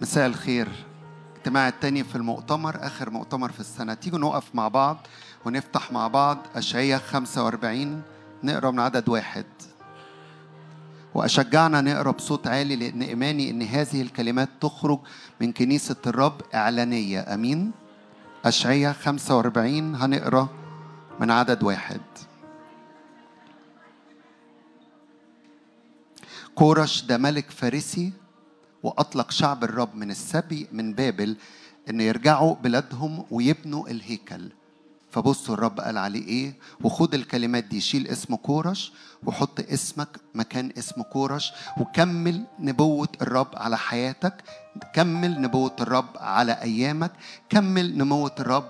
مساء الخير. اجتماع التاني في المؤتمر آخر مؤتمر في السنة. تيجوا نقف مع بعض ونفتح مع بعض أشعية 45 نقرأ من عدد واحد. وأشجعنا نقرأ بصوت عالي لأن إيماني أن هذه الكلمات تخرج من كنيسة الرب إعلانية. أمين؟ أشعية 45 هنقرأ من عدد واحد. كورش ده ملك فارسي وأطلق شعب الرب من السبي من بابل إن يرجعوا بلادهم ويبنوا الهيكل. فبصوا الرب قال عليه إيه؟ وخد الكلمات دي شيل اسم كورش وحط اسمك مكان اسم كورش وكمل نبوة الرب على حياتك كمل نبوة الرب على أيامك كمل نبوة الرب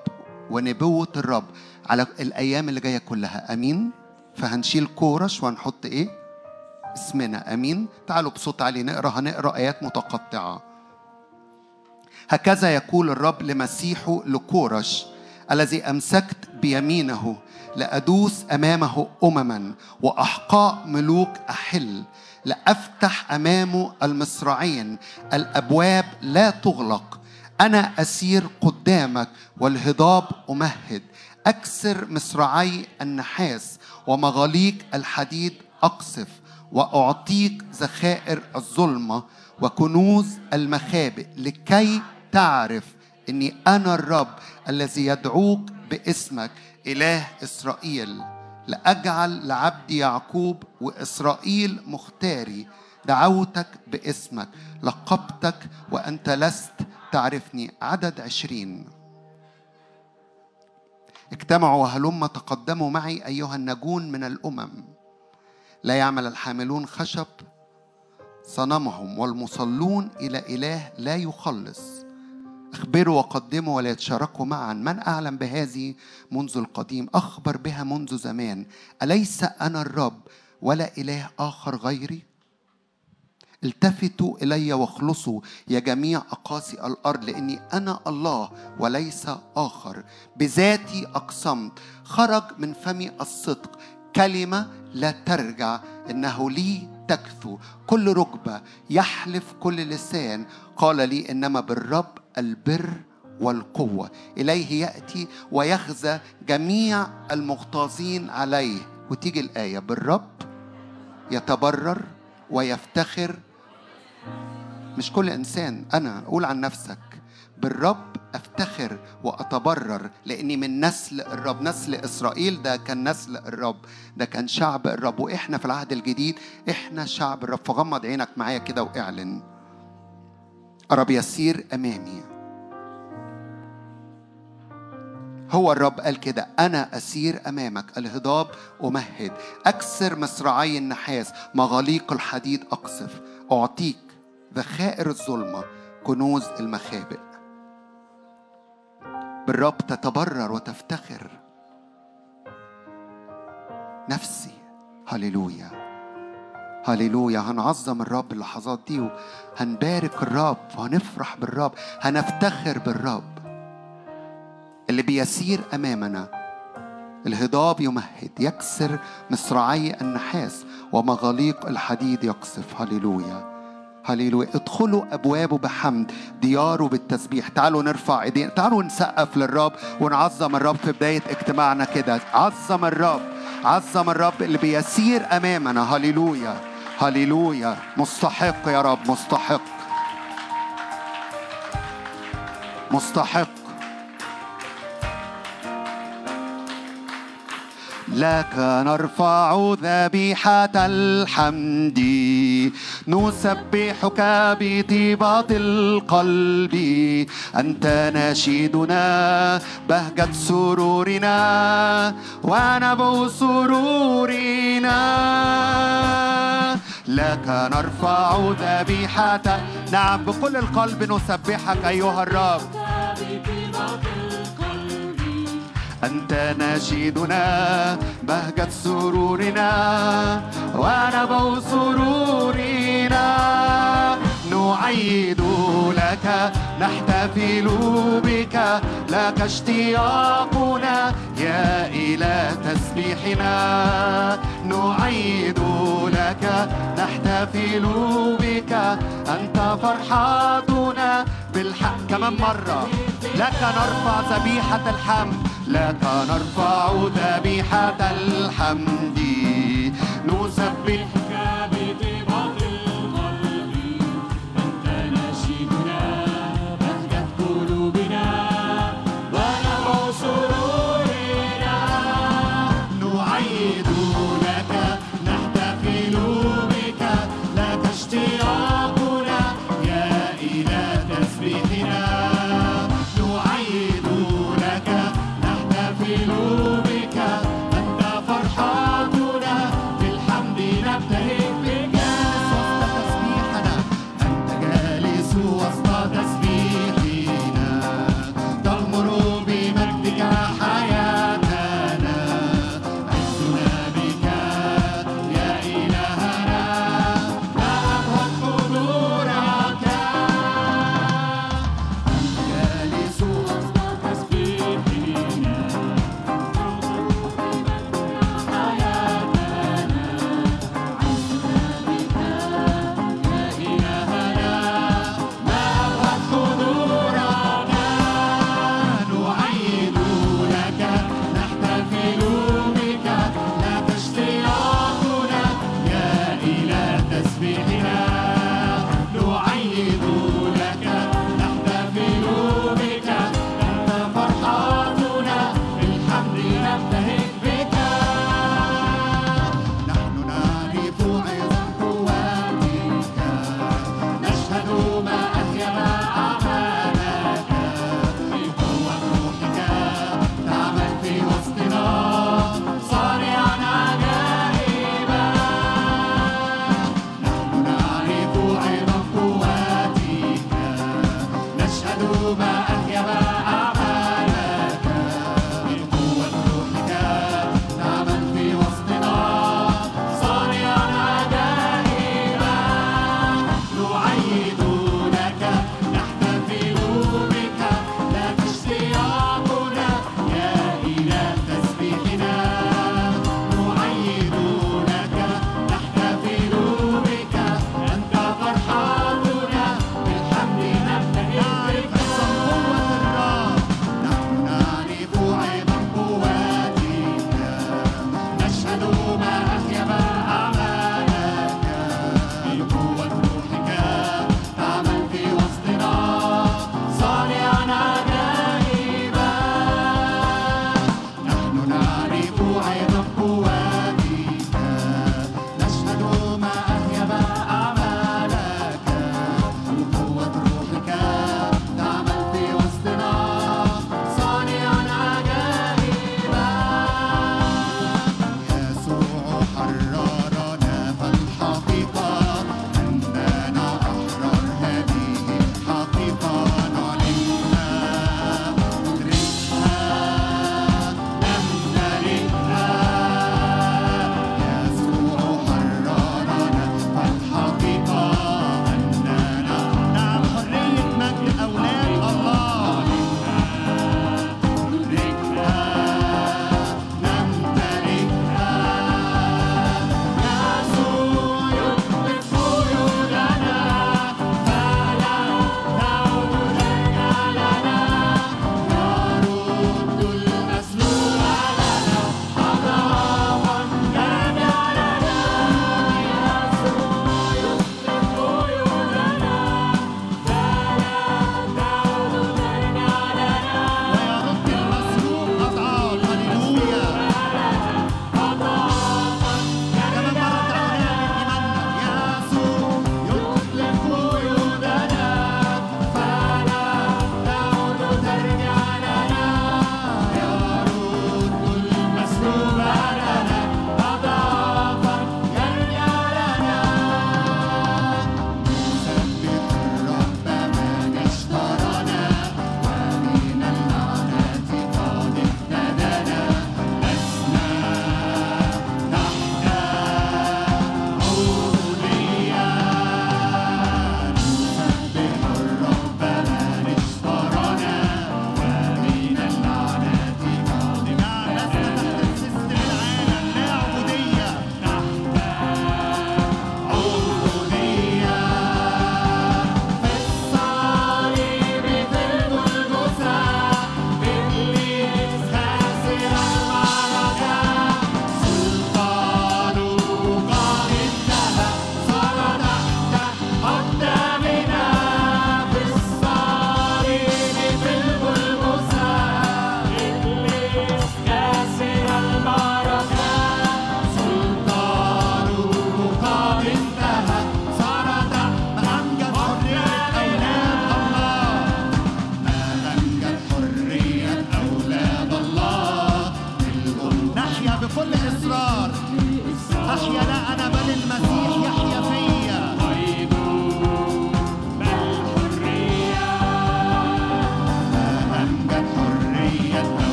ونبوة الرب على الأيام اللي جاية كلها. أمين؟ فهنشيل كورش وهنحط إيه؟ اسمنا آمين. تعالوا بصوت عالي نقرأ هنقرأ آيات متقطعة. هكذا يقول الرب لمسيحه لكورش الذي أمسكت بيمينه لأدوس أمامه امما وأحقاء ملوك أحل لأفتح امامه المصراعين الأبواب لا تغلق. أنا أسير قدامك والهضاب أمهد أكسر مصراعي النحاس ومغاليق الحديد أقصف. وأعطيك ذخائر الظلمة وكنوز المخابئ لكي تعرف إني أنا الرب الذي يدعوك باسمك إله إسرائيل. لأجعل لعبدي يعقوب وإسرائيل مختاري. دعوتك باسمك لقبتك وأنت لست. تعرفني عدد عشرين. اجتمعوا وهلم تقدموا معي أيها النجون من الأمم. لا يعمل الحاملون خشب صنمهم والمصلون إلى إله لا يخلص. أخبروا وقدموا ولا يتشاركوا معا. من أعلم بهذه منذ القديم؟ أخبر بها منذ زمان. أليس أنا الرب ولا إله آخر غيري؟ التفتوا إلي واخلصوا يا جميع أقاصي الأرض لأني أنا الله وليس آخر. بذاتي أقسمت خرج من فمي الصدق. كلمة لا ترجع إنه لي تكثو كل ركبة يحلف كل لسان. قال لي إنما بالرب البر والقوة. إليه يأتي ويخزى جميع المغتاظين عليه. وتيجي الآية بالرب يتبرر ويفتخر. مش كل إنسان أنا قول عن نفسك. بالرب أفتخر وأتبرر لأني من نسل الرب نسل إسرائيل ده كان نسل الرب ده كان شعب الرب. وإحنا في العهد الجديد إحنا شعب الرب. فغمض عينك معايا كده وإعلن. الرب يسير أمامي. هو الرب قال كده أنا أسير أمامك الهضاب أمهد. أكسر مصراعي النحاس مغاليق الحديد أقصف. أعطيك ذخائر الظلمة كنوز المخابئ. بالرب تتبرر وتفتخر. نفسي. هللويا. هللويا. هنعظم الرب اللحظات دي وهنبارك الرب وهنفرح بالرب. هنفتخر بالرب. اللي بيسير أمامنا. الهضاب يمهد. يكسر مصراعي النحاس ومغاليق الحديد يقصف. هللويا. هللويا. ادخلوا أبوابه بحمد دياره بالتسبيح. تعالوا نرفع ايدينا. تعالوا نسقف للرب ونعظم الرب في بداية اجتماعنا كده. عظم الرب عظم الرب اللي بيسير أمامنا. هللويا هللويا. مستحق يا رب مستحق. مستحق. لك نرفع ذبيحة الحمد. نسبحك بطيبة القلب. أنت نشيدنا بهجة سرورنا ونبو سرورنا. لك نرفع ذبيحة. نعم بكل القلب نسبحك أيها الرب. أنت نشيدنا بهجة سرورنا ونبو سرورنا نعيد لك نحتفل بك. لك اشتياقنا يا إله تسبيحنا. نعيد لك نحتفل بك. أنت فرحتنا بالحق كمان مرة لك نرفع ذبيحة الحمد لك نرفع ذبيحة الحمد. نسبحك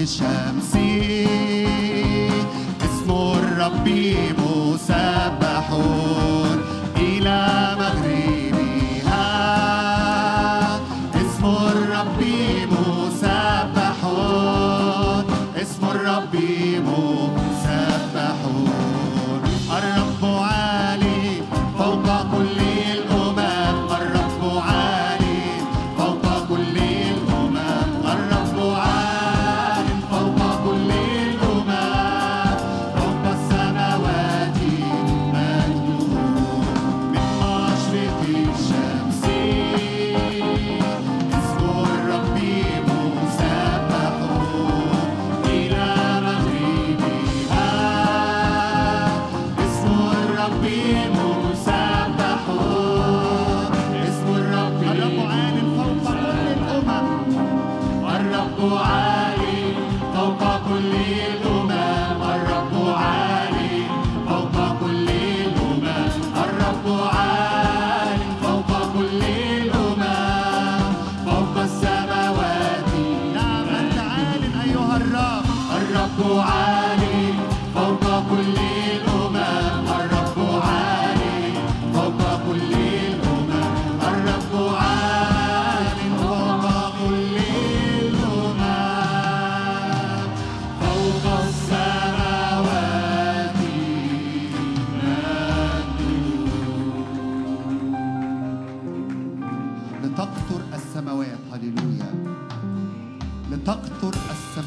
deixa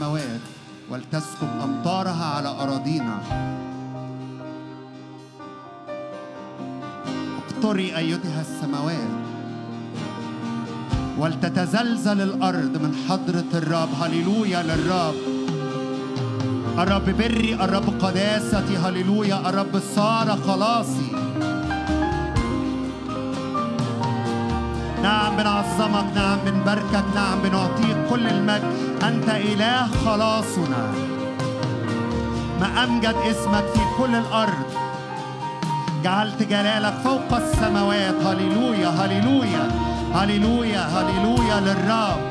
السماوات ولتسكب أمطارها على أراضينا. اقطري أيتها السماوات ولتتزلزل الأرض من حضرة الرب. هللويا للرب. الرب بري الرب قداستي هللويا. الرب صار خلاصي. نعم بنعظمك نعم بنباركك نعم بنعطيك كل المجد. أنت إله خلاصنا. ما أمجد اسمك في كل الأرض. جعلت جلالك فوق السماوات. هللويا هللويا هللويا هللويا للرب.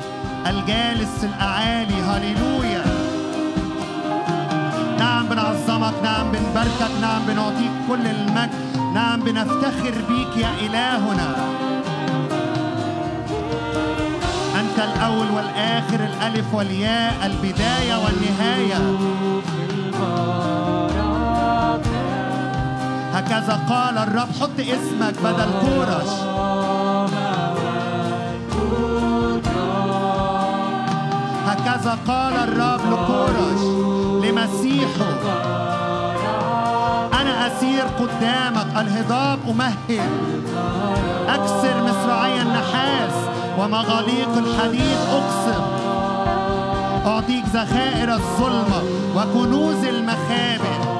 الجالس الأعالي هللويا. نعم بنعظمك نعم بنباركك نعم بنعطيك كل المجد. نعم بنفتخر بيك يا إلهنا. أنت الأول والآخر الألف والياء البداية والنهاية. هكذا قال الرب حط اسمك بدل كورش هكذا قال الرب لكورش لمسيحه. أنا أسير قدامك الهضاب أمهد أكسر مصراعي النحاس. ومغاليق الحديد أقسم. أعطيك ذخائر الظلمة وكنوز المخابئ.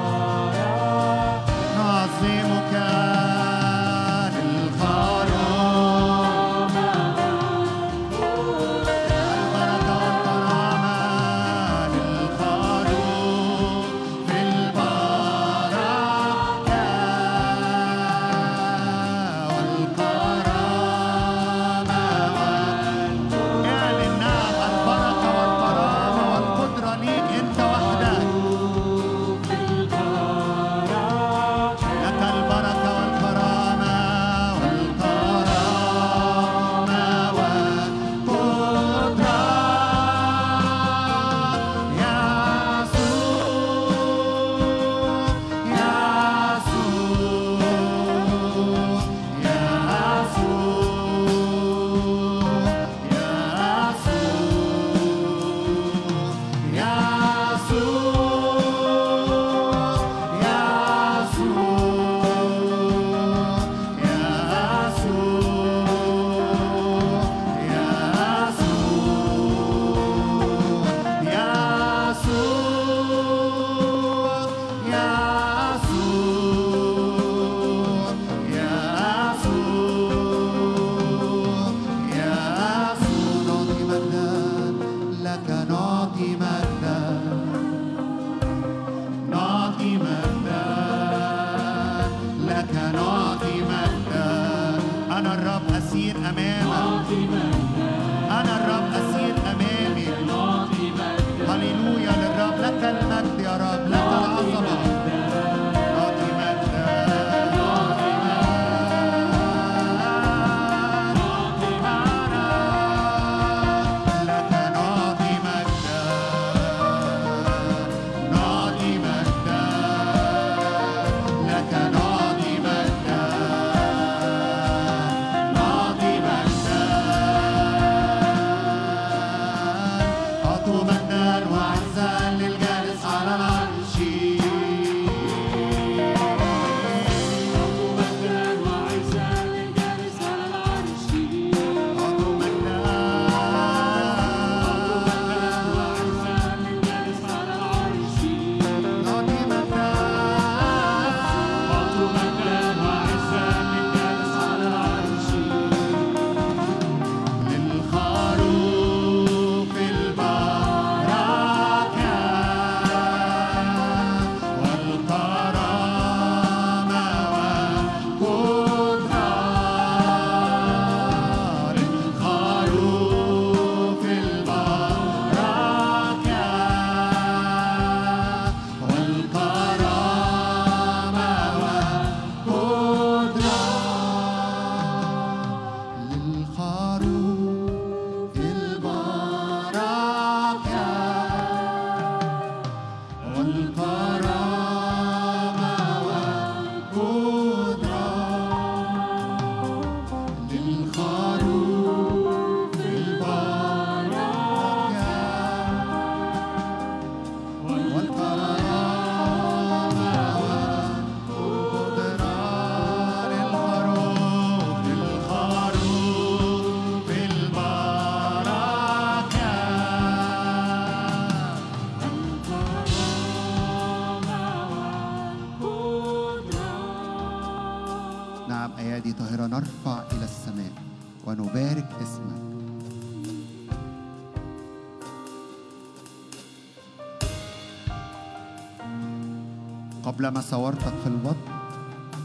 قبل ما صورتك في البطن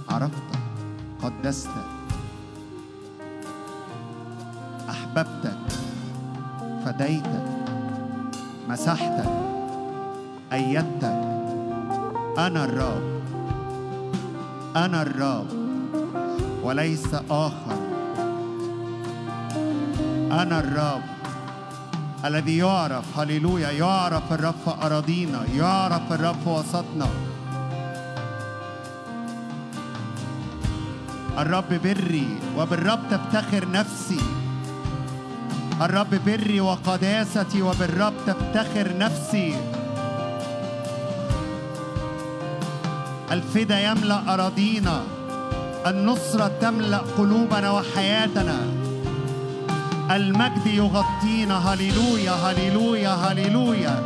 عرفتك قدستك أحببتك فديتك مسحتك أيدتك. أنا الرب أنا الرب وليس آخر. أنا الرب الذي يعرف هللويا يعرف الرب في أراضينا يعرف الرب في وسطنا. الرب بري وبالرب تفتخر نفسي. الرب بري وقداستي وبالرب تفتخر نفسي. الفدا يملأ أراضينا. النصرة تملأ قلوبنا وحياتنا. المجد يغطينا. هللويا هللويا هللويا.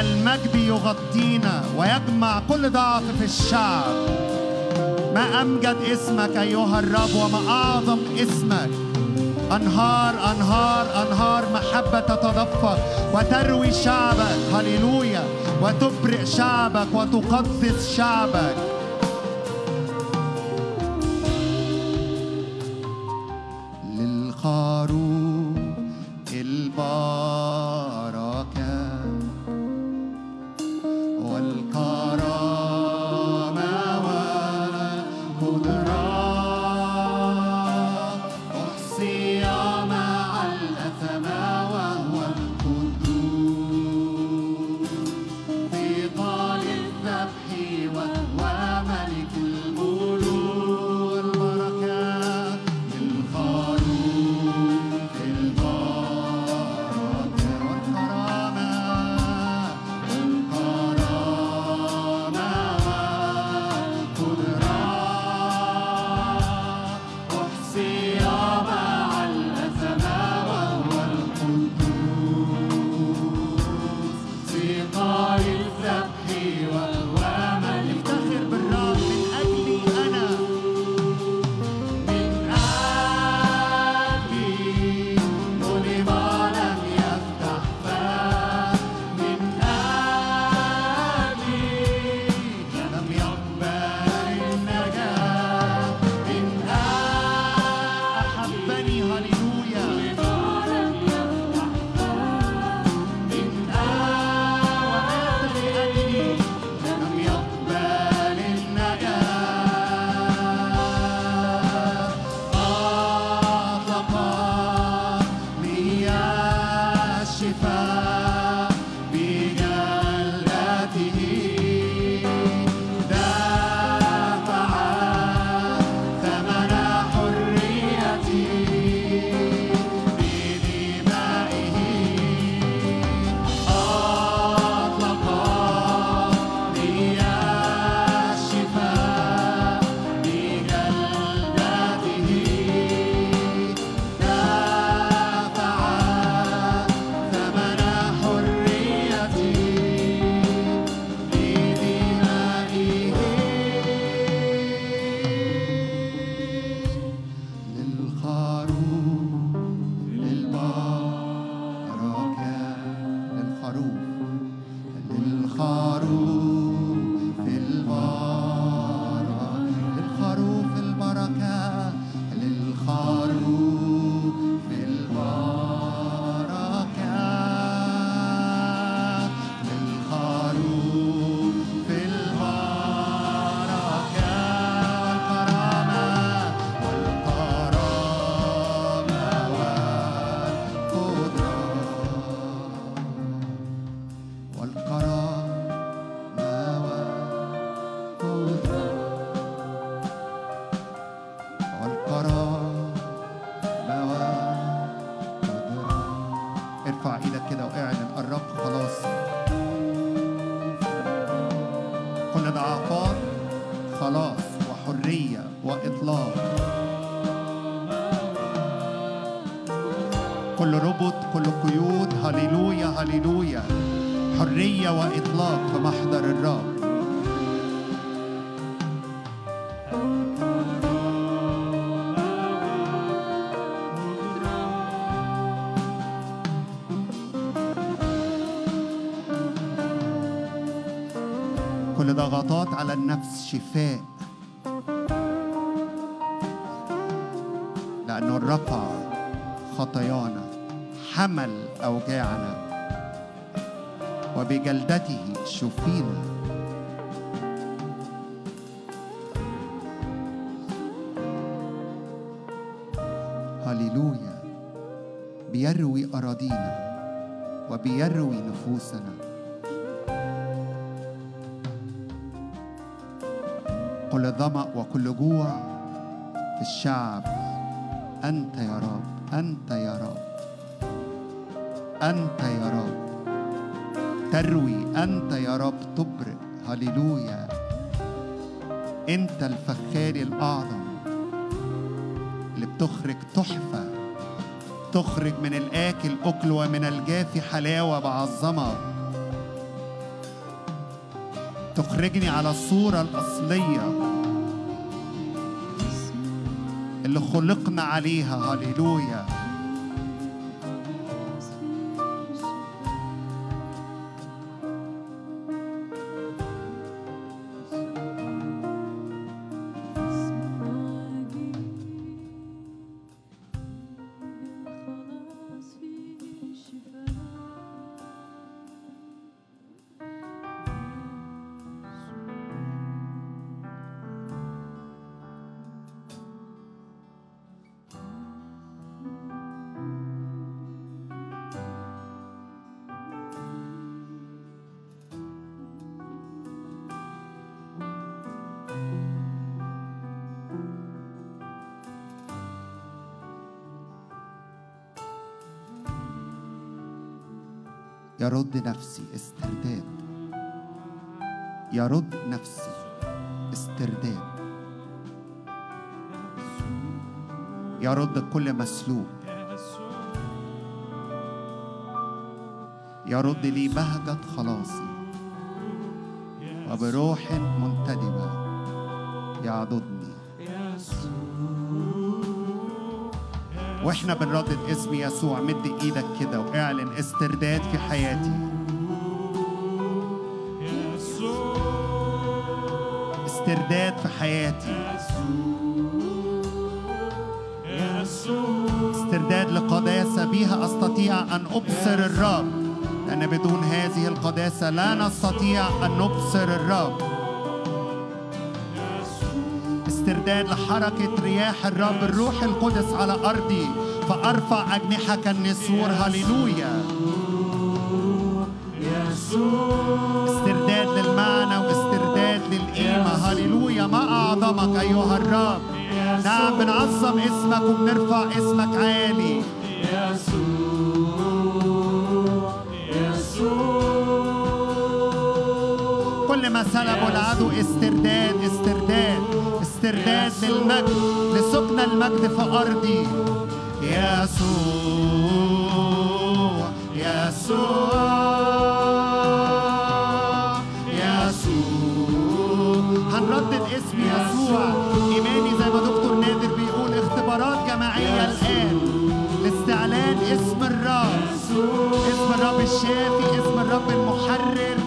المجد يغطينا ويجمع كل ضعف في الشعب. ما أمجد اسمك أيها الرب وما أعظم اسمك. أنهار أنهار أنهار محبة تتدفق وتروي شعبك. هللويا. وتبرئ شعبك وتقدس شعبك. شفاء. لأنه رفع خطايانا حمل أوجاعنا وبجلدته شفينا. هللويا. بيروي أراضينا وبيروي نفوسنا. ظمأ وكل جوع في الشعب. أنت يا رب أنت يا رب. أنت يا رب. تروي أنت يا رب. تبرئ. هللويا. أنت الفخار الأعظم. اللي بتخرج تحفة. تخرج من الآكل أكل ومن الجافي حلاوة بعظمك تخرجني على الصورة الأصلية. خلقنا عليها. هللويا. يرد نفسي استرداد. يرد نفسي استرداد. يرد كل مسلوب. يرد لي بهجة خلاصي. وبروح منتدبة يعضدني. وإحنا بنردد اسم يسوع مد إيدك كده واعلن استرداد في حياتي. استرداد في حياتي. استرداد لقداسة بها أستطيع أن أبصر الرب. لأن بدون هذه القداسة لا نستطيع أن نبصر الرب. استرداد لحركة رياح الرب الروح القدس على أرضي فأرفع أجنحة كالنسور هللويا. استرداد للمعنى واسترداد للقيمة. هللويا. ما أعظمك أيها الرب؟ نعم بنعظم اسمك وبنرفع اسمك عالي. كل ما سلبوا العدو استرداد استرداد. استرداد للمجد لسكن المجد في أرضي. يسوع يسوع يسوع. هنردد اسم يسوع. إيماني زي ما دكتور نادر بيقول اختبارات جماعية الآن. لاستعلان اسم الرب. اسم الرب الشافي اسم الرب المحرر.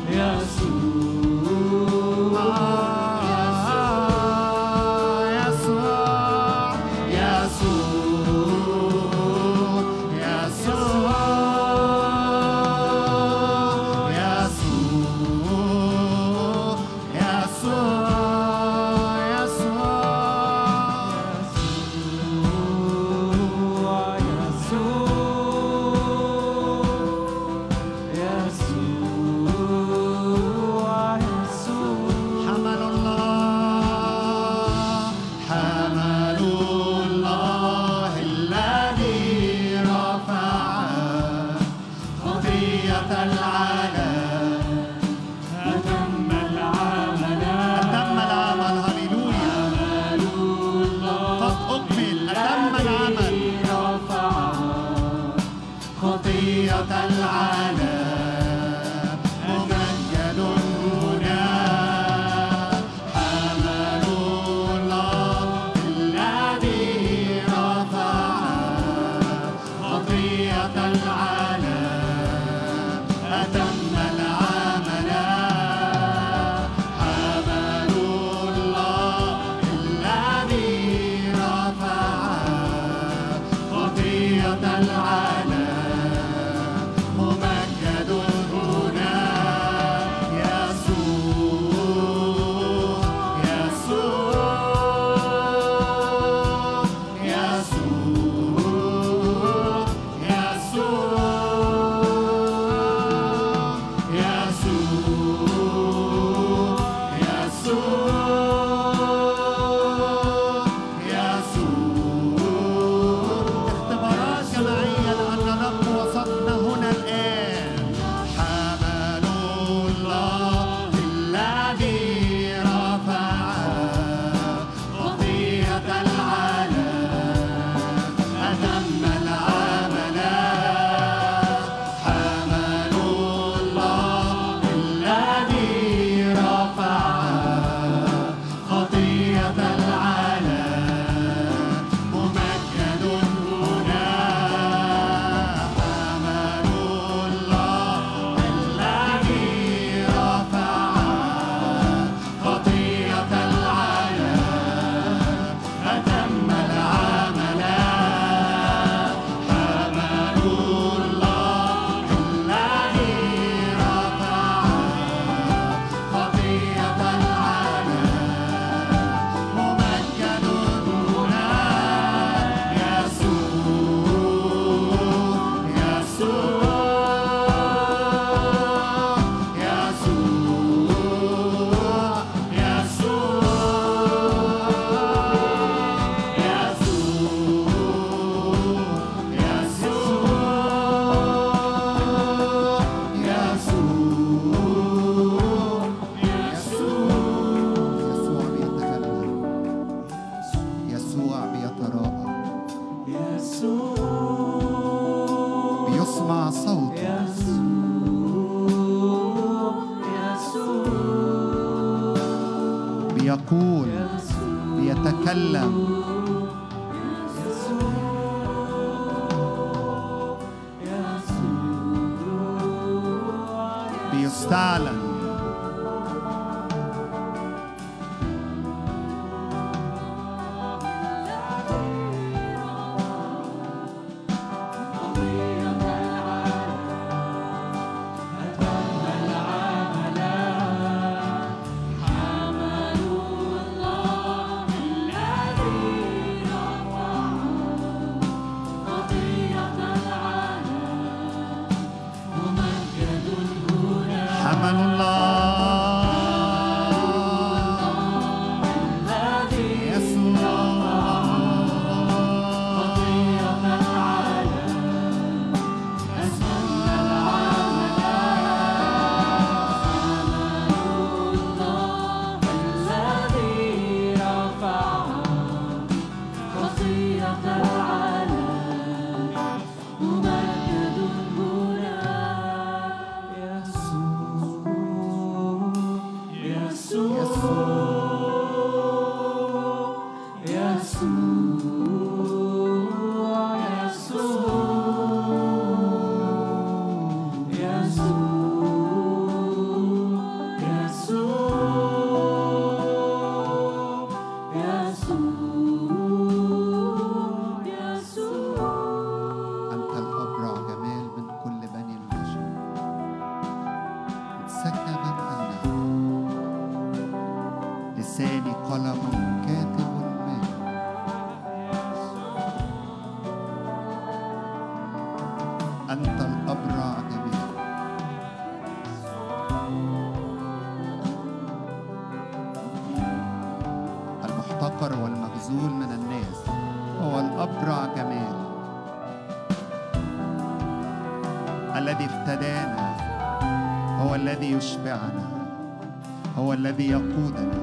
الذي يقودنا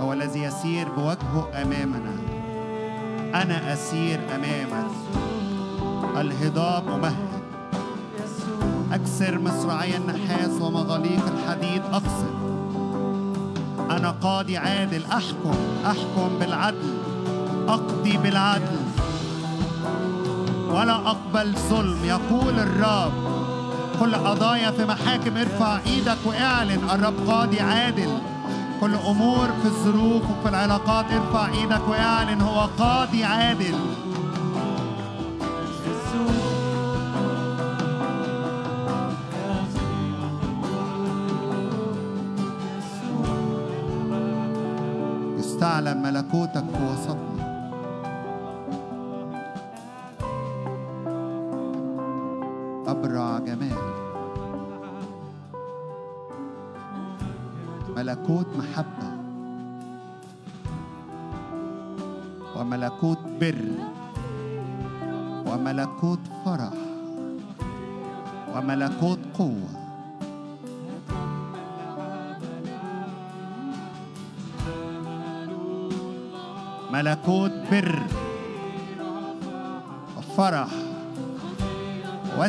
هو الذي يسير بوجهه أمامنا. أنا أسير أمامك. الهضاب امهد أكسر مصراعي النحاس ومغاليق الحديد أقصر. أنا قاضي عادل أحكم أحكم بالعدل. أقضي بالعدل. ولا أقبل ظلم يقول الرب. كل قضايا في محاكم ارفع إيدك واعلن الرب قاضي عادل. كل أمور في الظروف وفي العلاقات ارفع إيدك واعلن هو قاضي عادل.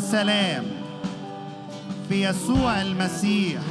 وسلام في يسوع المسيح.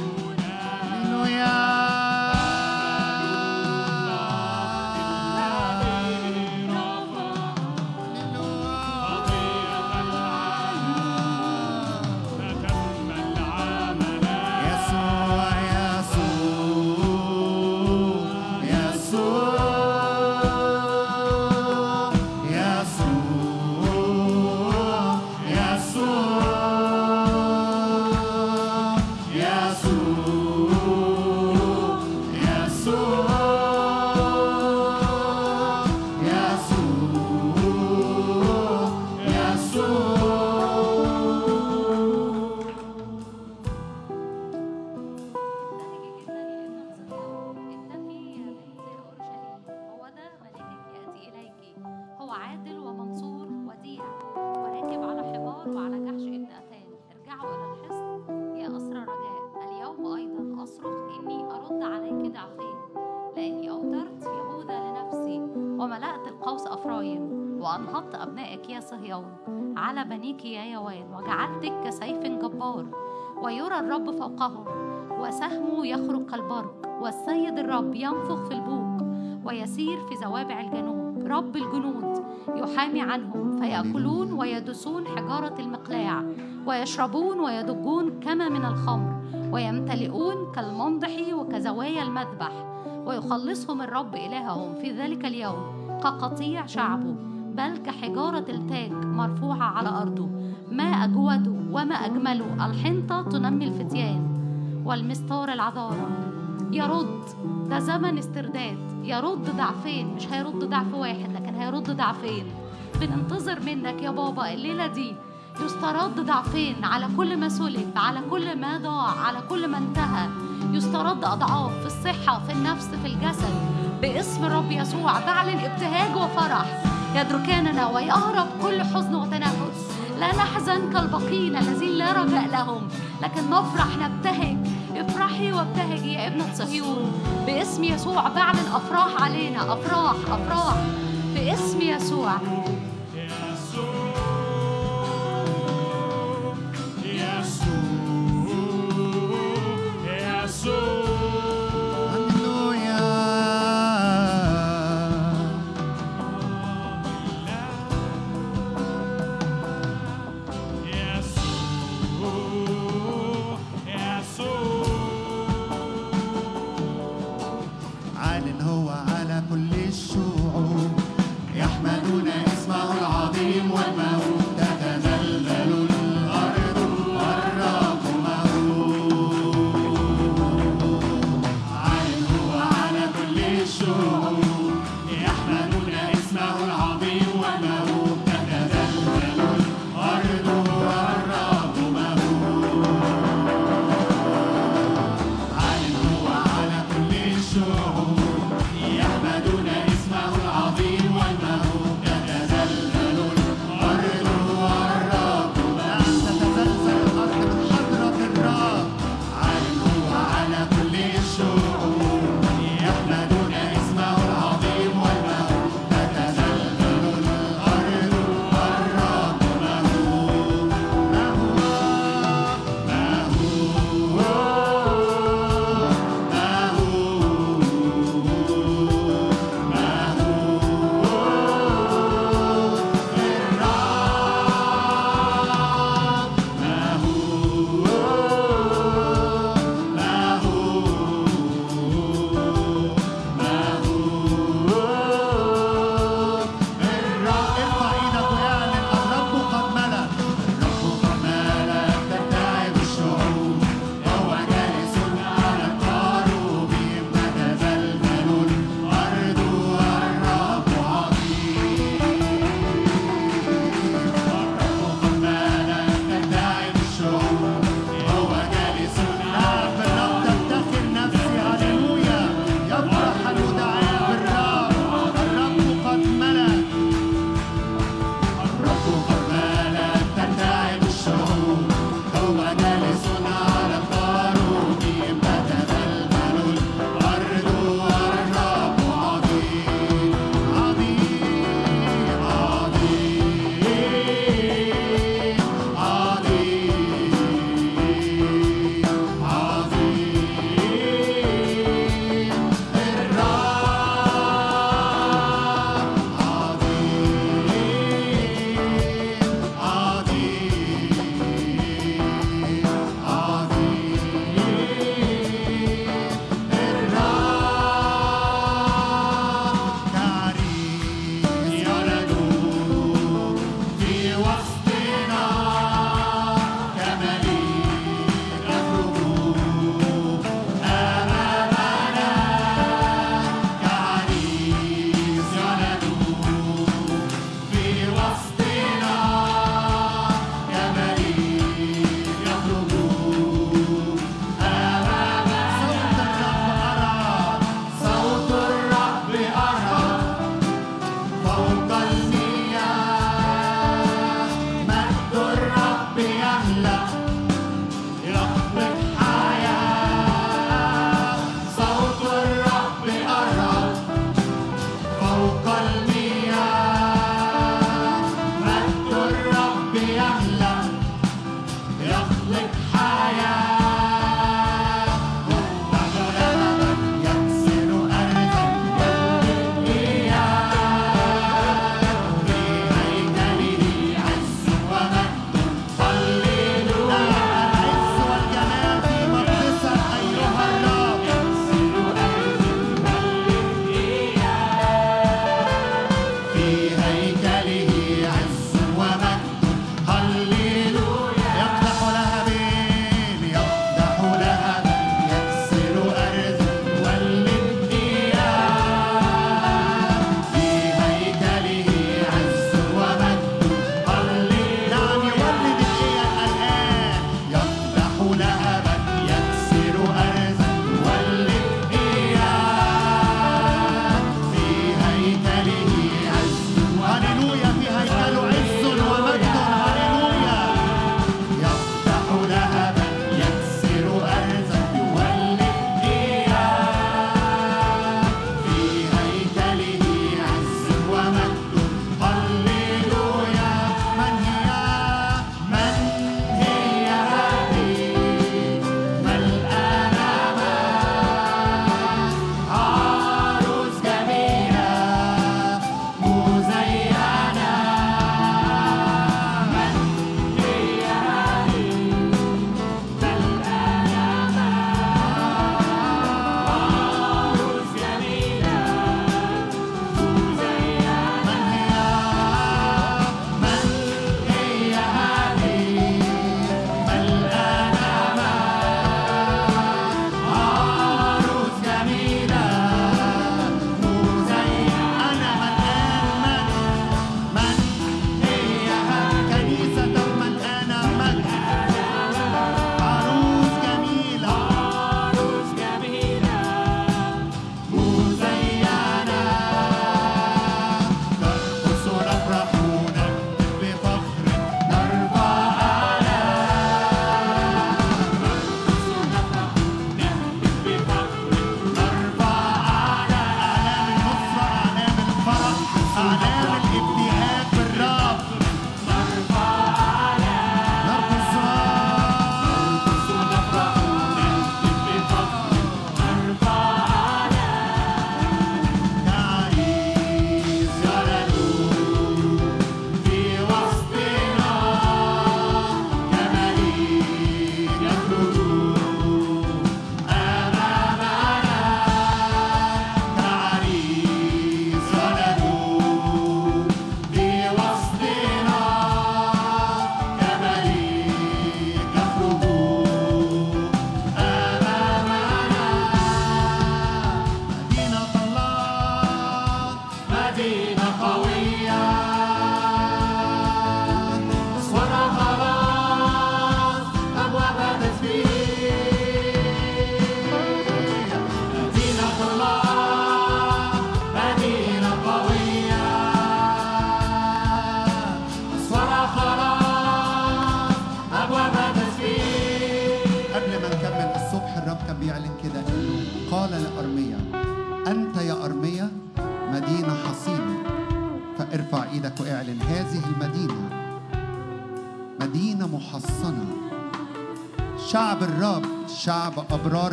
صهيون على بنيك يا يوان وجعلتك كسيف جبار ويرى الرب فوقهم وسهمه يخرج كالبرق والسيد الرب ينفخ في البوق ويسير في زوابع الجنوب رب الجنود يحامي عنهم فيأكلون ويدسون حجارة المقلاع ويشربون ويدجون كما من الخمر ويمتلئون كالمنضح وكزوايا المذبح ويخلصهم الرب إلههم في ذلك اليوم كقطيع شعبه. بل كحجارة التاج مرفوعة على أرضه. ما أجوده وما أجمله الحنطة تنمي الفتيان والمستار العذارى. يرد ده زمن استرداد. يرد ضعفين مش هيرد ضعف واحد لكن هيرد ضعفين. بننتظر منك يا بابا الليلة دي. يسترد ضعفين على كل ما سلب على كل ما ضاع على كل ما انتهى. يسترد أضعاف في الصحة في النفس في الجسد. باسم الرب يسوع بعلن ابتهاج وفرح. يدركاننا ويهرب كل حزن وتنافس. لا نحزن كالباقين الذين لا رجاء لهم. لكن نفرح نبتهج. افرحي وابتهجي يا ابنة صهيون باسم يسوع بعلن أفراح علينا. أفراح أفراح. باسم يسوع.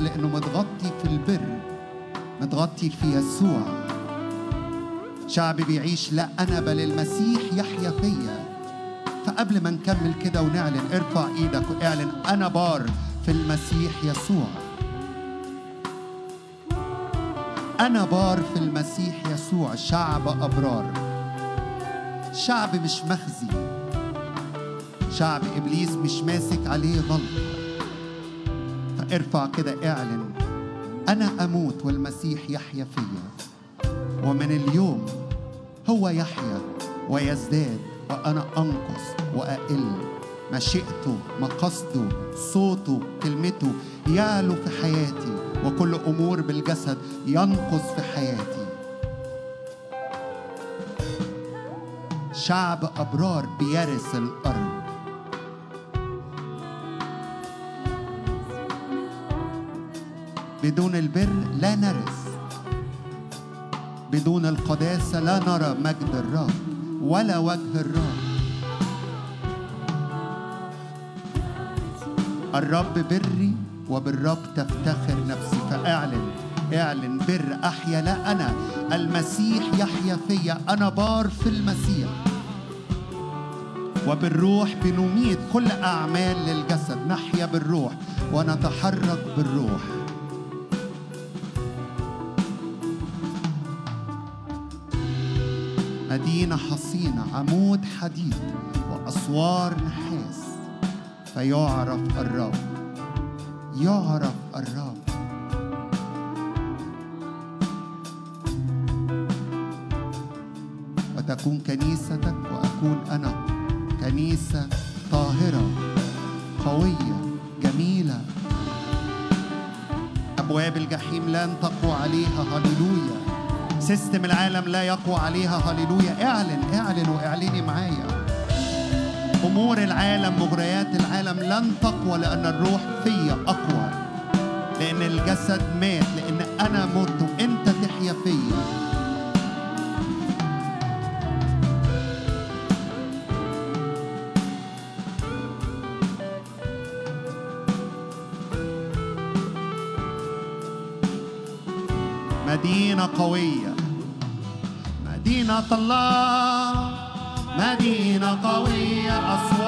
لأنه متغطي في البر متغطي في يسوع. شعب بيعيش لا أنا بل المسيح يحيا فيا. فقبل ما نكمل كده ونعلن ارفع إيدك واعلن أنا بار في المسيح يسوع. أنا بار في المسيح يسوع شعب أبرار. شعب مش مخزي. شعب إبليس مش ماسك عليه غلطه فارفع كده اعلن. أنا أموت والمسيح يحيا فيا. ومن اليوم هو يحيا ويزداد وأنا أنقص وأقل. مشيئته مقصده صوته كلمته يعلو في حياتي وكل أمور بالجسد ينقص في حياتي. شعب أبرار بيرث مجد الرب ولا وجه الرب. الرب بري وبالرب تفتخر نفسي فاعلن اعلن. بر احيا. لا أنا. المسيح يحيا فيا. أنا بار في المسيح. وبالروح بنميت كل أعمال للجسد. نحيا بالروح ونتحرك بالروح. مدينة حصينة عمود حديد وأسوار نحاس فيعرف الرب يعرف الرب. وتكون كنيستك وأكون أنا كنيسة طاهرة قوية جميلة. أبواب الجحيم لن سيستم العالم لا يقوى عليها. هللويا. اعلن اعلن واعلني معايا. أمور العالم مغريات العالم لن تقوى لأن الروح فيا أقوى. لأن الجسد مات لأن أنا مت وانت تحيا فيا. الله. مدينة قوية أسوار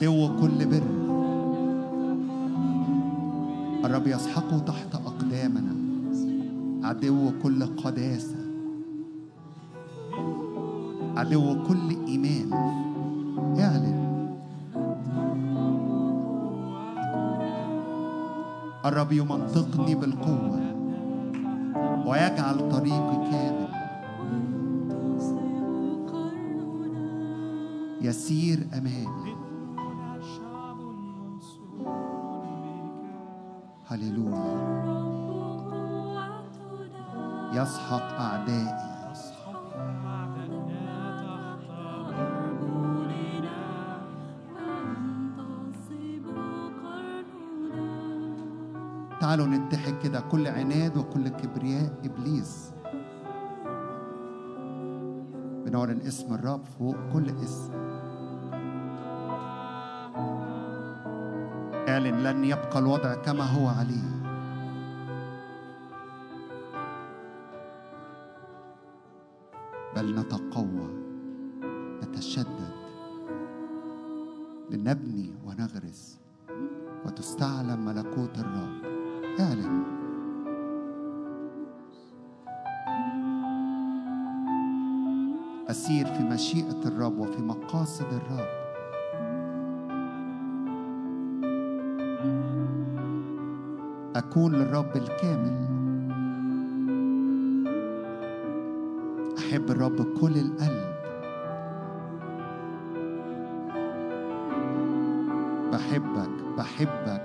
عدو كل بر. الرب يسحقه تحت أقدامنا. عدو كل قداسة. عدو كل إيمان. اعلن. الرب يمنطقني يسحق أعدائي. تعالوا نتحد كده كل عناد وكل كبرياء إبليس. بنعلن اسم الرب فوق كل اسم. اعلن لن يبقى الوضع كما هو عليه. بل نتقوى نتشدد لنبني ونغرس وتستعلم ملكوت الرب. اعلن. أسير في مشيئة الرب وفي مقاصد الرب. أكون للرب الكامل. أحب الرب كل القلب. بحبك بحبك.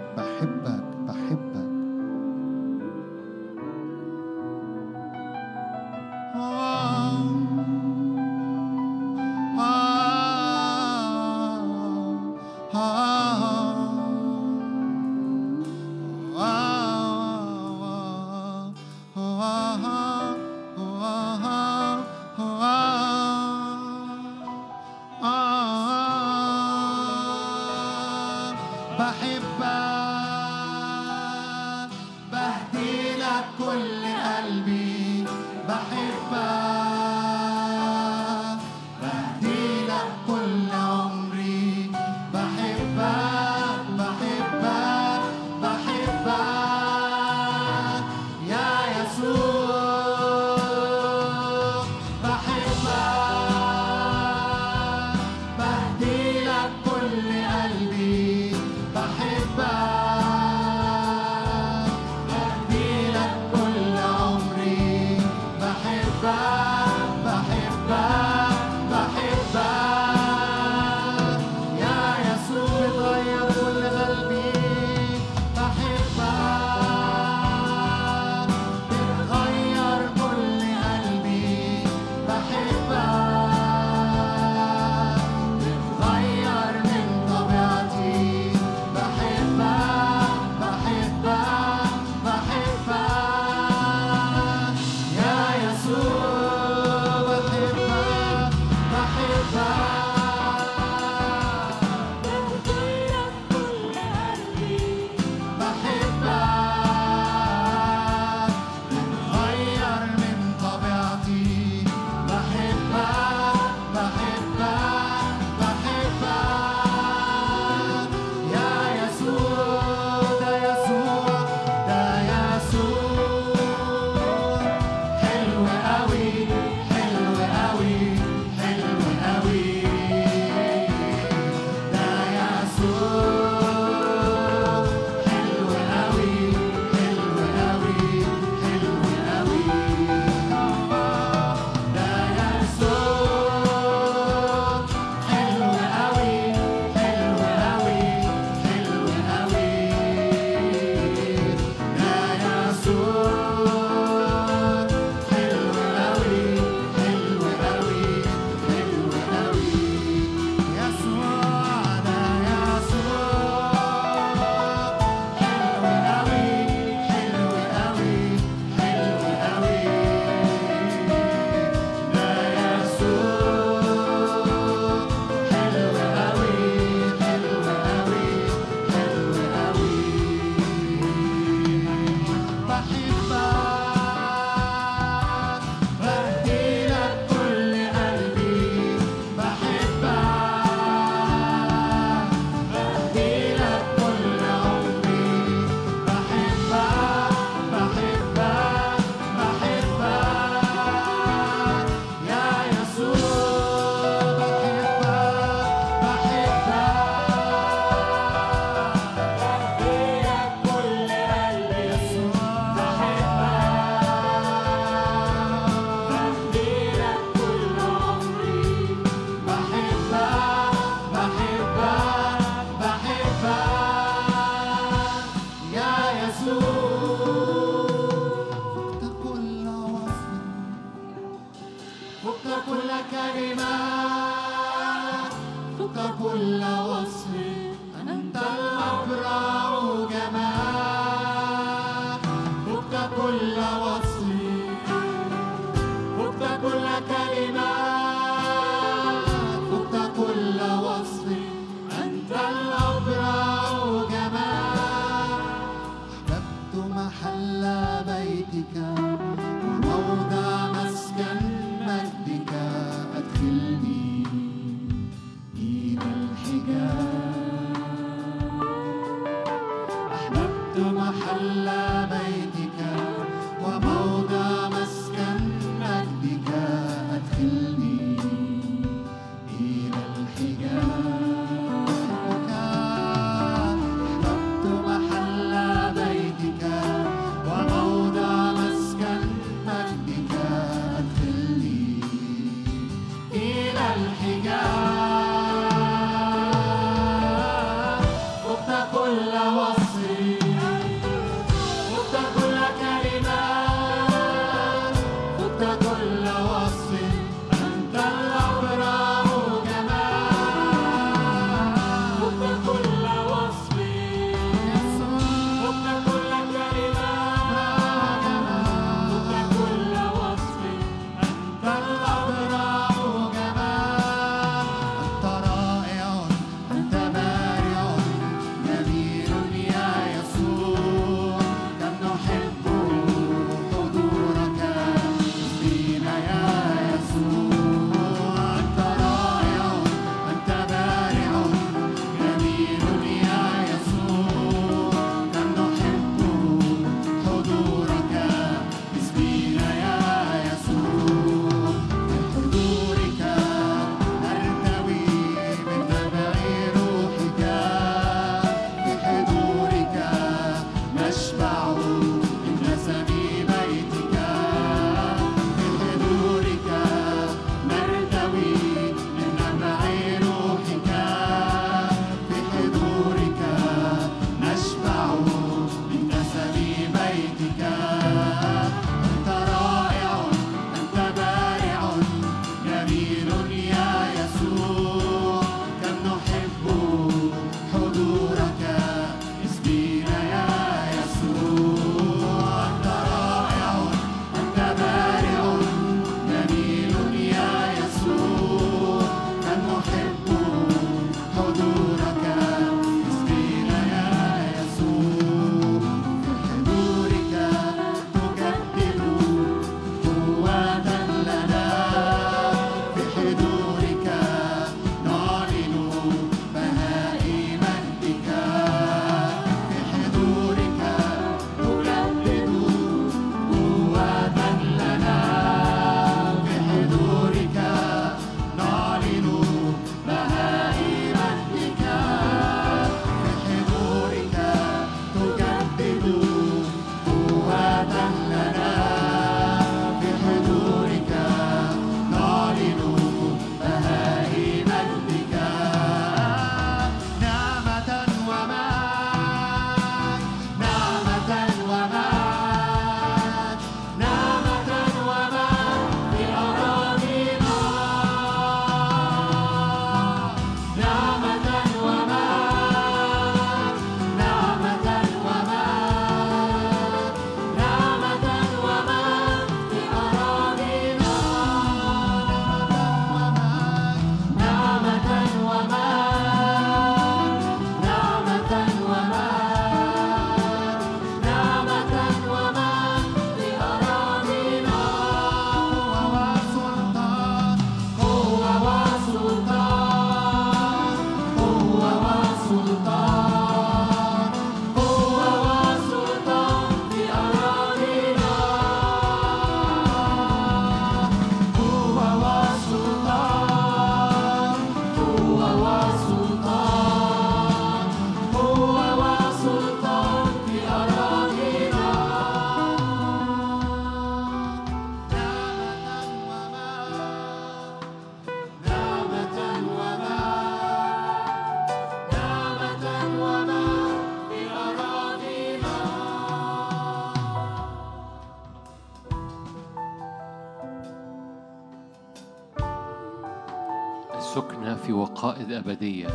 وقائد أبدية.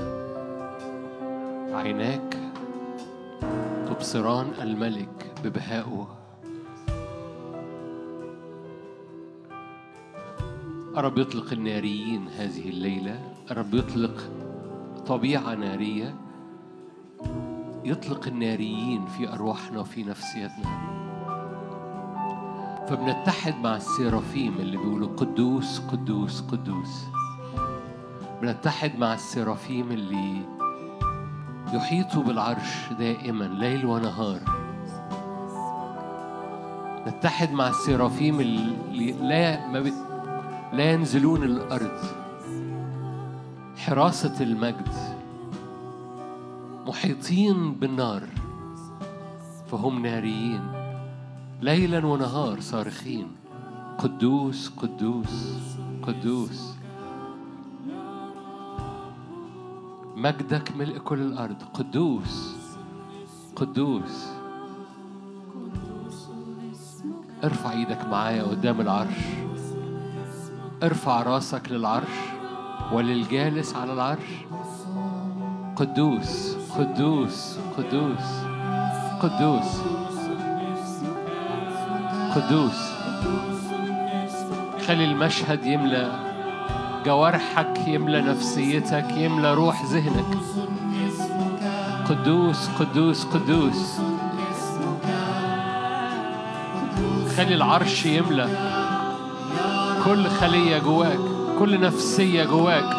عيناك تبصران الملك ببهائه. الرب يطلق الناريين هذه الليلة؟ الرب يطلق طبيعة نارية؟ يطلق الناريين في أرواحنا وفي نفسيتنا. فبنتحد مع السيرافيم اللي بيقولوا قدوس قدوس قدوس. بنتحد مع السيرافيم اللي يحيطوا بالعرش دائما ليل ونهار. نتحد مع السيرافيم اللي لا ما بت لا ينزلون الأرض. حراسة المجد. محيطين بالنار. فهم ناريين. ليلا ونهار صارخين. قدوس قدوس قدوس. مجدك ملء كل الأرض. قدوس. قدوس. ارفع إيدك معايا قدام العرش. ارفع راسك للعرش وللجالس على العرش. قدوس. قدوس. قدوس. قدوس. قدوس. خلي المشهد يملى جوارحك يملى نفسيتك يملى روح ذهنك. قدوس قدوس قدوس. خلي العرش يملى. كل خلية جواك كل نفسية جواك.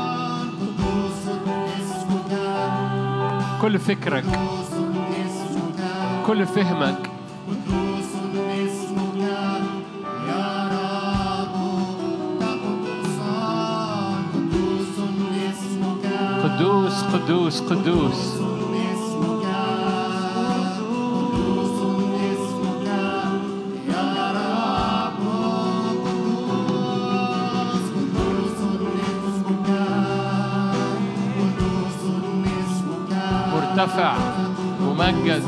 كل فكرك كل فهمك. قدوس قدوس. مرتفع ممجد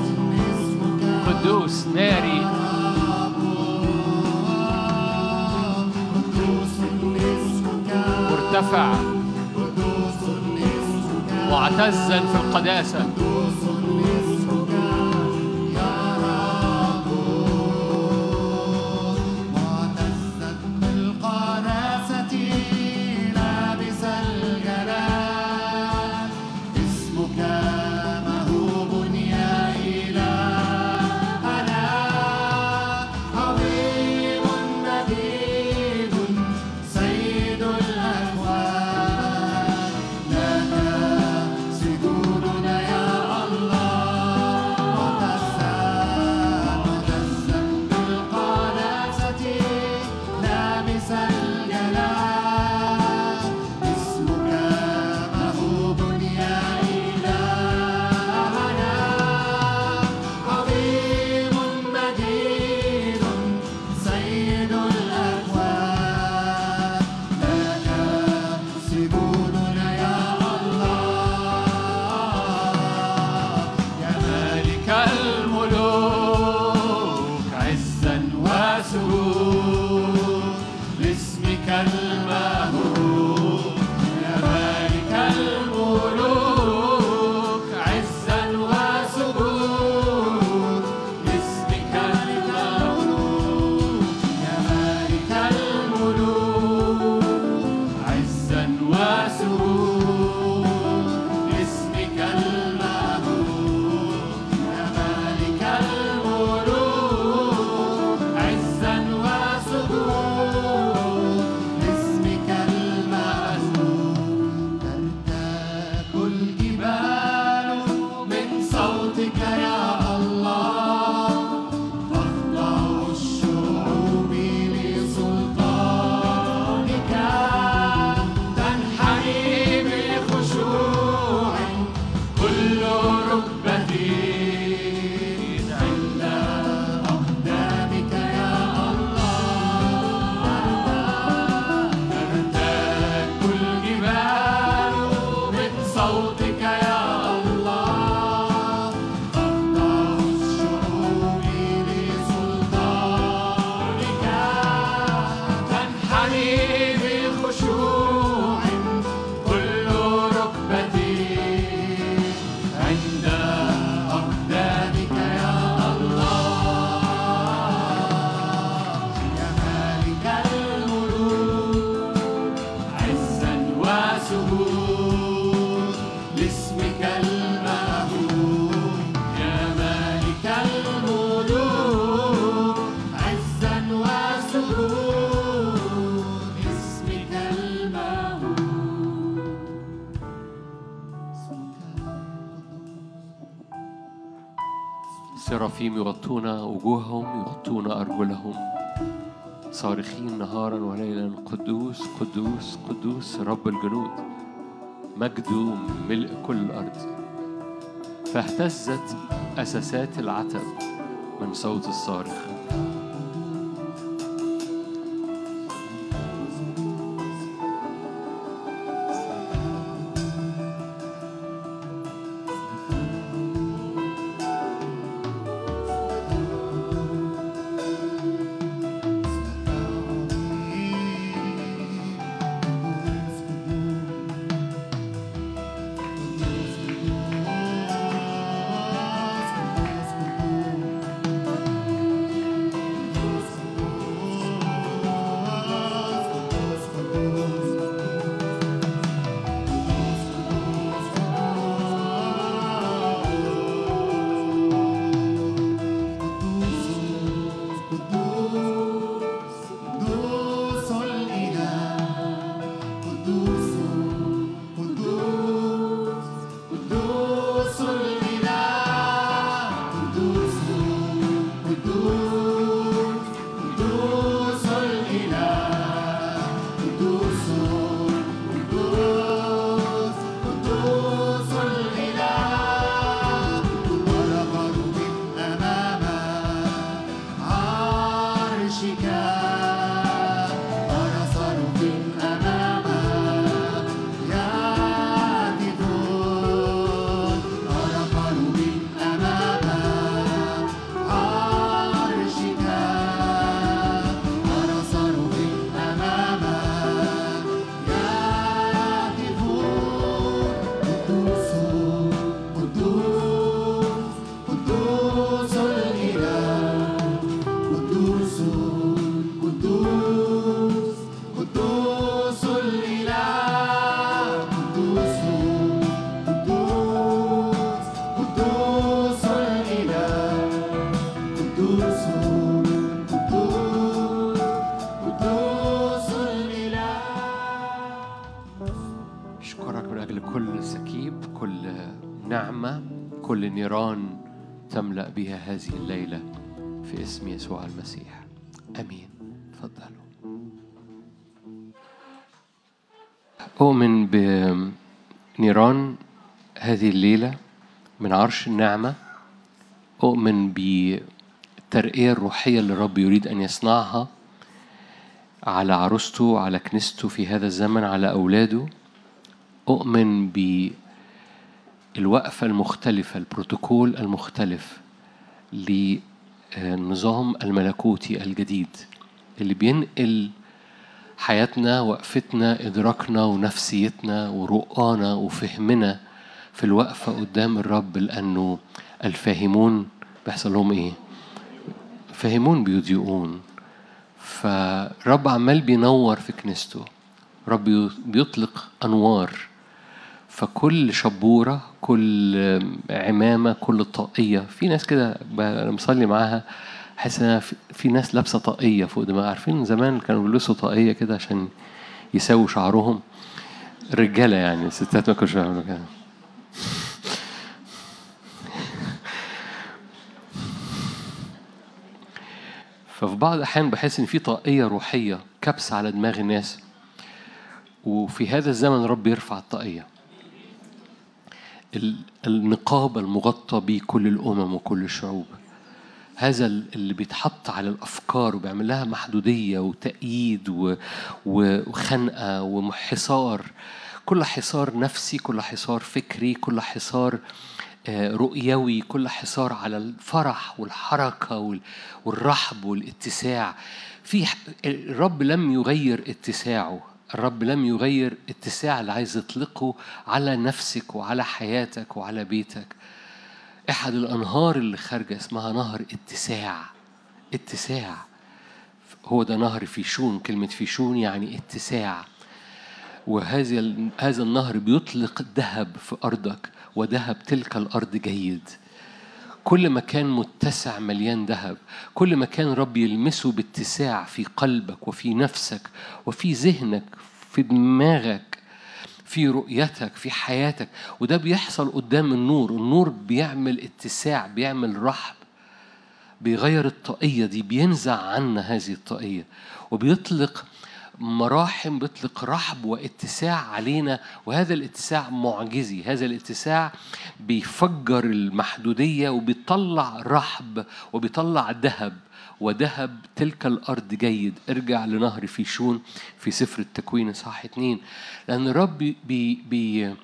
قدوس ناري. مرتفع معتزا في القداسة. السرافيم يغطون وجوههم يغطون أرجلهم. صارخين نهارا وليلا قدوس قدوس قدوس رب الجنود مجده ملء كل الأرض فاهتزت أساسات العتب من صوت الصارخ. نيران تملأ بها هذه الليلة في اسم يسوع المسيح. أمين. تفضلوا. أؤمن بنيران هذه الليلة من عرش النعمة. أؤمن بالترقية الروحية اللي الرب يريد أن يصنعها على عروسته على كنيسته في هذا الزمن على أولاده. أؤمن بالوقفة المختلفة البروتوكول المختلف للنظام الملكوتي الجديد اللي بينقل حياتنا وقفتنا إدراكنا ونفسيتنا ورؤانا وفهمنا في الوقفة قدام الرب لأنه الفاهمون بيحصل لهم إيه؟ فاهمون بيضيئون فرب عمال بينور في كنيسته رب بيطلق أنوار فكل شبورة كل عمامة كل طاقية. في ناس كده أنا مصلي معاها حاسس إن في- ناس لابسة طاقية فوق دماغها. عارفين زمان كانوا بيلبسوا طاقية كده عشان يساووا شعرهم؟ الرجالة يعني الستات ما كانوش بيعملوا كده. ففي بعض الأحيان بحس إن في طاقية روحية كبسة على دماغ الناس. وفي هذا الزمن رب يرفع الطاقية. ال- النقاب المغطى به كل الأمم وكل الشعوب. هذا ال- اللي بيتحط على الأفكار وبيعمل لها محدودية وتأييد و- و- وخنقة وحصار. كل حصار نفسي كل حصار فكري كل حصار آه، رؤيوي كل حصار على الفرح والحركة وال- والرحب والاتساع. في الرب لم يغير اتساعه. الرب لم يغير اتساع اللي عايز يطلقه على نفسك وعلى حياتك وعلى بيتك. أحد الأنهار اللي خارجة اسمها نهر اتساع. اتساع. هو ده نهر فيشون. كلمة فيشون يعني اتساع. وهذا هذا النهر بيطلق ذهب في أرضك وذهب تلك الأرض جيد. كل ما كان متسع مليان ذهب كل ما كان رب يلمسه باتساع في قلبك وفي نفسك وفي ذهنك في دماغك في رؤيتك في حياتك وده بيحصل قدام النور. النور بيعمل اتساع بيعمل رحب بيغير الطاقية دي بينزع عنا هذه الطاقية وبيطلق مراحم بيطلق رحب واتساع علينا وهذا الاتساع معجزي هذا الاتساع بيفجر المحدودية وبيطلع رحب وبيطلع ذهب وذهب تلك الأرض جيد. ارجع لنهر فيشون في سفر التكوين صح اتنين. لأن الرب بي, بي,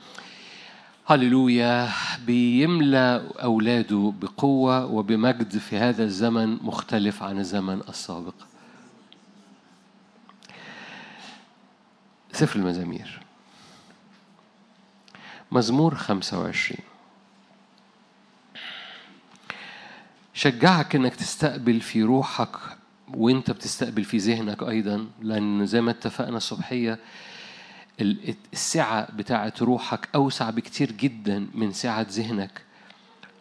هللويا بيملى أولاده بقوة وبمجد في هذا الزمن مختلف عن الزمن السابق. سفر المزامير. مزمور 25 شجعك إنك تستقبل في روحك وإنت بتستقبل في ذهنك أيضا لأن زي ما اتفقنا الصبحية ال- السعة بتاعه روحك أوسع بكتير جدا من سعة ذهنك.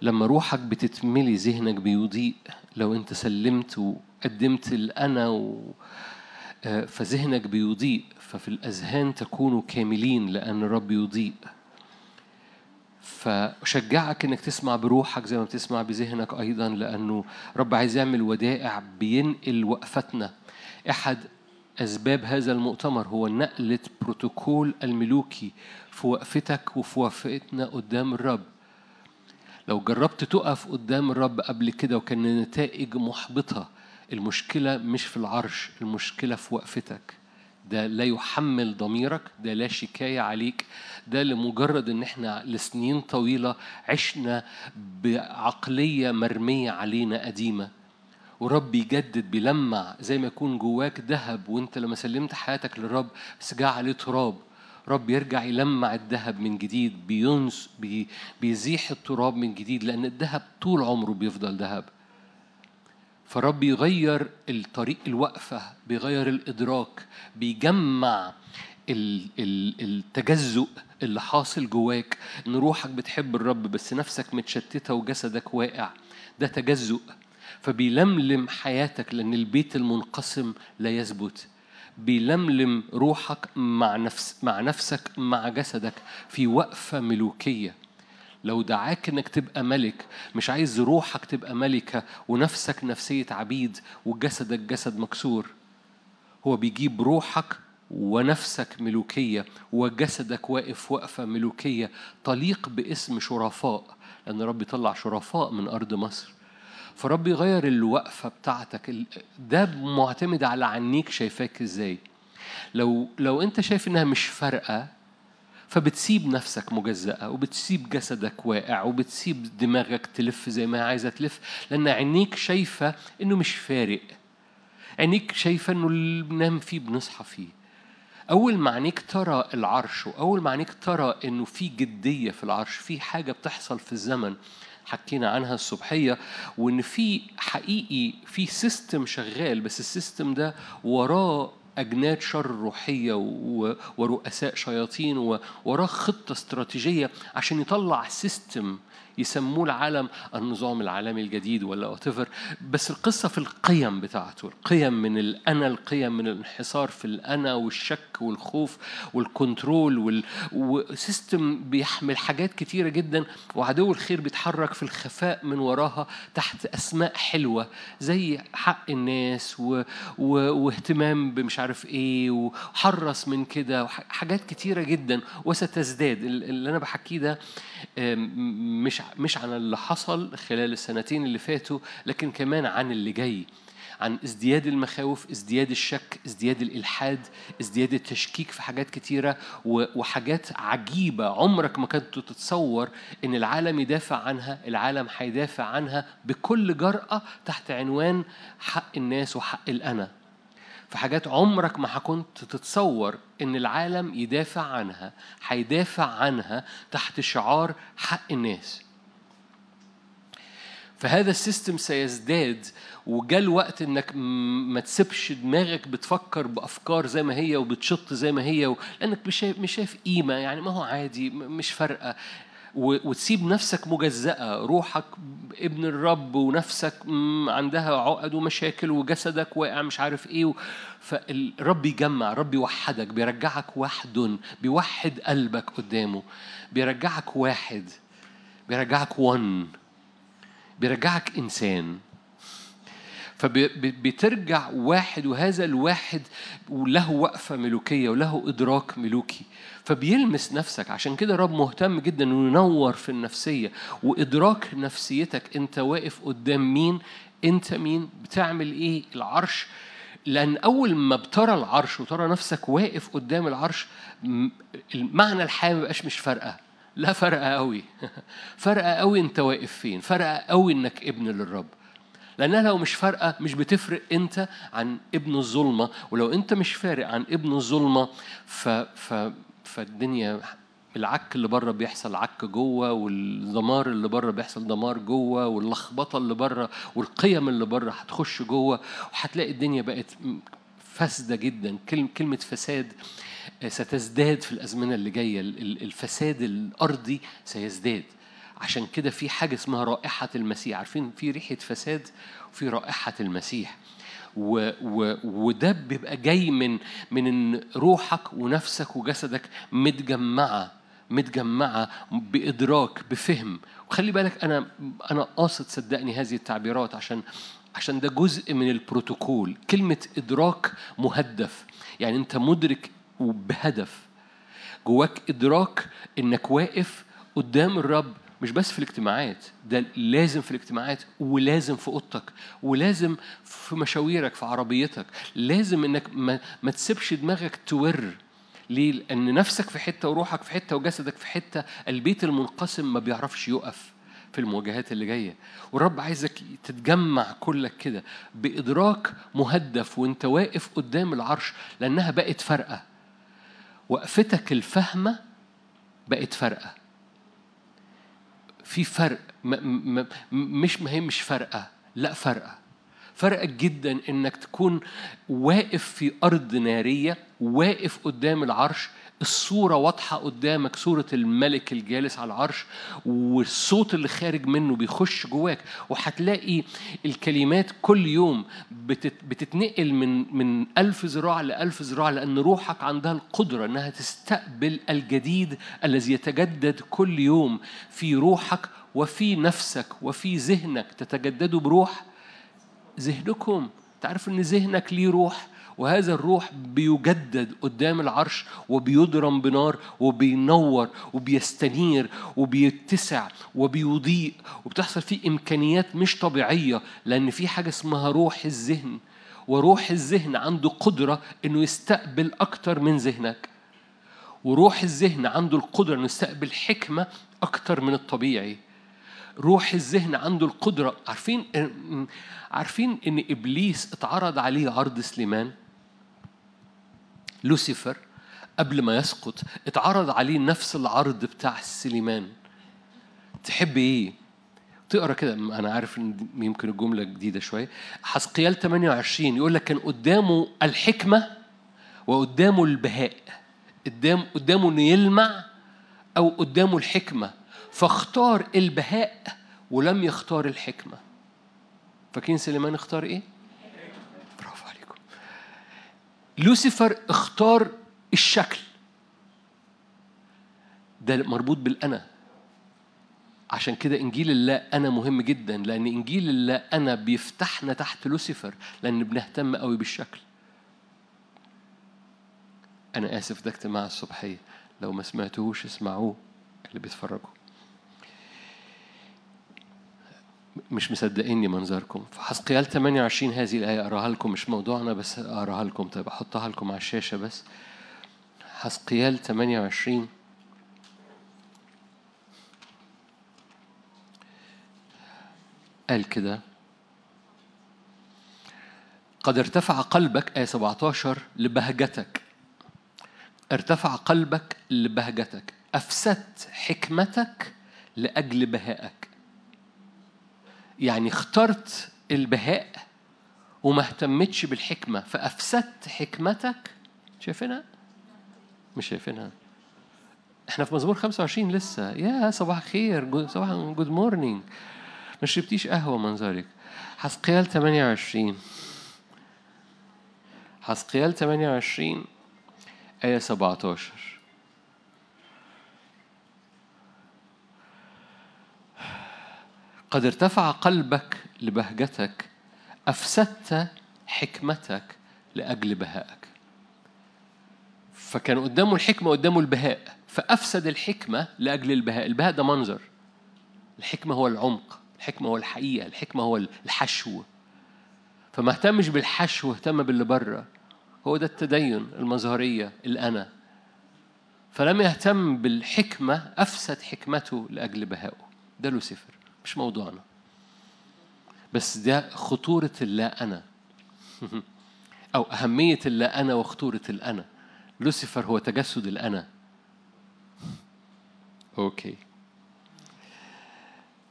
لما روحك بتتملي ذهنك بيضيء. لو أنت سلمت وقدمت الأنا و... آه، فذهنك بيضيء ففي الأذهان تكونوا كاملين لأن الرب يضيء. فشجعك إنك تسمع بروحك زي ما بتسمع بذهنك أيضا لأنه رب عايز يعمل ودائع بينقل وقفتنا. أحد أسباب هذا المؤتمر هو نقلة بروتوكول الملوكي في وقفتك وفي وقفتنا قدام الرب. لو جربت تقف قدام الرب قبل كده وكان النتائج محبطة المشكلة مش في العرش المشكلة في وقفتك. ده لا يحمل ضميرك ده لا شكاية عليك. ده لمجرد إن إحنا لسنين طويلة عشنا بعقلية مرمية علينا قديمة. ورب بيجدد بيلمع زي ما يكون جواك ذهب وإنت لما سلمت حياتك للرب بس جه عليه تراب. رب يرجع يلمع الذهب من جديد بينس بي بيزيح التراب من جديد لأن الذهب طول عمره بيفضل ذهب. فرب يغير الطريق الوقفة بيغير الإدراك بيجمع ال- ال- التجزؤ اللي حاصل جواك. إن روحك بتحب الرب بس نفسك متشتتة وجسدك واقع ده تجزؤ. فبيلملم حياتك لأن البيت المنقسم لا يثبت. بيلملم روحك مع نفس مع نفسك مع جسدك في وقفة ملوكية. لو دعاك إنك تبقى ملك مش عايز روحك تبقى ملكة ونفسك نفسية عبيد وجسدك جسد مكسور. هو بيجيب روحك ونفسك ملوكية وجسدك واقف وقفة ملوكية تليق باسم شرفاء لأن رب يطلع شرفاء من أرض مصر. فرب يغير الوقفة بتاعتك ده معتمد على عينيك شايفاك إزاي. لو لو أنت شايف إنها مش فارقة فبتسيب نفسك مجزأة وبتسيب جسدك واقع وبتسيب دماغك تلف زي ما عايزة تلف لأن عينيك شايفة إنه مش فارق. عينيك شايفة إنه اللي بننام فيه بنصحى فيه. أول ما عينيك ترى العرش وأول ما عينيك ترى إنه في جدية في العرش في حاجة بتحصل في الزمن حكينا عنها الصبحية وإن في حقيقي في system شغال بس ال system ده وراه أجناد شر روحية ورؤساء شياطين ووراه خطة استراتيجية عشان يطلع system يسموه العالم النظام العالمي الجديد ولا whatever. بس القصة في القيم بتاعته القيم من الأنا القيم من الانحصار في الأنا والشك والخوف وال control وال... و system بيحمل حاجات كتيرة جدا وعدو الخير بيتحرك في الخفاء من وراها تحت أسماء حلوة زي حق الناس و... و... واهتمام بمش عارف إيه وحرص من كده وحاجات كتيرة جدا وستزداد. اللي أنا بحكيه ده مش مش عن اللي حصل خلال السنتين اللي فاتوا لكن كمان عن اللي جاي. عن ازدياد المخاوف ازدياد الشك ازدياد الإلحاد ازدياد التشكيك في حاجات كتيرة وحاجات عجيبة عمرك ما كنت تتصور إن العالم يدافع عنها العالم هيدافع عنها بكل جرأة تحت عنوان حق الناس وحق الأنا. في حاجات عمرك ما كنت تتصور إن العالم يدافع عنها هيدافع عنها تحت شعار حق الناس. فهذا السيستم سيزداد وجاء الوقت إنك ما تسيبش دماغك بتفكر بأفكار زي ما هي وبتشط زي ما هي و... لأنك مش شايف قيمة يعني ما هو عادي مش فارقة وتسيب نفسك مجزأة روحك ابن الرب ونفسك عندها عقد ومشاكل وجسدك واقع مش عارف إيه. فالرب يجمع رب يوحدك بيرجعك وحد بيوحد قلبك قدامه بيرجعك واحد بيرجعك ون بيرجعك إنسان. فبترجع واحد وهذا الواحد له وقفة ملوكية وله إدراك ملوكي. فبيلمس نفسك. عشان كده رب مهتم جدا إنه ينور في النفسية وإدراك نفسيتك. أنت واقف قدام مين؟ أنت مين؟ بتعمل إيه؟ العرش. لأن أول ما بترى العرش وترى نفسك واقف قدام العرش المعنى الحياة ما بقاش مش فارقة. لا فارقة قوي. فارقة قوي أنت واقف فين. فارقة قوي إنك ابن للرب. لأنها لو مش فارقة مش بتفرق أنت عن ابن الظلمة. ولو أنت مش فارق عن ابن الظلمة ف... ف... فالدنيا العك اللي بره بيحصل عك جوه والدمار اللي بره بيحصل دمار جوه واللخبطة اللي بره والقيم اللي بره هتخش جوه وهتلاقي الدنيا بقت فاسدة جدا. كلمة فساد ستزداد في الأزمنة اللي ال- الفساد الأرضي سيزداد. عشان كده في حاجة اسمها رائحة المسيح. عارفين في ريحة فساد وفي رائحة المسيح. و و وده بيبقى جاي من من إن روحك ونفسك وجسدك متجمعة متجمعة بإدراك بفهم. وخلي بالك أنا أنا قاصد صدقني هذه التعبيرات عشان عشان ده جزء من البروتوكول. كلمة إدراك مهدف. يعني أنت مدرك وبهدف. جواك إدراك إنك واقف قدام الرب مش بس في الاجتماعات ده لازم في الاجتماعات ولازم في أوضتك ولازم في مشاويرك في عربيتك. لازم إنك ما, ما تسيبش دماغك تور. ليه؟ لأن نفسك في حتة وروحك في حتة وجسدك في حتة البيت المنقسم ما بيعرفش يقف في المواجهات اللي جاية. والرب عايزك تتجمع كلك كده بإدراك مهدف وأنت واقف قدام العرش لأنها بقت فارقة. وقفتك الفهمة بقت فارقة. في فرق م م م مش ما هي مش فارقة لا فارقة. فرق جدا إنك تكون واقف في أرض نارية واقف قدام العرش الصورة واضحة قدامك صورة الملك الجالس على العرش والصوت اللي خارج منه بيخش جواك وهتلاقي الكلمات كل يوم بتت بتتنقل من من ألف ذراع لألف ذراع لأن روحك عندها القدرة إنها تستقبل الجديد الذي يتجدد كل يوم في روحك وفي نفسك وفي ذهنك. تتجددوا بروح ذهنكم. تعرف إن ذهنك ليه روح؟ وهذا الروح بيجدد قدام العرش وبيضرم بنار وبينور وبيستنير وبيتسع وبيضيء. وبتحصل فيه إمكانيات مش طبيعية لأن في حاجة اسمها روح الذهن. وروح الذهن عنده قدرة إنه يستقبل أكتر من ذهنك. وروح الذهن عنده القدرة إنه يستقبل حكمة أكتر من الطبيعي. روح الذهن عنده القدرة. عارفين عارفين إن إبليس اتعرض عليه عرض سليمان؟ لوسيفر قبل ما يسقط اتعرض عليه نفس العرض بتاع سليمان. تحب إيه؟ تقرأ كده أنا عارف إن يمكن الجملة جديدة شوية. حسقيال 28 يقول لك كان قدامه الحكمة وقدامه البهاء. قدام قدامه إنه يلمع أو قدامه الحكمة. فاختار البهاء ولم يختار الحكمة. فاكرين سليمان اختار إيه برافو عليكم لوسيفر اختار الشكل. ده مربوط بالأنا. عشان كده إنجيل الله أنا مهم جدا لأن إنجيل الله انا بيفتحنا تحت لوسيفر لأن بنهتم قوي بالشكل. أنا آسف ده اجتماع الصبحية. لو ما سمعتوهوش اسمعوه اللي بيتفرجوا. مش مصدقيني منظركم. في حسقيال 28 هذه الآية أقراها لكم مش موضوعنا بس أقراها لكم. طيب أحطها لكم على الشاشة بس. حسقيال 28 قال كده. قد ارتفع قلبك آية 17 لبهجتك. ارتفع قلبك لبهجتك. أفسدت حكمتك لأجل بهائك. يعني اخترت البهاء وما اهتمتش بالحكمة فأفسدت حكمتك. شايفينها؟ مش شايفينها. إحنا في مزمور 25 لسه. يا صباح جو- صباح good morning ما شربتيش قهوة منظرك حسقيال 28 حسقيال 28 آية 17 قد ارتفع قلبك لبهجتك أفسدت حكمتك لأجل بهائك. فكان قدامه الحكمة قدامه البهاء فأفسد الحكمة لأجل البهاء. البهاء ده منظر. الحكمة هو العمق الحكمة هو الحقيقة الحكمة هو الحشو. فما اهتمش بالحشو اهتم باللي بره. هو ده التدين المظهرية الأنا. فلم يهتم بالحكمة أفسد حكمته لأجل بهائه. ده لوسيفر. مش موضوعنا بس ده خطورة اللا أنا أو أهمية اللا أنا وخطورة الأنا. لوسيفر هو تجسد الأنا. أوكي.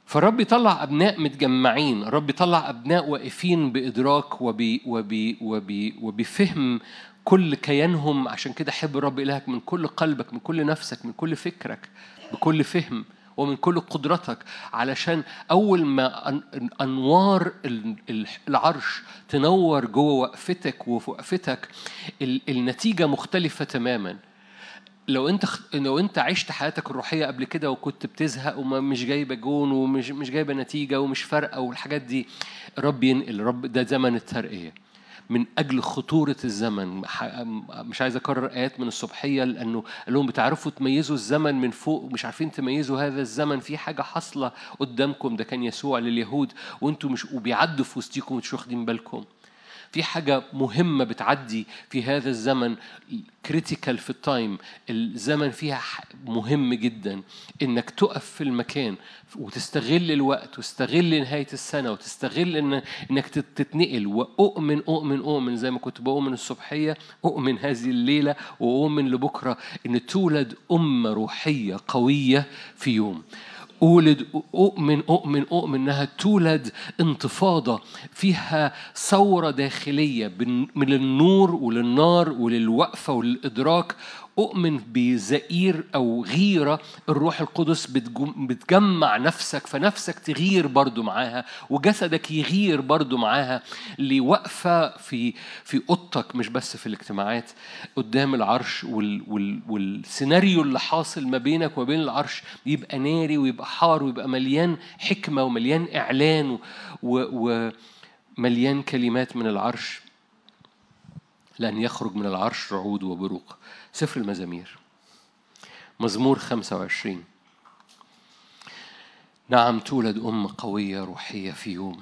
فالرب يطلع أبناء متجمعين. الرب يطلع أبناء واقفين بإدراك وب وب وب وبفهم كل كيانهم. عشان كده حب الرب إلهك من كل قلبك من كل نفسك من كل فكرك بكل فهم. ومن كل قدرتك علشان أول ما أن- أنوار ال- ال- العرش تنور جوه وقفتك وفي وقفتك ال- النتيجة مختلفة تماما. لو أنت لو أنت عشت حياتك الروحية قبل كده وكنت بتزهق ومش جايبة جون ومش مش جايبة نتيجة ومش فارقة والحاجات دي الرب ينقل الرب ده زمن الترقية. من أجل خطورة الزمن. مش عايز أكرر آيات من الصبحية لأنه قال لهم بتعرفوا تميزوا الزمن من فوق مش عارفين تميزوا هذا الزمن في حاجة حاصلة قدامكم. ده كان يسوع لليهود وأنتم مش وبيعدوا في وسطيكم ومش واخدين بالكم. في حاجة مهمة بتعدي في هذا الزمن critical في ال time الزمن فيها مهم جدا إنك تقف في المكان وتستغل الوقت وتستغل نهاية السنة وتستغل إن إنك تت- تتنقل. وأؤمن أؤمن أؤمن زي ما كنت بؤمن الصبحية أؤمن هذه الليلة وأؤمن لبكرة إن تولد أمة روحية قوية في يوم. أولد أؤمن أؤمن أؤمن إنها تولد انتفاضة فيها ثورة داخلية من النور وللنار وللوقفة وللإدراك أؤمن بزئير أو غيرة الروح القدس بتجم- بتجمع نفسك فنفسك تغير برضو معاها وجسدك يغير برضو معاها لوقفة في في أوضتك مش بس في الاجتماعات قدام العرش وال وال والسيناريو اللي حاصل ما بينك وبين العرش يبقى ناري ويبقى حار ويبقى مليان حكمة ومليان إعلان ومليان كلمات من العرش. لأن يخرج من العرش رعود وبروق. سفر المزامير. مزمور 25 نعم تولد أم قوية روحية في يوم.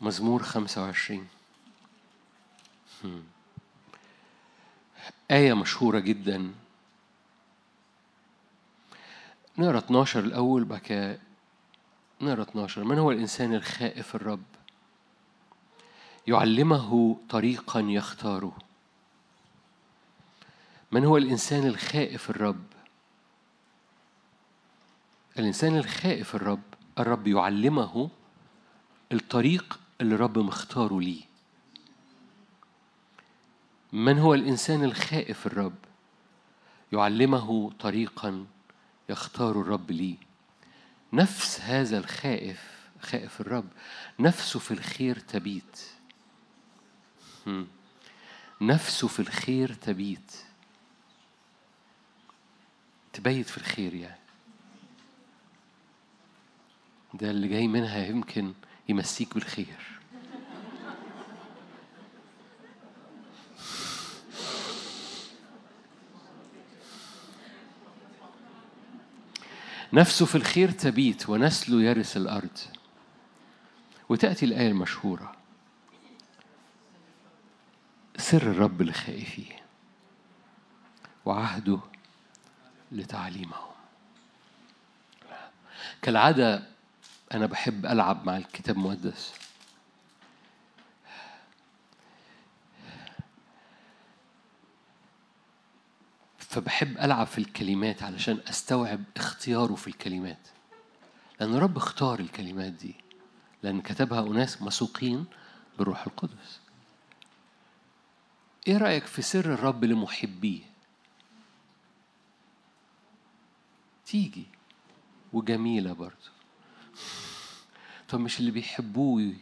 مزمور 25 هم. آية مشهورة جدا. نقرأ 12 الأول كده نقرأ 12 من هو الإنسان الخائف الرب؟ يعلمه طريقا يختاره. من هو الإنسان الخائف الرب؟ الإنسان الخائف الرب الرب يعلمه الطريق اللي الرب مختاره ليه. من هو الإنسان الخائف الرب؟ يعلمه طريقا يختار الرب ليه. نفس هذا الخائف خائف الرب نفسه في الخير تبيت. نفسه في الخير تبيت. تبيت في الخير يعني. ده اللي جاي منها يمكن يمسيك بالخير. نفسه في الخير تبيت ونسله يرث الأرض. وتأتي الآية المشهورة. سر الرب لخائفيه وعهده لتعليمهم. كالعادة أنا بحب ألعب مع الكتاب المقدس. فبحب ألعب في الكلمات علشان أستوعب اختياره في الكلمات. لأن الرب اختار الكلمات دي. لأن كتبها أناس مسوقين بالروح القدس. إيه رأيك في سر الرب لمحبيه؟ تيجي. وجميلة برضه طب مش اللي بيحبوه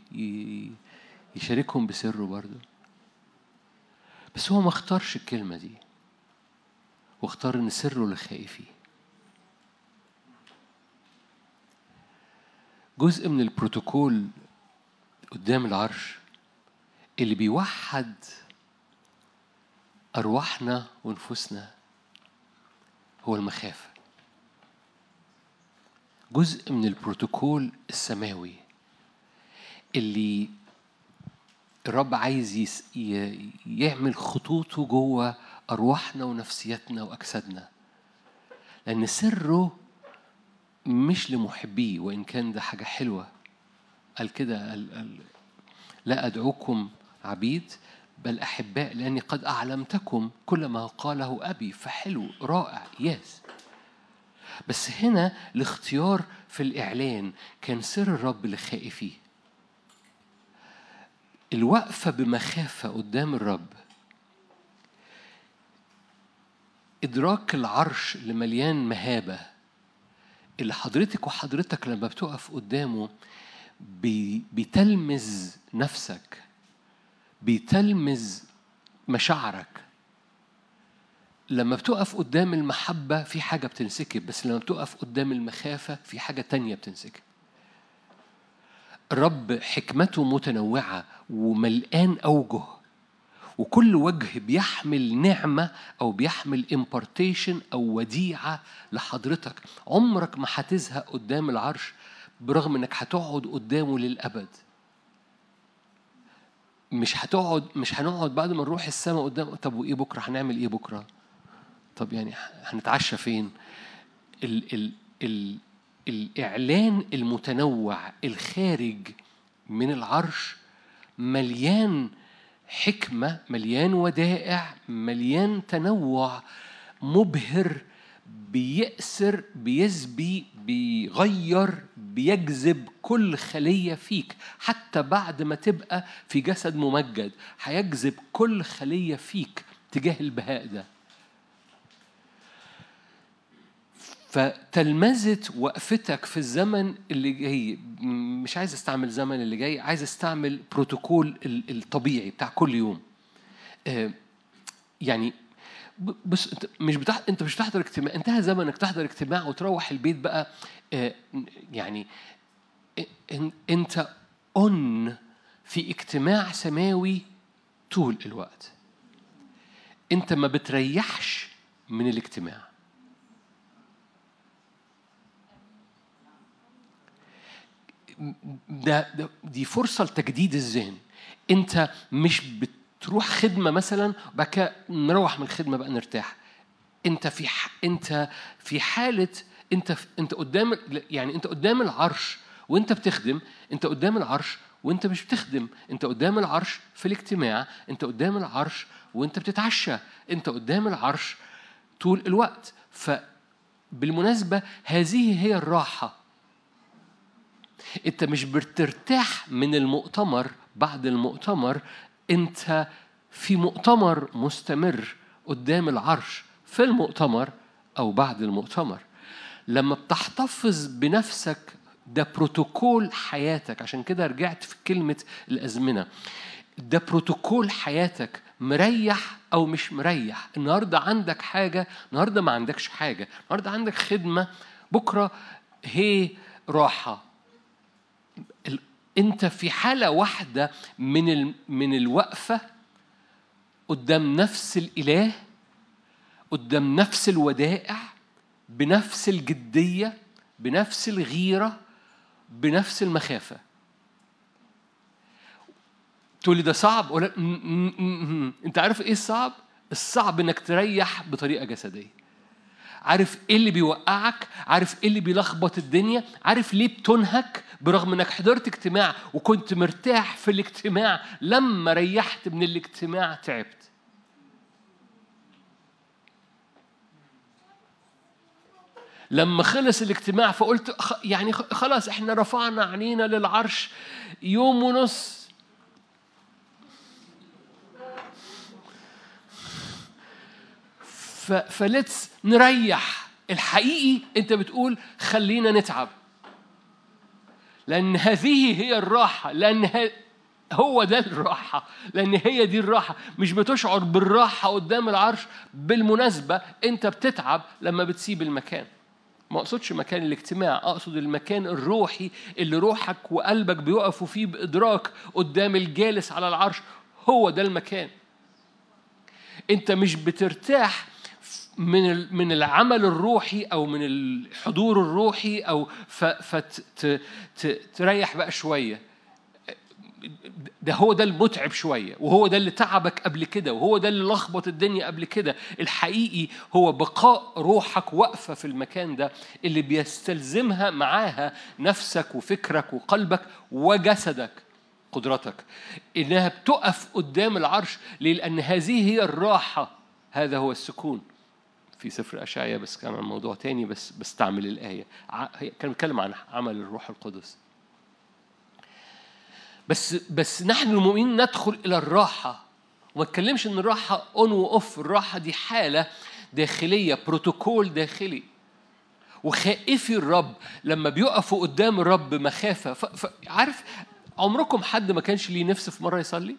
يشاركهم بسره برضه بس هو ما اختارش الكلمة دي. واختار إن سره لخائفيه جزء من البروتوكول قدام العرش اللي بيوحد أرواحنا ونفوسنا هو المخافة. جزء من البروتوكول السماوي اللي الرب عايز يعمل خطوطه جوه أرواحنا ونفسيتنا وأجسادنا. لأن سره مش لمحبيه وإن كان ده حاجة حلوة. قال كده قال, قال لا أدعوكم عبيد بل أحباء لأني قد أعلمتكم كل ما قاله أبي فحلو رائع يس بس هنا الاختيار في الإعلان كان سر الرب لخائفيه الوقفة بمخافة قدام الرب. إدراك العرش اللي مليان مهابة. اللي حضرتك وحضرتك لما بتقف قدامه بي- بيتلمذ نفسك. بيتلمذ مشاعرك. لما بتقف قدام المحبة في حاجة بتنسكب بس لما بتقف قدام المخافة في حاجة تانية بتنسكب. الرب حكمته متنوعة وملقان أوجه وكل وجه بيحمل نعمة أو بيحمل impartation أو وديعة لحضرتك. عمرك ما هتزهق قدام العرش برغم إنك هتقعد قدامه للأبد. مش هتقعد مش هنقعد بعد ما نروح السماء قدام طب وإيه بكرة؟ هنعمل إيه بكرة؟ طب يعني هنتعشى فين؟ ال ال ال الإعلان المتنوع الخارج من العرش مليان حكمة مليان ودائع مليان تنوع مبهر بيأسر بيسبي بيغير بيجذب كل خلية فيك. حتى بعد ما تبقى في جسد ممجد هيجذب كل خلية فيك تجاه البهاء ده. فتلمذة وقفتك في الزمن اللي جاي. مش عايز أستعمل زمن اللي جاي عايز أستعمل بروتوكول ال- الطبيعي بتاع كل يوم. آه، يعني بس مش بتح... انت مش بتحضر اجتماع انتهى زمنك تحضر اجتماع وتروح البيت بقى. آه، يعني انت اون في اجتماع سماوي طول الوقت. انت ما بتريحش من الاجتماع. ده, ده دي فرصة لتجديد الذهن. انت مش بتروح خدمة مثلا وبعد كده نروح من الخدمة بقى نرتاح. انت في ح... انت في حالة انت في... انت قدام يعني انت قدام العرش وانت بتخدم انت قدام العرش وانت مش بتخدم. انت قدام العرش في الاجتماع انت قدام العرش وانت بتتعشى انت قدام العرش طول الوقت. فبالمناسبة هذه هي الراحة. انت مش بترتاح من المؤتمر بعد المؤتمر انت في مؤتمر مستمر قدام العرش في المؤتمر أو بعد المؤتمر. لما بتحتفظ بنفسك ده بروتوكول حياتك. عشان كده رجعت في كلمة الأزمنة. ده بروتوكول حياتك مريح أو مش مريح. النهاردة عندك حاجة النهاردة ما عندكش حاجة. النهاردة عندك خدمة بكرة هي راحة. انت في حالة واحدة من. من الوقفة قدام نفس الإله قدام نفس الودائع بنفس الجدية بنفس الغيرة بنفس المخافة تقول لي ده صعب ولا م- م- م. انت عارف إيه الصعب الصعب انك تريح بطريقة جسدية عارف إيه اللي بيوقعك؟ عارف إيه اللي بيلخبط الدنيا؟ عارف ليه بتنهك؟ برغم إنك حضرت اجتماع وكنت مرتاح في الاجتماع لما ريحت من الاجتماع تعبت. لما خلص الاجتماع فقلت يعني خلاص إحنا رفعنا عينينا للعرش يوم ونص. ف- فلتس نريح. الحقيقي انت بتقول خلينا نتعب. لأن هذه هي الراحة. لأن ه- هو ده الراحة. لأن هي دي الراحة. مش بتشعر بالراحة قدام العرش بالمناسبة انت بتتعب لما بتسيب المكان. ما أقصدش مكان الاجتماع أقصد المكان الروحي اللي روحك وقلبك بيقفوا فيه بإدراك قدام الجالس على العرش. هو ده المكان. انت مش بترتاح من من العمل الروحي أو من الحضور الروحي أو فتريح بقى شوية. ده هو ده المتعب شوية وهو ده اللي تعبك قبل كده وهو ده اللي لخبط الدنيا قبل كده. الحقيقي هو بقاء روحك واقفة في المكان ده اللي بيستلزمها معاها نفسك وفكرك وقلبك وجسدك قدرتك. إنها بتقف قدام العرش ليه؟ لأن هذه هي الراحة هذا هو السكون. في سفر أشعياء بس كان عن موضوع تاني بس بستعمل هي- كان بيتكلم عن عمل الروح القدس. بس بس نحن المؤمنين ندخل إلى الراحة. وما اتكلمش إن الراحة on و off الراحة دي حالة داخلية بروتوكول داخلي. وخائفي الرب. لما بيقفوا قدام الرب. ف... عارف عمركم حد ما كانش ليه نفس في مرة يصلي؟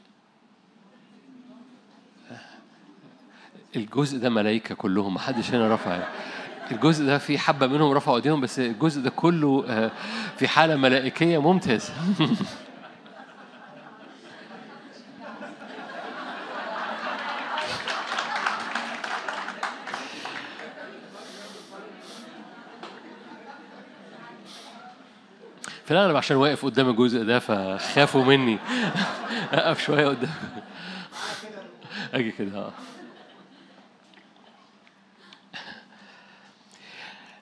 الجزء ده ملائكه كلهم ما حدش هنا رفع الجزء ده في حبة منهم رفعوا أيديهم بس الجزء ده كله آه، في حالة ملائكية ممتازة. في الأغلب عشان واقف قدام الجزء ده فخافوا مني. أقف شوية قدام. أجي كده آه.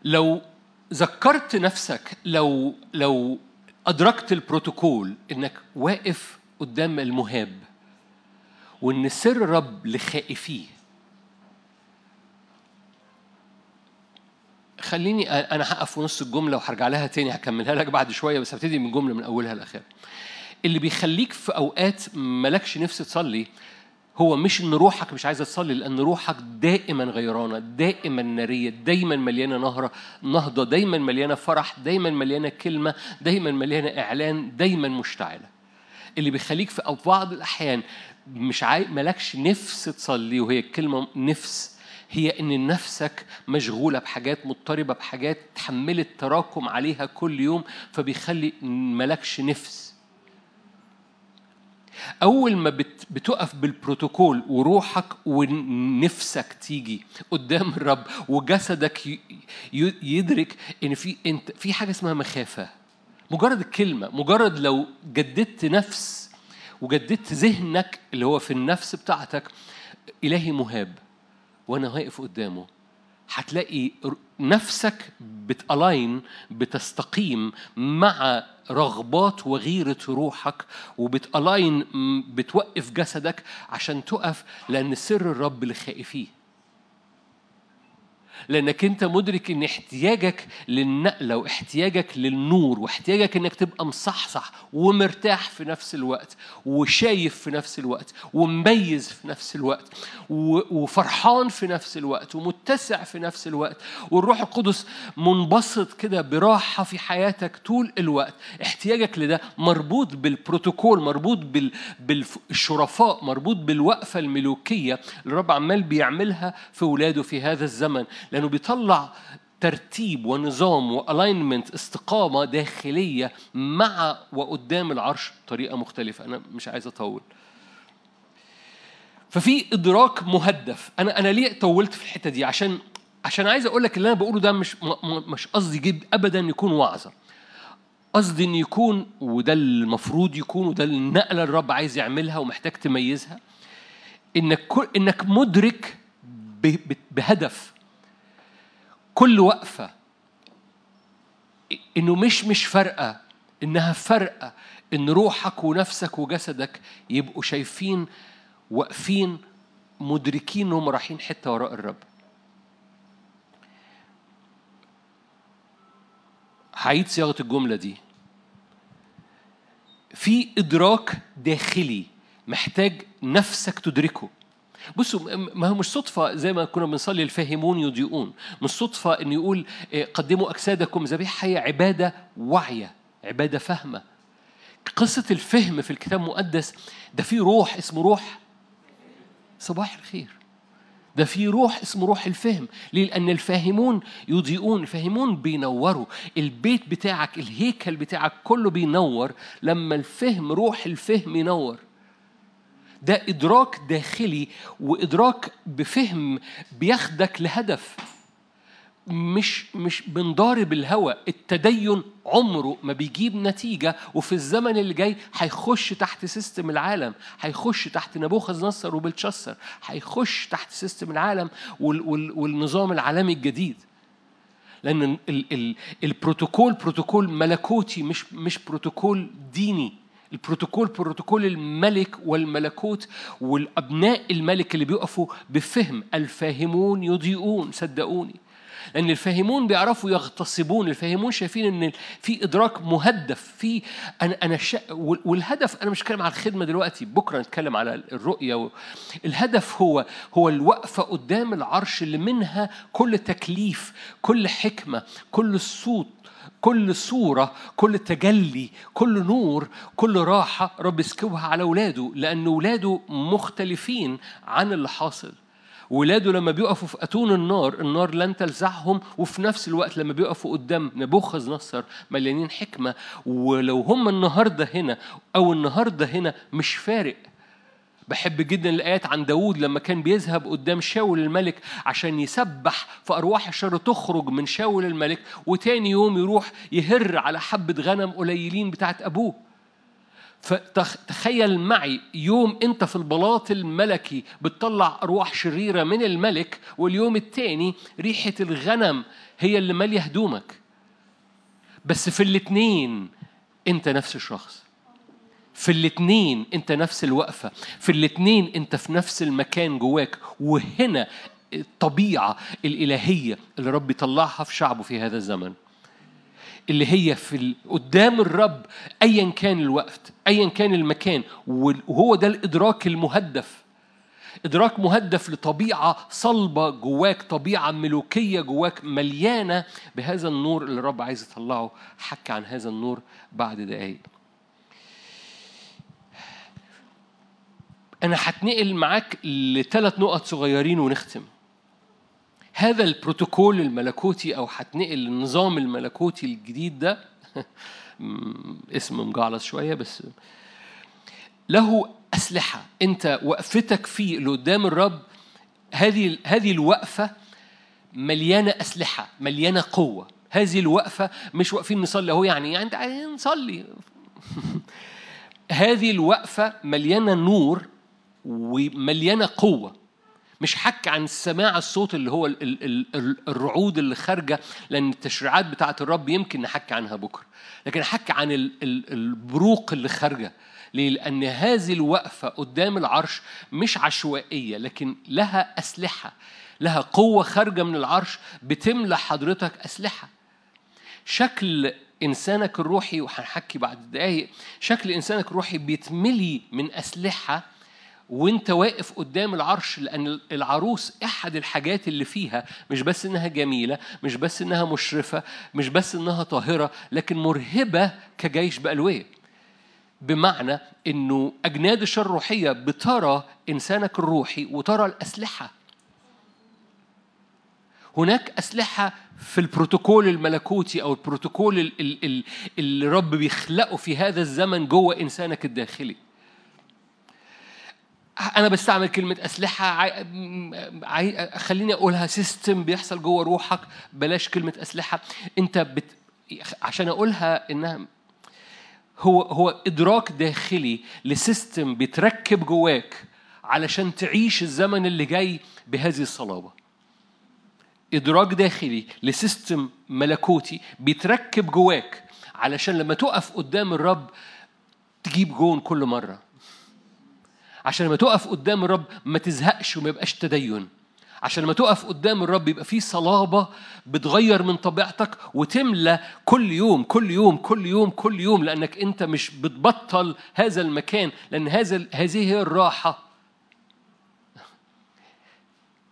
لو ذكرت نفسك لو لو أدركت البروتوكول إنك واقف قدام المهاب وإن سر الرب لخائفيه خليني أ- أنا هقف في نص الجملة وهرجع لها تاني هكملها لك بعد شوية بس هبتدي من الجمله من أولها لآخرها. اللي بيخليك في أوقات مالكش نفس تصلي هو مش إن روحك مش عايزة تصلي لأن روحك دائما غيرانة دائما نارية دايما مليانة نهره نهضة دايما مليانة فرح دايما مليانة كلمة دايما مليانة إعلان دايما مشتعلة. اللي بيخليك في أو بعض الأحيان مش عاي... مالكش نفس تصلي وهي الكلمة نفس هي إن نفسك مشغولة بحاجات مضطربة بحاجات تحملت تراكم عليها كل يوم فبيخلي مالكش نفس. أول ما بت بتقف بالبروتوكول وروحك ونفسك تيجي قدام الرب وجسدك يدرك إن في أنت في حاجة اسمها مخافة. مجرد الكلمة مجرد لو جددت نفس وجددت ذهنك اللي هو في النفس بتاعتك إلهي مهاب وأنا واقف قدامه. هتلاقي نفسك بتألاين بتستقيم مع رغبات وغيرة روحك وبتألاين م- بتوقف جسدك عشان تقف لأن سر الرب لخائفيه لأنك أنت مدرك إن احتياجك للنقلة واحتياجك للنور واحتياجك إنك تبقى مصحصح ومرتاح في نفس الوقت وشايف في نفس الوقت ومميز في نفس الوقت وفرحان في نفس الوقت ومتسع في نفس الوقت والروح القدس منبسط كده براحة في حياتك طول الوقت. احتياجك لده مربوط بالبروتوكول مربوط بال... بالشرفاء مربوط بالوقفة الملوكية اللي الرب عمال بيعملها في ولاده في هذا الزمن. لأنه بيطلع ترتيب ونظام والاينمنت استقامة داخلية مع وقدام العرش بطريقة مختلفة. أنا مش عايز أطول. ففي إدراك مهدف. أنا أنا ليه طولت في الحتة دي؟ عشان عشان عايز أقول لك اللي أنا بقوله ده مش مش قصدي جد ابدا يكون وعظة. قصدي ان يكون وده المفروض يكون وده النقلة الرب عايز يعملها ومحتاج تميزها إنك إنك مدرك بهدف. كل وقفة إنه مش مش فارقة إنها فارقة إن روحك ونفسك وجسدك يبقوا شايفين واقفين مدركين إنهم رايحين حتة وراء الرب. هعيد صياغة الجملة دي. في إدراك داخلي محتاج نفسك تدركه. بصوا ما هو مش صدفة زي ما كنا بنصلي الفاهمون يضيئون. مش صدفة إن يقول إيه، قدموا أجسادكم ذبيحة حية عبادة واعية عبادة فاهمة. قصة الفهم في الكتاب المقدس ده في روح اسمه روح صباح الخير. ده في روح اسمه روح الفهم. ليه؟ لأن الفاهمون يضيئون. الفاهمون بينوروا. البيت بتاعك الهيكل بتاعك كله بينور. لما الفهم روح الفهم ينور ده إدراك داخلي وإدراك بفهم بياخدك لهدف. مش مش بنضارب الهوى التدين عمره ما بيجيب نتيجة وفي الزمن اللي جاي هيخش تحت سيستم العالم هيخش تحت نبوخذ نصر وبلتشسر هيخش تحت system العالم وال وال والنظام العالمي الجديد. لأن ال ال البروتوكول بروتوكول ملكوتي مش مش بروتوكول ديني. البروتوكول بروتوكول الملك والملكوت والأبناء الملك اللي بيقفوا بفهم الفاهمون يضيئون صدقوني. لأن الفاهمون بيعرفوا يغتصبون الفاهمون شايفين إن في إدراك مهدف في أنا أنا شا... وال- والهدف أنا مش بتكلم على الخدمة دلوقتي بكرة نتكلم على الرؤية و... الهدف هو هو الوقفة قدام العرش اللي منها كل تكليف كل حكمة كل صوت كل صورة كل تجلي كل نور كل راحة رب يسكبها على ولاده لأن ولاده مختلفين عن اللي حاصل. ولاده لما بيقفوا في أتون النار النار لن تلزعهم وفي نفس الوقت لما بيقفوا قدام نبوخذ نصر مليانين حكمة ولو هم النهاردة هنا أو النهاردة هنا مش فارق. بحب جدا الآيات عن داود لما كان بيذهب قدام شاول الملك عشان يسبح فأرواح الشر تخرج من شاول الملك وتاني يوم يروح يهر على حبة غنم قليلين بتاعت أبوه. فتخيل معي يوم انت في البلاط الملكي بتطلع أرواح شريرة من الملك واليوم التاني ريحة الغنم هي اللي مالية هدومك. بس في الاتنين انت نفس الشخص. في الاتنين انت نفس الوقفة. في الاتنين انت في نفس المكان جواك. وهنا الطبيعة الإلهية اللي رب يطلعها في شعبه في هذا الزمن. اللي هي في. قدام الرب ايا كان الوقت ايا كان المكان وهو ده الإدراك المهدف إدراك مهدف لطبيعة صلبة جواك طبيعة ملوكية جواك مليانة بهذا النور اللي الرب عايز يطلعه حكى عن هذا النور بعد دقايق أنا هتنقل معاك لثلاث نقط صغيرين ونختم هذا البروتوكول الملكوتي أو هتنقل النظام الملكوتي الجديد ده اسم مجعلص شوية بس له أسلحة. أنت وقفتك فيه اللي قدام الرب هذه هذه الوقفة مليانة أسلحة مليانة قوة. هذه الوقفة مش واقفين نصلي أهو يعني يعني تعالى نصلي. هذه الوقفة مليانة نور ومليانة قوة. مش حك عن سماع الصوت اللي هو ال- ال- ال- ال- الرعود اللي خارجة لأن التشريعات بتاعة الرب يمكن نحكي عنها بكرة. لكن حكي عن ال- ال- البروق اللي خارجة. ليه؟ لأن هذه الوقفة قدام العرش مش عشوائية لكن لها أسلحة. لها قوة خارجة من العرش بتملى حضرتك أسلحة. شكل إنسانك الروحي وهنحكي بعد دقايق شكل إنسانك الروحي بيتملي من أسلحة وانت واقف قدام العرش لأن العروس أحد الحاجات اللي فيها مش بس إنها جميلة مش بس إنها مشرفة مش بس إنها طاهرة لكن مرهبة كجيش بالويه بمعنى إنه أجناد الشر الروحية بترى إنسانك الروحي وترى الأسلحة. هناك أسلحة في البروتوكول الملكوتي أو البروتوكول ال- ال- ال- اللي الرب بيخلقه في هذا الزمن جوه إنسانك الداخلي. أنا بستعمل كلمة أسلحة عاي... عاي... خليني أقولها system بيحصل جوه روحك بلاش كلمة أسلحة. أنت بت... عشان أقولها إنها هو هو إدراك داخلي ل system بيتركب جواك علشان تعيش الزمن اللي جاي بهذه الصلابة. إدراك داخلي ل system ملكوتي بيتركب جواك علشان لما تقف قدام الرب تجيب جون كل مرة. عشان لما تقف قدام الرب ما تزهقش وما يبقاش تدين. عشان لما تقف قدام الرب يبقى في صلابة بتغير من طبيعتك وتملى كل يوم كل يوم كل يوم كل يوم لأنك أنت مش بتبطل هذا المكان لأن هذا هذه هي الراحة.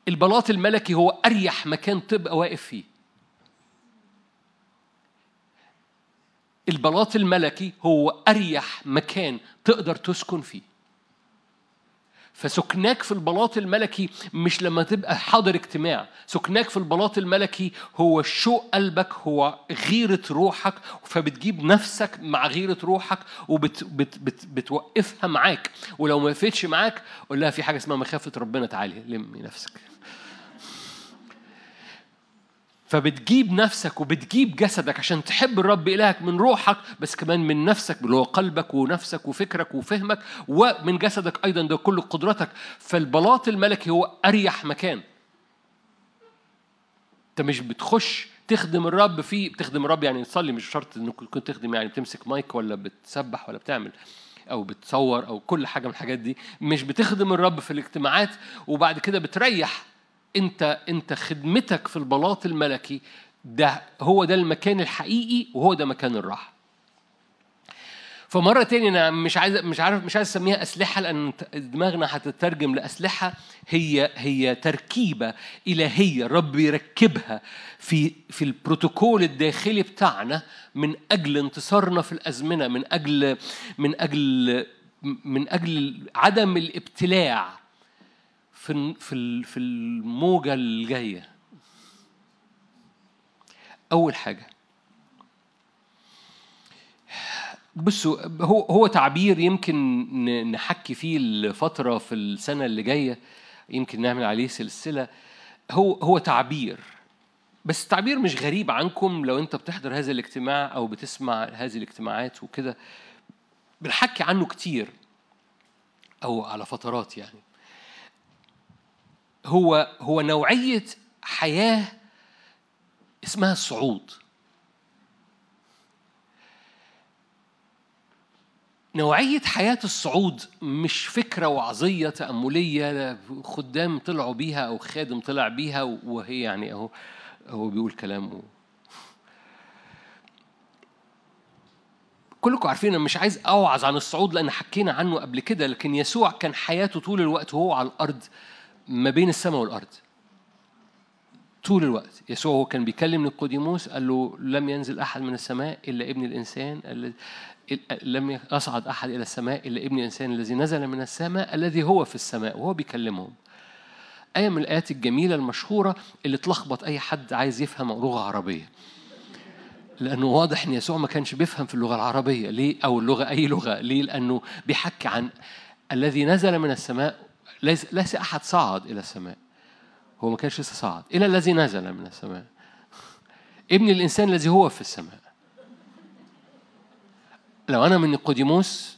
البلاط الملكي هو أريح مكان تبقى واقف فيه. البلاط الملكي هو أريح مكان تقدر تسكن فيه. فسكناك في البلاط الملكي مش لما تبقى حاضر اجتماع. سكناك في البلاط الملكي هو شوق قلبك هو غيرة روحك فبتجيب نفسك مع غيرة روحك وبتوقفها معاك. ولو ما وقفتش معاك قول لها في حاجة اسمها مخافة ربنا تعالي. لمي نفسك. فبتجيب نفسك وبتجيب جسدك عشان تحب الرب إلهك من روحك بس كمان من نفسك اللي هو قلبك ونفسك وفكرك وفهمك ومن جسدك أيضا ده كل قدرتك. فالبلاط الملكي هو أريح مكان. أنت مش بتخش تخدم الرب فيه بتخدم الرب يعني تصلي مش شرط إنك كنت تخدم يعني بتمسك مايك ولا بتسبح ولا بتعمل أو بتصور أو كل حاجة من الحاجات دي. مش بتخدم الرب في الاجتماعات وبعد كده بتريح انت انت خدمتك في البلاط الملكي ده هو ده المكان الحقيقي وهو ده مكان الراحة. فمرة تاني أنا مش عايز مش عارف مش عايز أسميها أسلحة لأن دماغنا هتترجم لأسلحة هي هي تركيبة إلهية الرب يركبها في في البروتوكول الداخلي بتاعنا من أجل انتصارنا في الأزمنة من أجل من أجل من أجل عدم الابتلاع في في في الموجة الجاية. أول حاجة. بصوا هو هو تعبير يمكن نحكي فيه الفترة في السنة اللي جاية يمكن نعمل عليه سلسلة. هو هو تعبير. بس التعبير مش غريب عنكم لو أنت بتحضر هذا الاجتماع أو بتسمع هذه الاجتماعات وكده. بنحكي عنه كتير أو على فترات يعني. هو هو نوعية حياة اسمها الصعود نوعية حياة الصعود مش فكرة وعظية تأملية خدام طلعوا بيها أو خادم طلع بيها وهي يعني أهو هو بيقول كلام كلكم عارفين أنا مش عايز أوعظ عن الصعود لأن حكينا عنه قبل كده لكن يسوع كان حياته طول الوقت وهو على الأرض. ما بين السماء والأرض. طول الوقت. يسوع هو كان بيكلم نيقوديموس قال له لم ينزل أحد من السماء إلا ابن الإنسان الذي لم يصعد أحد إلى السماء إلا ابن الإنسان الذي نزل من السماء الذي هو في السماء وهو بيكلمهم. آية من الآيات الجميلة المشهورة اللي تلخبط أي حد عايز يفهم لغة عربية. لأنه واضح إن يسوع ما كانش بيفهم في اللغة العربية. ليه؟ أو اللغة أي لغة. ليه؟ لأنه بيحكي عن الذي نزل من السماء ليس, أحد صعد إلى السماء. هو ما كانش لسه صعد إلى الذي نزل من السماء. ابن الإنسان الذي هو في السماء. لو أنا من نيقوديموس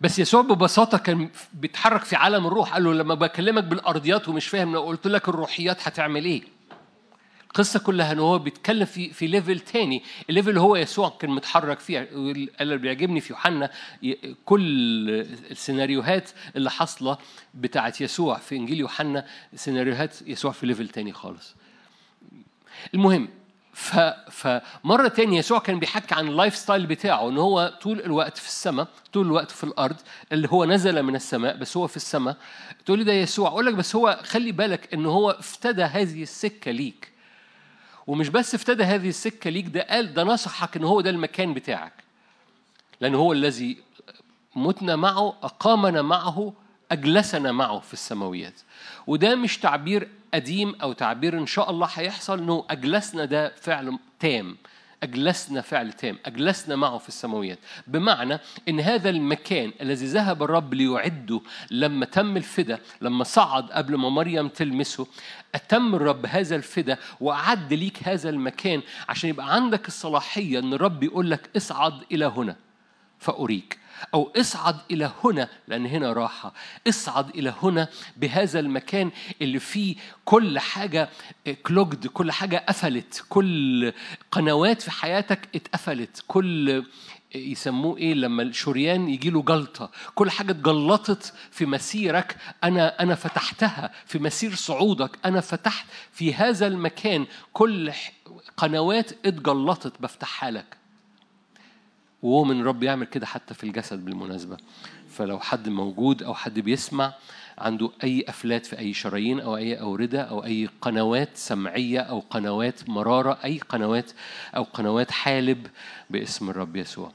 بس يسوع ببساطة كان بيتحرك في عالم الروح قال له لما بكلمك بالأرضيات ومش فاهم لو قلت لك الروحيات هتعمل إيه القصة كلها إن هو بيتكلم في في level تاني، ال level اللي هو يسوع كان متحرك فيه، اللي بيعجبني في يوحنا كل السيناريوهات اللي حاصلة بتاعت يسوع في إنجيل يوحنا سيناريوهات يسوع في level تاني خالص. المهم ف... فمرة تانية يسوع كان بيحكي عن ال lifestyle بتاعه إن هو طول الوقت في السماء طول الوقت في الأرض اللي هو نزل من السماء بس هو في السماء. تقول لي ده يسوع. أقول لك بس هو خلي بالك إن هو افتدى هذه السكة ليك. ومش بس افتدى هذه السكة ليك ده قال ده نصحك إن هو ده المكان بتاعك. لأن هو الذي متنا معه أقامنا معه أجلسنا معه في السماويات. وده مش تعبير قديم أو تعبير إن شاء الله هيحصل إنه أجلسنا ده فعل تام. أجلسنا فعل تام. أجلسنا معه في السماويات. بمعنى أن هذا المكان الذي ذهب الرب ليعده لما تم الفدا لما صعد قبل ما مريم تلمسه أتم الرب هذا الفدا وأعد ليك هذا المكان عشان يبقى عندك الصلاحية أن الرب يقول لك اصعد إلى هنا. فأريك. أو اصعد إلى هنا لأن هنا راحة. اصعد إلى هنا بهذا المكان اللي فيه كل حاجة كلوجد كل حاجة قفلت. كل قنوات في حياتك اتقفلت. كل يسموه إيه؟ لما الشريان يجي له جلطة. كل حاجة اتجلطت في مسيرك. أنا أنا فتحتها في مسير صعودك. أنا فتحت في هذا المكان. كل قنوات اتجلطت. بفتحها لك. وهو من رب يعمل كده حتى في الجسد بالمناسبة. فلو حد موجود أو حد بيسمع عنده أي أفلات في أي شرايين أو أي أوردة أو أي قنوات سمعية أو قنوات مرارة أي قنوات أو قنوات حالب باسم الرب يسوع.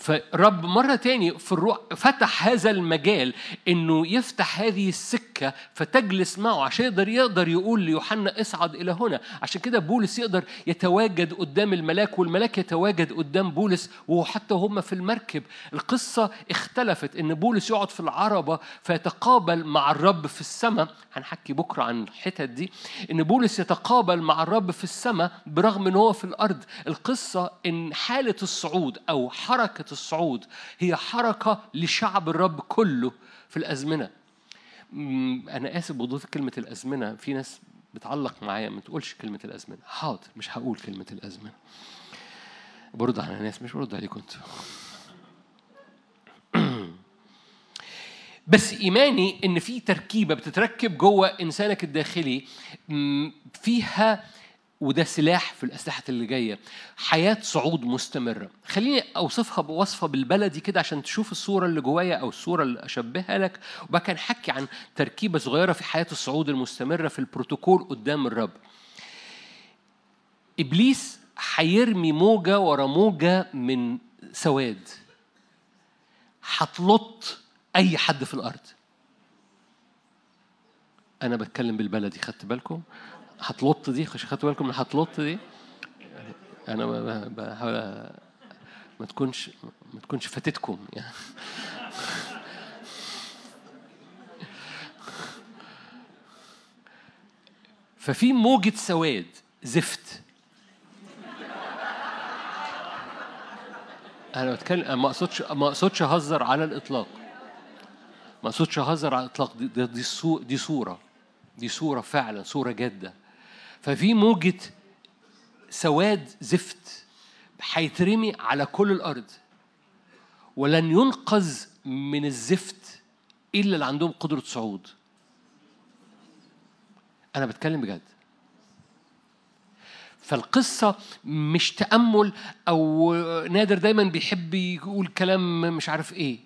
فرب مرة تاني في الروح فتح هذا المجال إنه يفتح هذه السكة فتجلس معه عشان يقدر يقدر يقول ليوحنا اصعد إلى هنا. عشان كده بولس يقدر يتواجد قدام الملاك والملاك يتواجد قدام بولس وهو حتى هم في المركب. القصة اختلفت إن بولس يقعد في العربة فيتقابل مع الرب في السماء. هنحكي بكرة عن الحتت دي. إن بولس يتقابل مع الرب في السماء برغم إن هو في الأرض. القصة إن حالة الصعود أو حركة الصعود. هي حركة لشعب الرب كله في الأزمنة. أنا آسف بضيف كلمة الأزمنة. في ناس بتعلق معايا ما تقولش كلمة الأزمنة. حاضر مش هقول كلمة الأزمنة. برد على ناس مش برد عليكم أنتوا. بس إيماني إن في تركيبة بتتركب جوه إنسانك الداخلي فيها وده سلاح في الأسلحة اللي جاية. حياة صعود مستمره خليني أوصفها بوصفة بالبلدي كده عشان تشوف الصورة اللي جوايا أو الصورة اللي أشبهها لك. وبقى كان نحكي عن تركيبة صغيرة في حياة الصعود المستمرة في البروتوكول قدام الرب. إبليس هيرمي موجة ورا موجة من سواد. هتلط أي حد في الأرض. أنا بتكلم بالبلدي خدت بالكم؟ هتلط دي خش خدت بالكم من هتلط دي؟ أنا بحاول ما تكونش ما تكونش فاتتكم يعني. ففي موجة سواد زفت. أنا بتكلم ما اقصدش ما أقصدش أهزر على الإطلاق. ما أقصدش أهزر على الإطلاق. دي دي, دي صورة. دي صورة فعلا صورة جادة. ففي موجة سواد زفت هيترمي على كل الأرض. ولن ينقذ من الزفت إلا اللي عندهم قدرة صعود. أنا بتكلم بجد. فالقصة مش تأمل أو نادر دايما بيحب يقول كلام مش عارف إيه.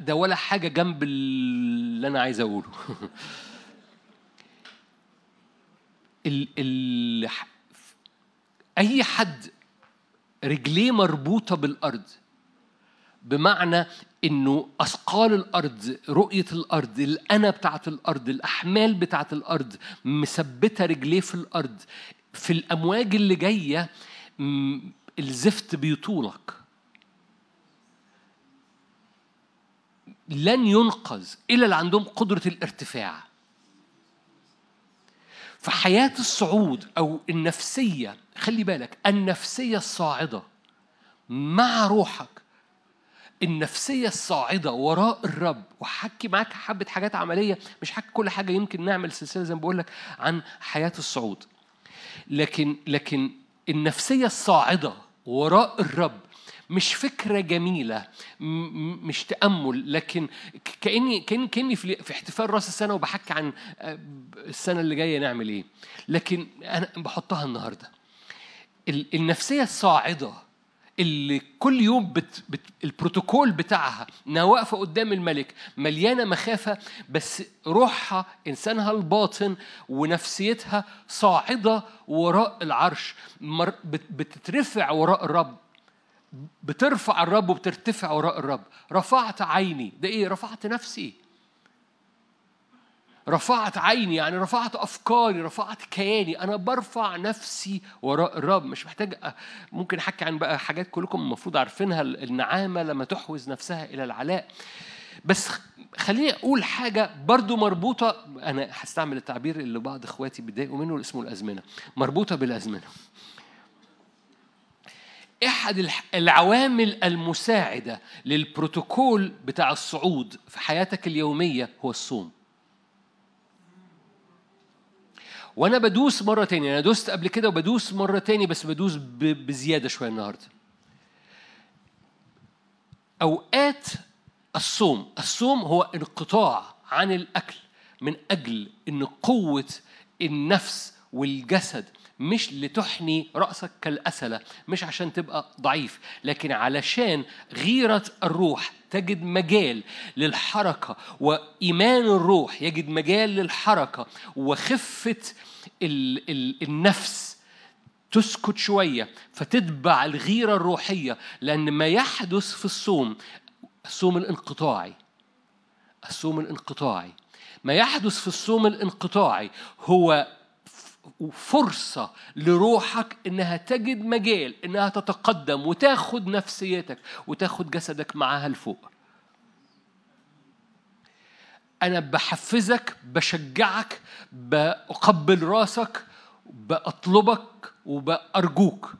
ده ولا حاجة جنب اللي أنا عايز أقوله. ال ال أي حد رجليه مربوطة بالأرض بمعنى إنه أثقال الأرض رؤية الأرض الأنا بتاعت الأرض الأحمال بتاعت الأرض مثبتة رجليه في الأرض في الأمواج اللي جاية الزفت بيطولك. لن ينقذ إلا اللي عندهم قدرة الارتفاع. فحياة الصعود أو النفسية خلي بالك النفسية الصاعدة مع روحك. النفسية الصاعدة وراء الرب وحكي معاك حبة حاجات عملية مش حكي كل حاجة يمكن نعمل سلسلة زي ما بقول لك عن حياة الصعود. لكن لكن النفسية الصاعدة وراء الرب مش فكرة جميلة مش تأمل لكن كأني كأني كأني في احتفال رأس السنة وبحكي عن آه، السنة اللي جاية نعمل إيه. لكن أنا بحطها النهاردة. ال- النفسية الصاعدة اللي كل يوم بت بت البروتوكول بتاعها إنها واقفة قدام الملك مليانة مخافة بس روحها إنسانها الباطن ونفسيتها صاعدة وراء العرش بتترفع وراء الرب. بترفع الرب وبترتفع وراء الرب. رفعت عيني. ده إيه؟ رفعت نفسي. رفعت عيني يعني رفعت أفكاري رفعت كياني. أنا برفع نفسي وراء الرب. مش محتاج ممكن أحكي عن بقى حاجات كلكم المفروض عارفينها. النعامة لما تحوز نفسها إلى العلاء. بس خليني أقول حاجة برضو مربوطة. أنا هستعمل التعبير اللي بعض إخواتي بيتضايقوا منه اللي اسمه الأزمنة. مربوطة بالأزمنة. أحد العوامل المساعدة للبروتوكول بتاع الصعود في حياتك اليومية هو الصوم. وأنا بدوس مرة تاني أنا دوست قبل كده وبدوس مرة تاني بس بدوس بزيادة شوية النهارده. أوقات الصوم الصوم هو انقطاع عن الأكل من أجل إن قوة النفس والجسد مش لتحني رأسك كالأسلة مش عشان تبقى ضعيف لكن علشان غيرة الروح تجد مجال للحركة وإيمان الروح يجد مجال للحركة وخفة ال ال النفس تسكت شوية فتتبع الغيرة الروحية لأن ما يحدث في الصوم الصوم الانقطاعي الصوم الانقطاعي ما يحدث في الصوم الانقطاعي هو فرصة لروحك إنها تجد مجال إنها تتقدم وتاخد نفسيتك وتاخد جسدك معاها لفوق. أنا بحفزك بشجعك بقبل راسك بأطلبك وبأرجوك.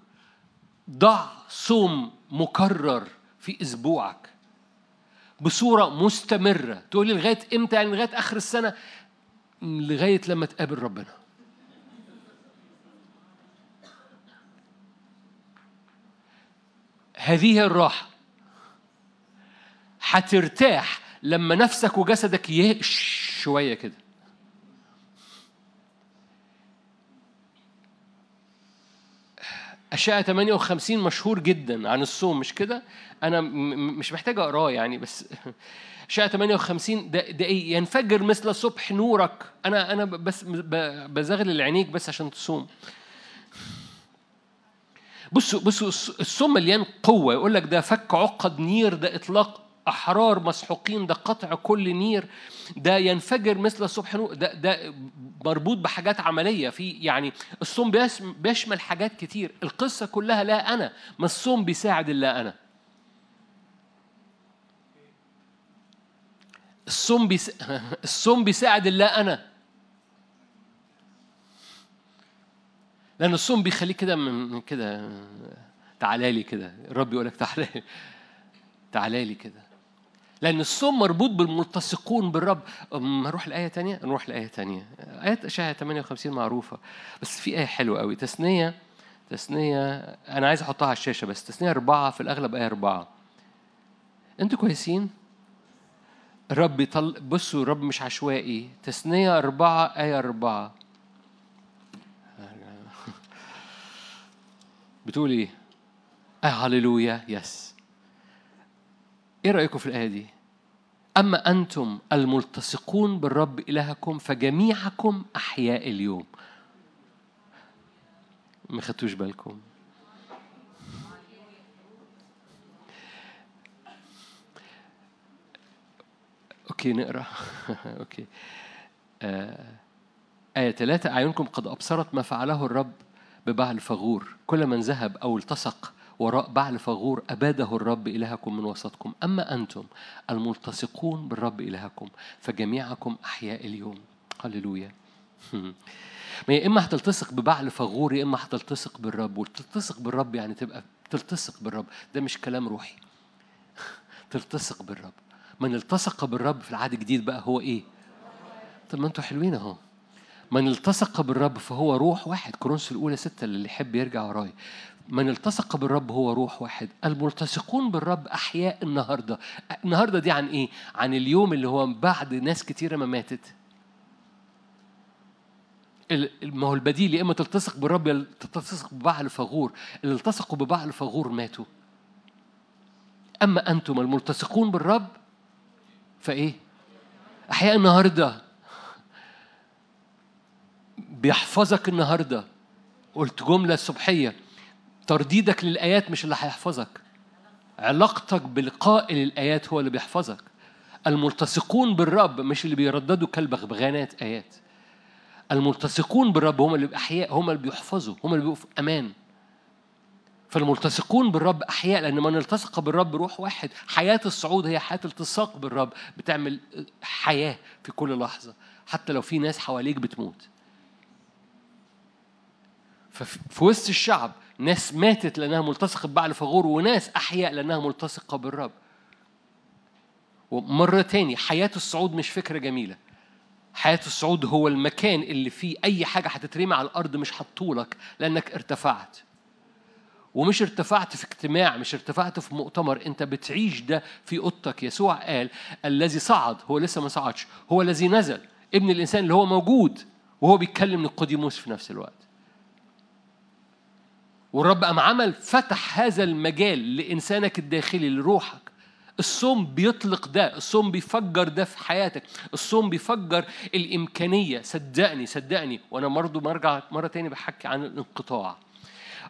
ضع صوم مكرر في أسبوعك بصورة مستمرة. تقول لي لغاية إمتى؟ يعني لغاية آخر السنة؟ لغاية لما تقابل ربنا. هذه الراحة هترتاح لما نفسك وجسدك يهش شوية كده أشعة 58 مشهور جدا عن الصوم مش كده؟ أنا مش محتاج أقراه يعني بس أشعة 58 ده, ده إيه؟ ينفجر مثل الصبح نورك أنا أنا بس ب- بزغلل عينيك بس عشان تصوم بصوا بصوا الصوم مليان قوة. يقول لك ده فك عقد نير ده إطلاق أحرار مسحوقين ده قطع كل نير ده ينفجر مثل الصبح نور ده ده مربوط بحاجات عملية. في يعني الصوم بيشمل حاجات كتير. القصة كلها لا أنا ما الصوم بيساعد إلا أنا. الصوم بيس... الصوم بيساعد إلا أنا. لأن الصوم بيخليك كده من كده تعالى لي كده. الرب يقول لك تعالى لي. تعالى لي كده. لأن الصوم مربوط بالملتصقون بالرب. أم، نروح الآية تانية؟ نروح الآية تانية. آية أشعة 58 معروفة. بس في آية حلوة قوي. تثنية تثنية أنا عايز أحطها على الشاشة بس. تثنية أربعة في الأغلب آية أربعة. أنتوا كويسين؟ الرب يطل... بصوا الرب مش عشوائي. تثنية أربعة آية أربعة. بتقول إيه؟ آه هللويا يس إيه رأيكم في الآية دي؟ أما أنتم الملتصقون بالرب إلهكم فجميعكم أحياء اليوم ما خدتوش بالكم okay نقرأ okay آه. آية ثلاثة أعينكم قد أبصرت ما فعله الرب ببعل فغور. كل من ذهب أو التصق وراء بعل فغور أباده الرب إلهكم من وسطكم. أما أنتم الملتصقون بالرب إلهكم فجميعكم أحياء اليوم. هللويا. ما يا إما هتلتصق ببعل فغور يا إما هتلتصق بالرب. وتلتصق بالرب يعني تبقى تلتصق بالرب. ده مش كلام روحي. تلتصق بالرب. من التصق بالرب في العهد الجديد بقى هو إيه؟ طب ما أنتوا حلوين أهو. من التصق بالرب فهو روح واحد. كورنثوس الأولى ستة اللي يحب يرجع وراي. من التصق بالرب هو روح واحد. الملتصقون بالرب أحياء النهاردة. النهاردة دي عن إيه؟ عن اليوم اللي هو بعد ناس كتيرة ما ماتت. ما هو البديل. يا إما تلتصق بالرب يا تلتصق ببعل فغور. اللي التصقوا ببعل فغور ماتوا. أما أنتم الملتصقون بالرب فإيه؟ أحياء النهارده. بيحفظك النهارده. قلت جملة الصبحيه ترديدك للآيات مش اللي هيحفظك. علاقتك بلقاء للآيات هو اللي بيحفظك. الملتصقون بالرب مش اللي بيرددوا كالبغبغانات آيات. الملتصقون بالرب هم اللي احياء هم اللي بيحفظوا هم اللي بيبقوا في أمان. فالملتصقون بالرب أحياء لأن من التصق بالرب روح واحد. حياة الصعود هي حياة التصاق بالرب. بتعمل حياة في كل لحظة. حتى لو في ناس حواليك بتموت. ففي وسط الشعب ناس ماتت لأنها ملتصقة ببعل فغور وناس أحياء لأنها ملتصقة بالرب. ومرة تاني حياة الصعود مش فكرة جميلة. حياة الصعود هو المكان اللي فيه أي حاجة هتترمي على الأرض مش هتطولك لأنك ارتفعت. ومش ارتفعت في اجتماع مش ارتفعت في مؤتمر. أنت بتعيش ده في أوضتك. يسوع قال الذي صعد هو لسه ما صعدش هو الذي نزل. ابن الإنسان اللي هو موجود. وهو بيتكلم نيقوديموس في نفس الوقت. والرب قام عمل فتح هذا المجال لإنسانك الداخلي لروحك. الصوم بيطلق ده الصوم بيفجر ده في حياتك. الصوم بيفجر الإمكانية. صدقني صدقني. وأنا برضه مرجع مرة تاني بحكي عن الانقطاع.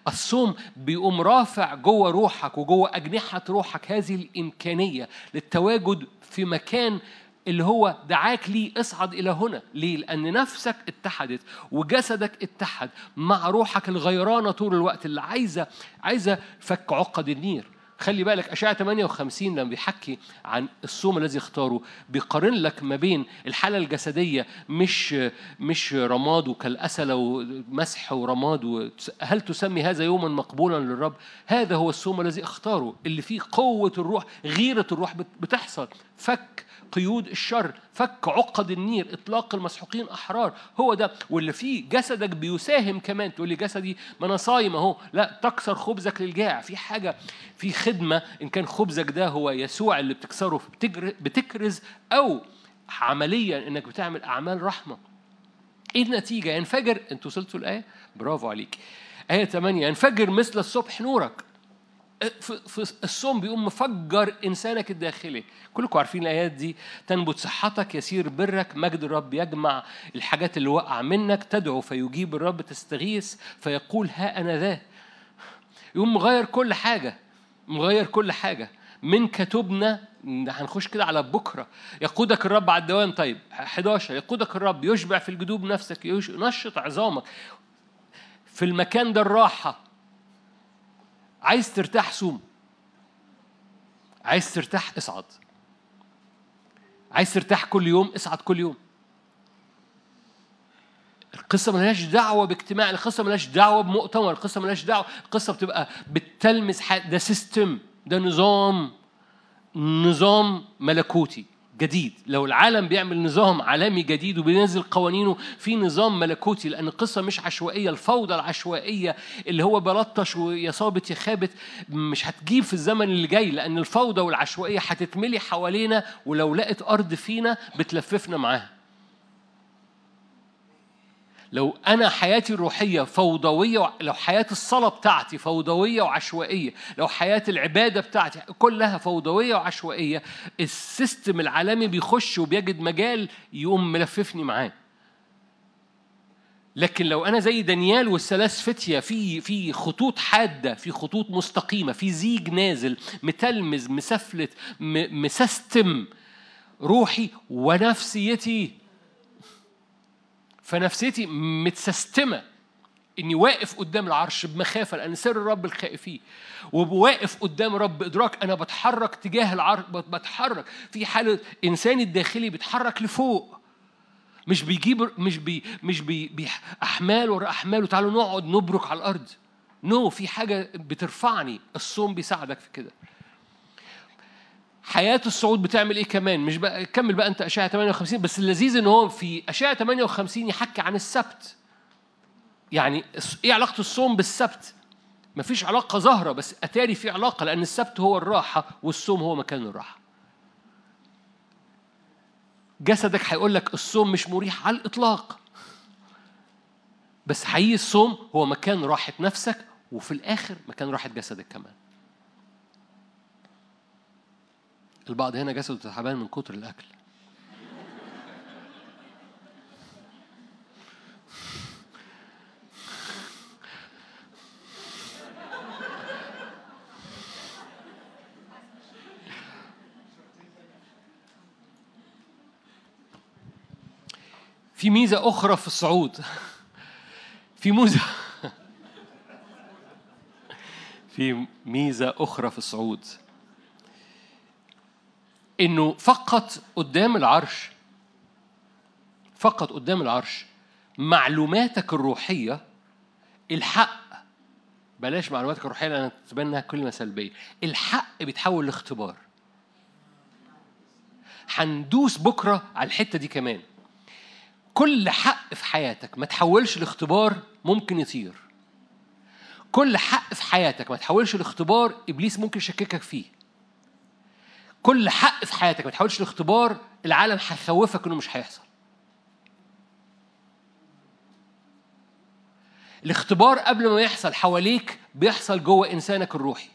الصوم بيقوم رافع جوه روحك وجوه أجنحة روحك هذه الإمكانية للتواجد في مكان اللي هو دعاك ليه اصعد إلى هنا ليه؟ لأن نفسك اتحدت وجسدك اتحد مع روحك الغيرانة طول الوقت اللي عايزة عايزة فك عقد النير خلي بالك أشعة 58 لما بيحكي عن الصوم الذي اختاره بيقارن لك ما بين الحالة الجسدية مش مش رماد وكالأسلة ومسح ورماد هل تسمي هذا يوما مقبولا للرب؟ هذا هو الصوم الذي اختاره اللي فيه قوة الروح غيرة الروح بت- بتحصل فك قيود الشر فك عقد النير إطلاق المسحوقين أحرار. هو ده. واللي فيه جسدك بيساهم كمان. تقول لي جسدي ما أنا صايم أهو. لا تكسر خبزك للجاع. في حاجة في خدمة إن كان خبزك ده هو يسوع اللي بتكسره بتكرز أو عمليا إنك بتعمل أعمال رحمة. إيه النتيجة؟ ينفجر. أنتوا وصلتوا الآية؟ برافو عليك. آية 8 ينفجر مثل الصبح نورك. في الصوم بيقوم مفجر إنسانك الداخلي. كلكم عارفين الآيات دي. تنبت صحتك يسير برك مجد الرب يجمع الحاجات اللي وقع منك. تدعو فيجيب الرب تستغيث فيقول ها أنا ذا. يقوم مغير كل حاجة مغير كل حاجة. منك تبنى هنخش كده على بكرة. يقودك الرب على الدوام. طيب 11 يقودك الرب يشبع في الجدوب نفسك ينشط عظامك. في المكان ده الراحة. عايز ترتاح صوم. عايز ترتاح اصعد. عايز ترتاح كل يوم اصعد كل يوم. القصة ملهاش دعوة باجتماع القصة ملهاش دعوة بمؤتمر القصة ملهاش دعوة القصة بتبقى بتلمس حياة ده سيستم ده نظام نظام ملكوتي. جديد. لو العالم بيعمل نظام عالمي جديد وبينزل قوانينه في نظام ملكوتي لأن القصة مش عشوائية الفوضى العشوائية اللي هو بلطش ويا صابت يا خابت مش هتجيب في الزمن اللي جاي لأن الفوضى والعشوائية هتتملي حوالينا ولو لقت أرض فينا بتلففنا معاها. لو أنا حياتي الروحية فوضوية وع- لو حياة الصلاة بتاعتي فوضوية وعشوائية لو حياة العبادة بتاعتي كلها فوضوية وعشوائية السيستم العالمي بيخش وبيجد مجال يقوم ملففني معاه. لكن لو أنا زي دانيال والثلاث فتيه في في خطوط حادة في خطوط مستقيمة في زيج نازل متلمذ مسفلت مسستم روحي ونفسيتي فنفسيتي متسستمة إني واقف قدام العرش بمخافة لأن سر الرب الخائفين وواقف قدام رب بادراك أنا بتحرك تجاه العرش بتحرك. في حاله انساني الداخلي بيتحرك لفوق. مش بيجيب مش بي مش بي أحمال ورا أحمال وتعالوا نقعد نبرك على الأرض. no no, في حاجة بترفعني. الصوم بيساعدك في كده. حياة الصعود بتعمل إيه كمان؟ مش بقى كمل بقى أنت إشعياء 58 بس اللذيذ إن هو في إشعياء 58 يحكي عن السبت. يعني إيه علاقة الصوم بالسبت؟ مفيش علاقة ظاهرة بس أتاري في علاقة لأن السبت هو الراحة والصوم هو مكان الراحة. جسدك هيقول لك الصوم مش مريح على الإطلاق. بس حقيقي الصوم هو مكان راحة نفسك وفي الآخر مكان راحة جسدك كمان. البعض هنا جسده تعبان من كتر الأكل. في ميزة أخرى في الصعود. في ميزه في ميزة أخرى في الصعود. إنه فقط قدام العرش فقط قدام العرش معلوماتك الروحية الحق بلاش معلوماتك الروحية لأن تبان انها كلمه سلبيه الحق بيتحول لاختبار. هندوس بكرة على الحتة دي كمان. كل حق في حياتك ما تحولش لاختبار ممكن يطير. كل حق في حياتك ما تحولش لاختبار إبليس ممكن يشككك فيه. كل حق في حياتك. ما تحاولش لاختبار العالم هيخوفك إنه مش هيحصل. الاختبار قبل ما يحصل حواليك بيحصل جوه إنسانك الروحي.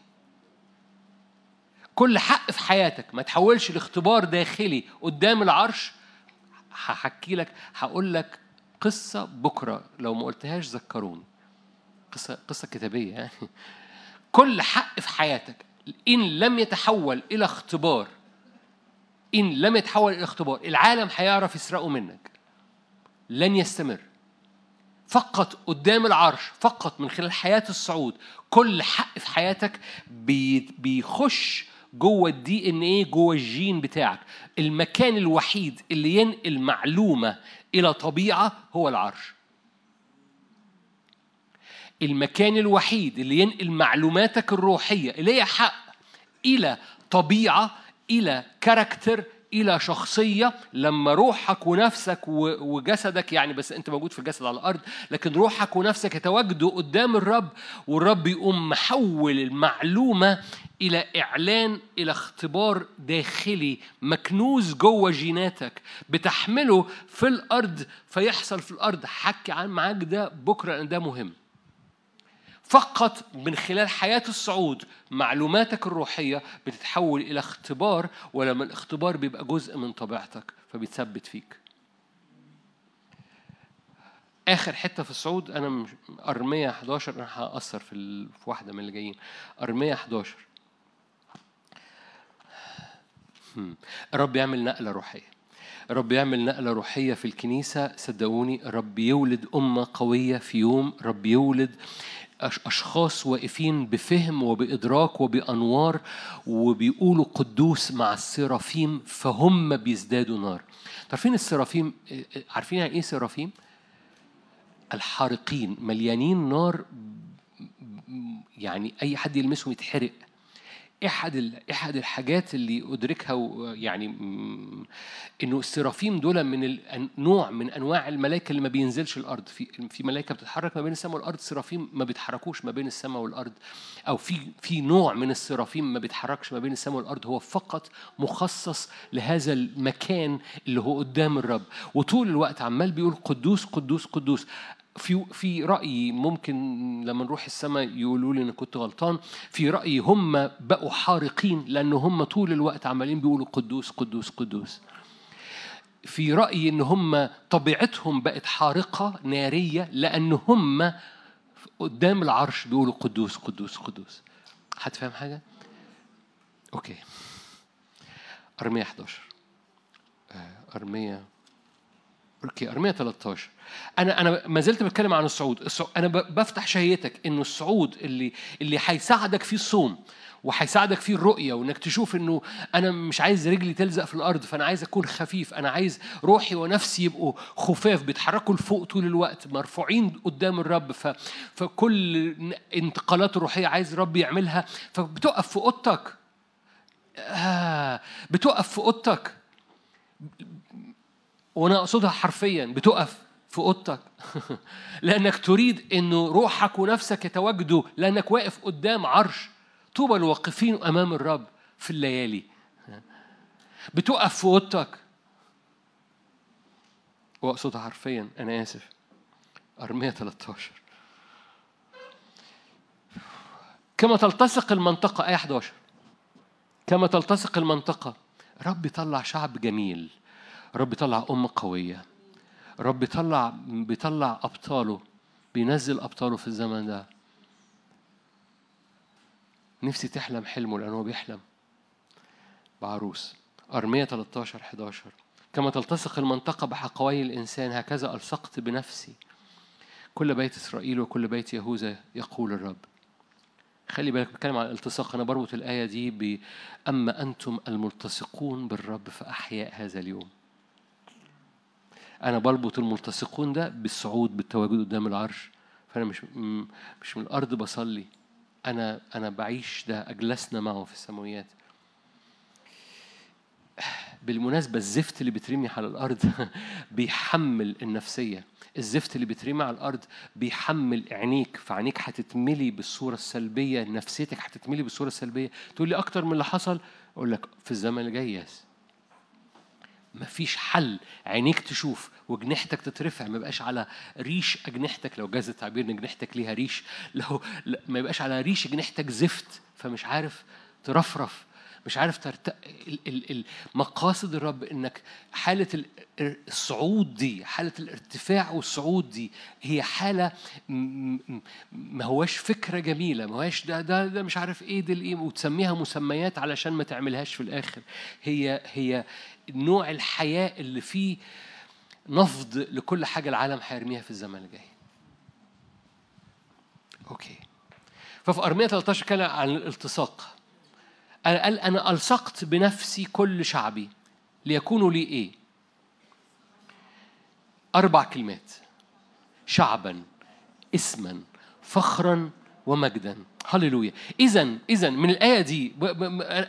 كل حق في حياتك. ما تحولش لاختبار داخلي قدام العرش. هحكي لك هقول لك قصة بكرة. لو ما قلتهاش ذكروني. قصة قصة كتابية يعني. كل حق في حياتك. إن لم يتحول إلى اختبار إن لم يتحول إلى اختبار العالم هيعرف يسرقه منك. لن يستمر. فقط قدام العرش فقط من خلال حياة الصعود كل حق في حياتك بي- بيخش جوه ال DNA جوه الجين بتاعك. المكان الوحيد اللي ينقل معلومة إلى طبيعة هو العرش. المكان الوحيد اللي ينقل معلوماتك الروحية اللي هي حق إلى طبيعة إلى character إلى شخصية. لما روحك ونفسك وجسدك يعني بس أنت موجود في الجسد على الأرض لكن روحك ونفسك يتواجدوا قدام الرب والرب يقوم محول المعلومة إلى إعلان إلى اختبار داخلي مكنوز جوه جيناتك بتحمله في الأرض. فيحصل في الأرض حكي عن معاك ده بكرة لأن ده مهم. فقط من خلال حياة الصعود معلوماتك الروحية بتتحول إلى اختبار ولما الاختبار بيبقى جزء من طبيعتك فبيتثبت فيك. آخر حتة في الصعود أنا أرمية 11 أنا هأثر في, ال... في واحدة من اللي جايين. أرمية 11 هم. الرب يعمل نقلة روحية. الرب يعمل نقلة روحية في الكنيسة. صدقوني الرب يولد أمة قوية في يوم. الرب يولد أشخاص واقفين بفهم وبإدراك وبأنوار وبيقولوا قدوس مع السرافيم فهم بيزدادوا نار عارفين السرافيم عارفين يعني إيه سرافيم؟ الحارقين مليانين نار يعني أي حد يلمسهم يتحرق إحد إحد الحاجات اللي أدركها يعني إنه السرافيم دول من نوع من أنواع الملائكه اللي ما بينزلش الأرض. في في ملائكه بتتحرك ما بين السماء والأرض سرافيم ما بيتحركوش ما بين السماء والأرض. أو في في نوع من السرافيم ما بيتحركش ما بين السماء والأرض هو فقط مخصص لهذا المكان اللي هو قدام الرب. وطول الوقت عمال بيقول قدوس قدوس قدوس. في في رأيي ممكن لما نروح السماء يقولوا لي إن كنت غلطان. في رأيي هم بقوا حارقين لأن هم طول الوقت عمالين بيقولوا قدوس قدوس قدوس. في رأيي إن هم طبيعتهم بقت حارقة نارية لأن هم قدام العرش بيقولوا قدوس قدوس قدوس. حد فاهم حاجة؟ okay. إرميا 11 آه، إرميا okay إرميا 13 أنا أنا ما زلت بتكلم عن الصعود. الصع- أنا بفتح شهيتك إنه الصعود اللي اللي هيساعدك فيه الصوم وهيساعدك فيه الرؤية وإنك تشوف إنه أنا مش عايز رجلي تلزق في الأرض فأنا عايز أكون خفيف أنا عايز روحي ونفسي يبقوا خفاف بيتحركوا لفوق طول الوقت مرفوعين قدام الرب. ف فكل انتقالات الروحيه عايز الرب يعملها. فبتقف في أوضتك. آه بتقف في أوضتك. وأنا أقصدها حرفيا بتقف في أوضتك. لأنك تريد انه روحك ونفسك يتواجدوا لأنك واقف قدام عرش طوبى الواقفين أمام الرب في الليالي. بتقف في أوضتك. وأقصدها حرفيا أنا آسف. أرمية 13 كما تلتصق المنطقة آية 11 كما تلتصق المنطقة رب يطلع شعب جميل. رب يطلع أمة قوية. رب بيطلع بيطلع أبطاله بينزل أبطاله في الزمن ده. نفسي تحلم حلمه لأنه بيحلم. بعروس. أرمية 13 11 كما تلتصق المنطقة بحقوي الإنسان هكذا ألصقت بنفسي. كل بيت إسرائيل وكل بيت يهوذا يقول الرب. خلي بالك بتكلم عن الالتصاق. أنا بربط الآية دي ب أما أنتم الملتصقون بالرب فأحياء هذا اليوم. أنا بربط الملتصقون ده بالصعود بالتواجد قدام العرش. فأنا مش مش من الأرض بصلي. أنا أنا بعيش ده أجلسنا معه في السماويات. بالمناسبة الزفت اللي بيترمي على الأرض بيحمل النفسية. الزفت اللي بيترمي على الأرض بيحمل عينيك. فعينيك هتتملي بالصورة السلبية نفسيتك هتتملي بالصورة السلبية. تقول لي أكتر من اللي حصل؟ أقول لك في الزمن اللي جاي يس مفيش حل. عينيك تشوف وجنحتك تترفع. ما يبقاش على ريش أجنحتك. لو جاز التعبير إن جنحتك ليها ريش. لو ما يبقاش على ريش جنحتك زفت. فمش عارف ترفرف. مش عارف ترت... ال... ال... مقاصد الرب إنك حالة ال- الصعود دي حالة الارتفاع والصعود دي هي. م- ما هواش فكرة جميلة. ما هواش ده ده ده مش عارف إيه ده الايه وتسميها مسميات علشان ما تعملهاش في الآخر. هي هي نوع الحياة اللي فيه نفض لكل حاجة العالم هيرميها في الزمن اللي جاي أوكي. ففي أرمية 13 اتكلم عن الالتصاق. قال أنا ألصقت بنفسي كل شعبي ليكونوا لي إيه؟ أربع كلمات. شعبا اسما فخرا ومجدا. هللويا. اذا اذا من الآية دي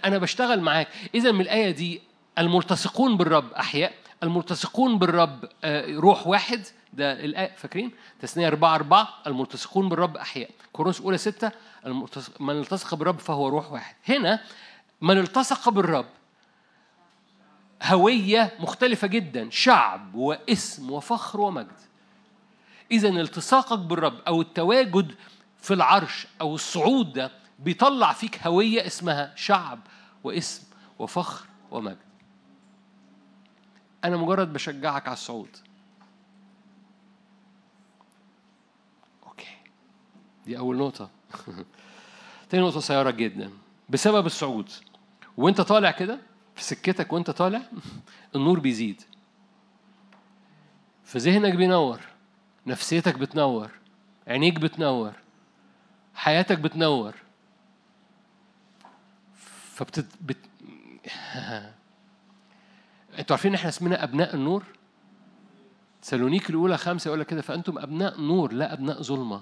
أنا بشتغل معاك. اذا من الآية دي الملتصقون بالرب أحياء الملتصقون بالرب آه، روح واحد ده الآية فاكرين؟ تثنية أربعة أربعة الملتصقون بالرب أحياء. كورنثوس أولى ستة الملتصق من التصق بالرب فهو روح واحد. هنا من التصق بالرب هوية مختلفة جدا شعب واسم وفخر ومجد. إذا التصاقك بالرب أو التواجد في العرش أو الصعود ده بيطلع فيك هوية اسمها شعب واسم وفخر ومجد. أنا مجرد بشجعك على الصعود. أوكي. دي أول نقطة. تاني نقطة قصيرة جدا. بسبب الصعود. وأنت طالع كده في سكتك وأنت طالع النور بيزيد. فذهنك بينور. نفسيتك بتنور. عينيك بتنور. حياتك بتنور. فبتت بت... أنتوا عارفين إحنا اسمنا أبناء النور؟ سالونيك الأولى خمسة يقول لك كده فأنتم أبناء نور لا أبناء ظلمة.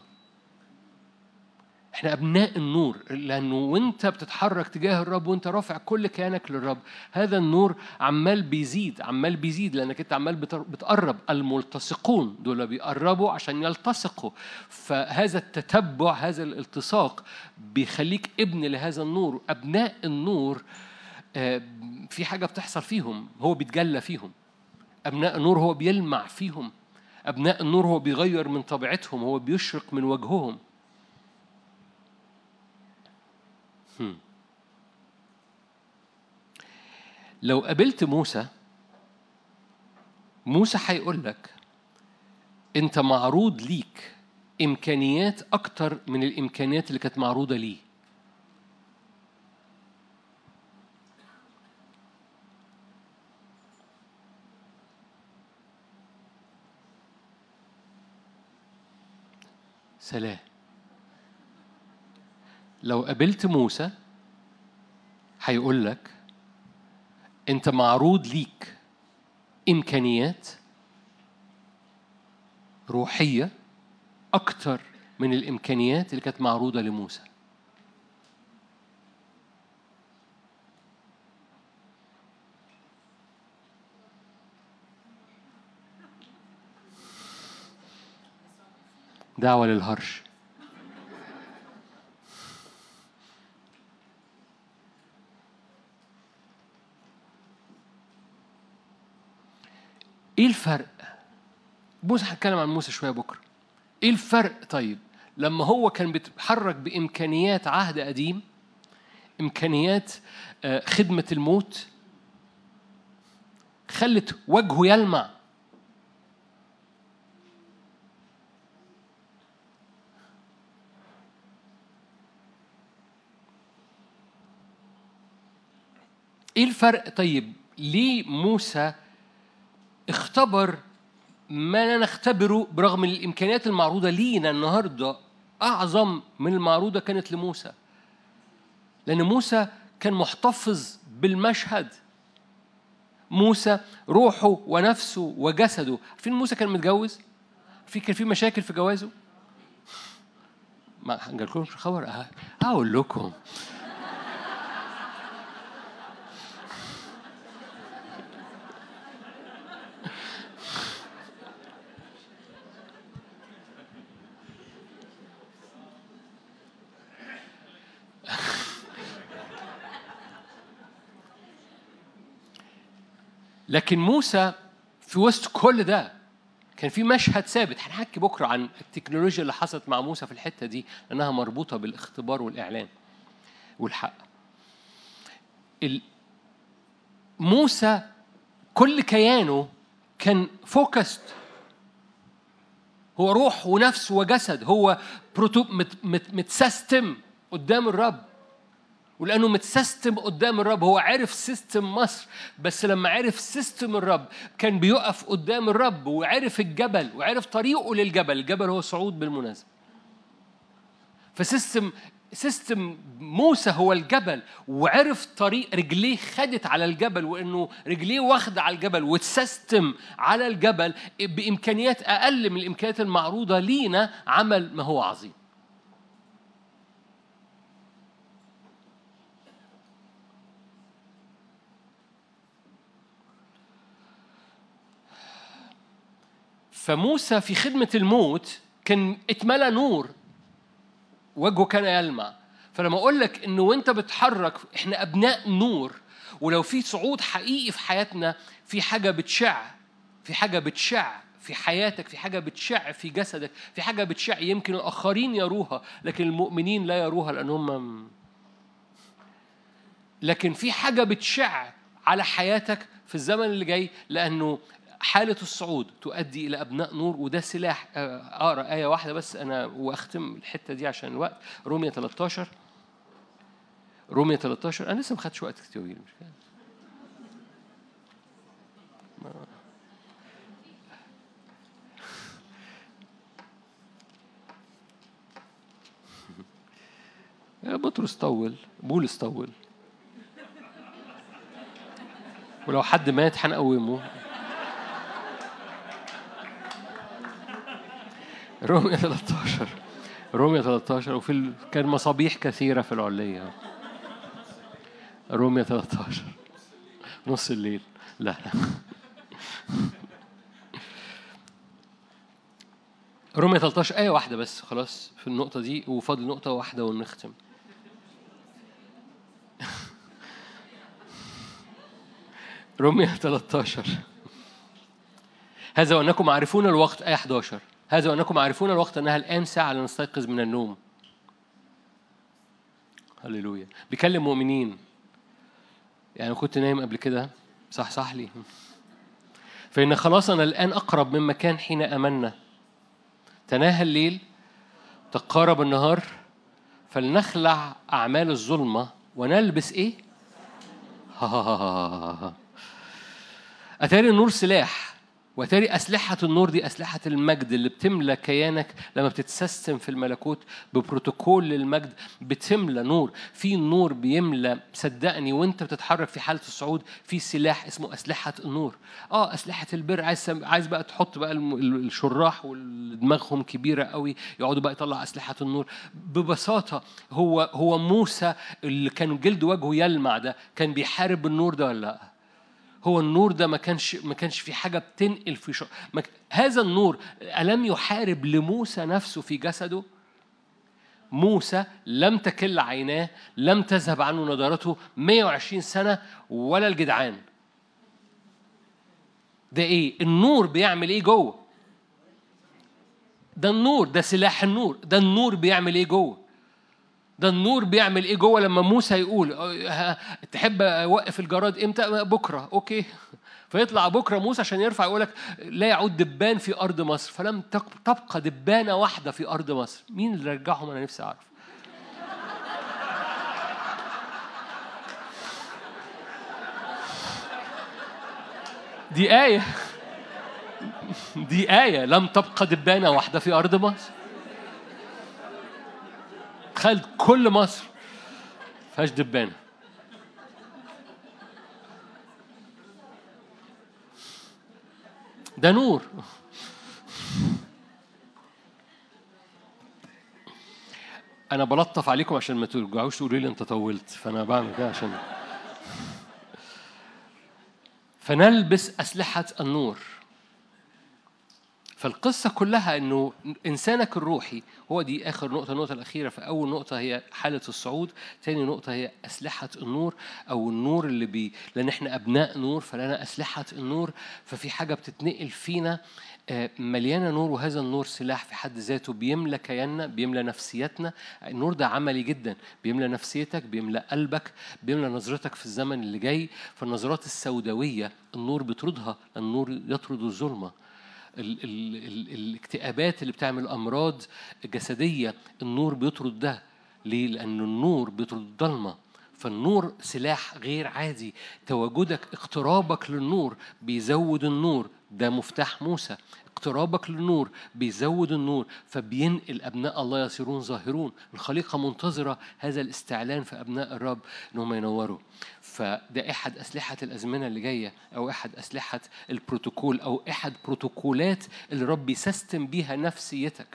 إحنا أبناء النور لأنه وأنت بتتحرك تجاه الرب وأنت رافع كل كيانك للرب. هذا النور عمال بيزيد عمال بيزيد لأنك أنت عمال بتقرب الملتصقون. دول بيقربوا عشان يلتصقوا. فهذا التتبع هذا الالتصاق بيخليك ابن لهذا النور. أبناء النور في حاجة بتحصل فيهم هو بيتجلى فيهم. أبناء النور هو بيلمع فيهم. أبناء النور هو بيغير من طبيعتهم هو بيشرق من وجههم. هم. لو قابلت موسى موسى هيقول لك أنت معروض ليك إمكانيات أكتر من الإمكانيات اللي كانت معروضة ليه. سلام. لو قابلت موسى هيقول لك أنت معروض ليك إمكانيات روحية أكتر من الإمكانيات اللي كانت معروضة لموسى. دعوة للهرش. إيه الفرق؟ موسى هتكلم عن موسى شوية بكرة. إيه الفرق طيب؟ لما هو كان بيتحرك بإمكانيات عهد قديم إمكانيات آه، خدمة الموت خلت وجهه يلمع. إيه الفرق؟ طيب ليه موسى اختبر ما لا نختبره برغم إن الإمكانيات المعروضة لينا النهارده أعظم من المعروضة كانت لموسى؟ لأن موسى كان محتفظ بالمشهد. موسى روحه ونفسه وجسده. عارفين موسى كان متجوز؟ في كان في مشاكل في جوازه؟ ما جالكمش خبر أه، هقول لكم. لكن موسى في وسط كل ده كان في مشهد ثابت. هنحكي بكرة عن التكنولوجيا اللي حصلت مع موسى في الحتة دي لأنها مربوطة بالاختبار والإعلان والحق. ال- موسى كل كيانه كان focused هو روح ونفس وجسد. هو بروتو مت مت متسيستم قدام الرب. ولأنه متسيستم قدام الرب. هو عرف system مصر بس لما عرف system الرب كان بيقف قدام الرب وعرف الجبل وعرف طريقه للجبل. الجبل هو صعود بالمناسبة. ف system system موسى هو الجبل وعرف طريق رجليه خدت على الجبل وإنه رجليه واخدة على الجبل وتسيستم على الجبل بإمكانيات أقل من الإمكانيات المعروضة لينا. عمل ما هو عظيم. فموسى في خدمة الموت كان اتملى نور وجهه كان يلمع. فلما أقول لك إنه وأنت بتحرك إحنا أبناء نور. ولو في صعود حقيقي في حياتنا في حاجة بتشع في حاجة بتشع في حياتك في حاجة بتشع في جسدك في حاجة بتشع يمكن الآخرين يروها لكن المؤمنين لا يروها لانهم لكن في حاجة بتشع على حياتك في الزمن اللي جاي لأنه حالة الصعود تؤدي إلى أبناء نور وده سلاح. آه، أقرأ آية واحدة بس أنا وأختم الحتة دي عشان الوقت. رومية 13 رومية 13 أنا لسه ما خدتش وقت كتير مش يا بطرس طول بولس طول. ولو حد مات هنقومه. رومية 13 رومية 13 وفي ال... كان مصابيح كثيرة في العلية رومية 13 نص الليل. لا. رومية 13 آية واحدة بس خلاص في النقطة دي وفاضل نقطة واحدة ونختم. رومية 13 هذا وأنكم عارفون الوقت آية 11 هذا وأنكم عارفون الوقت أنها الآن ساعة لنستيقظ من النوم. هللويا. بيكلم مؤمنين. يعني كنت نايم قبل كده؟ صح صح لي. فإن خلاصنا الآن أقرب مما كان حين أمنا. تناهى الليل تقارب النهار فلنخلع أعمال الظلمة ونلبس إيه؟ أتاري النور سلاح. وأتاري أسلحة النور دي أسلحة المجد اللي بتملى كيانك لما بتتسيستم في الملكوت ببروتوكول للمجد بتملى نور. في نور بيملى صدقني وانت بتتحرك في حالة الصعود في سلاح اسمه أسلحة النور. آه أسلحة البر. عايز عايز بقى تحط بقى الشراح واللي دماغهم كبيرة قوي يقعدوا بقى يطلع أسلحة النور. ببساطة هو هو موسى اللي كان جلد وجهه يلمع ده كان بيحارب بالنور ده ولا لأ؟ هو النور ده ما كانش ما كانش في حاجة بتنقل في شر... ما. هذا النور ألم يحارب لموسى نفسه في جسده؟ موسى لم تكل عيناه لم تذهب عنه نضارته 120 سنة ولا الجدعان. ده إيه؟ النور بيعمل إيه جوه؟ ده النور ده سلاح النور ده النور بيعمل إيه جوه؟ ده النور بيعمل إيه جوه لما موسى يقول أه، تحب أوقف الجراد إمتى؟ بكرة. أوكي. فيطلع بكرة موسى عشان يرفع يقول لك لا يعود دبان في أرض مصر. فلم تبقى دبانة واحدة في أرض مصر. مين اللي رجعهم؟ أنا نفسي أعرف. دي آية دي آية لم تبقى دبانة واحدة في أرض مصر. تخيل كل مصر فيهاش دبانة. ده نور. أنا بلطف عليكم عشان ما ترجعوش تقولوا لي أنت طولت فأنا بعمل كده عشان فنلبس أسلحة النور. فالقصة كلها إنه إنسانك الروحي هو دي آخر نقطة النقطة الأخيرة. فأول نقطة هي حالة الصعود، تاني نقطة هي أسلحة النور أو النور اللي بي لأن إحنا أبناء نور فلنا أسلحة النور. ففي حاجة بتتنقل فينا آه، مليانة نور وهذا النور سلاح في حد ذاته بيملى كياننا بيملى نفسيتنا النور ده عملي جدا بيملى نفسيتك بيملى قلبك بيملى نظرتك في الزمن اللي جاي. فالنظرات السوداوية النور بيطردها النور يطرد الظلمة. ال ال ال الاكتئابات اللي بتعمل أمراض جسدية النور بيطرد ده. ليه؟ لأن النور بيطرد الضلمة. فالنور سلاح غير عادي. تواجدك اقترابك للنور بيزود النور. ده مفتاح موسى. اقترابك للنور بيزود النور فبينقل أبناء الله يصيرون ظاهرون. الخليقة منتظرة هذا الاستعلان في أبناء الرب انهم ينوروا. فده إحد أسلحة الأزمنة اللي جاية أو إحد أسلحة البروتوكول أو إحد بروتوكولات اللي الرب بيسيستم بيها نفسيتك.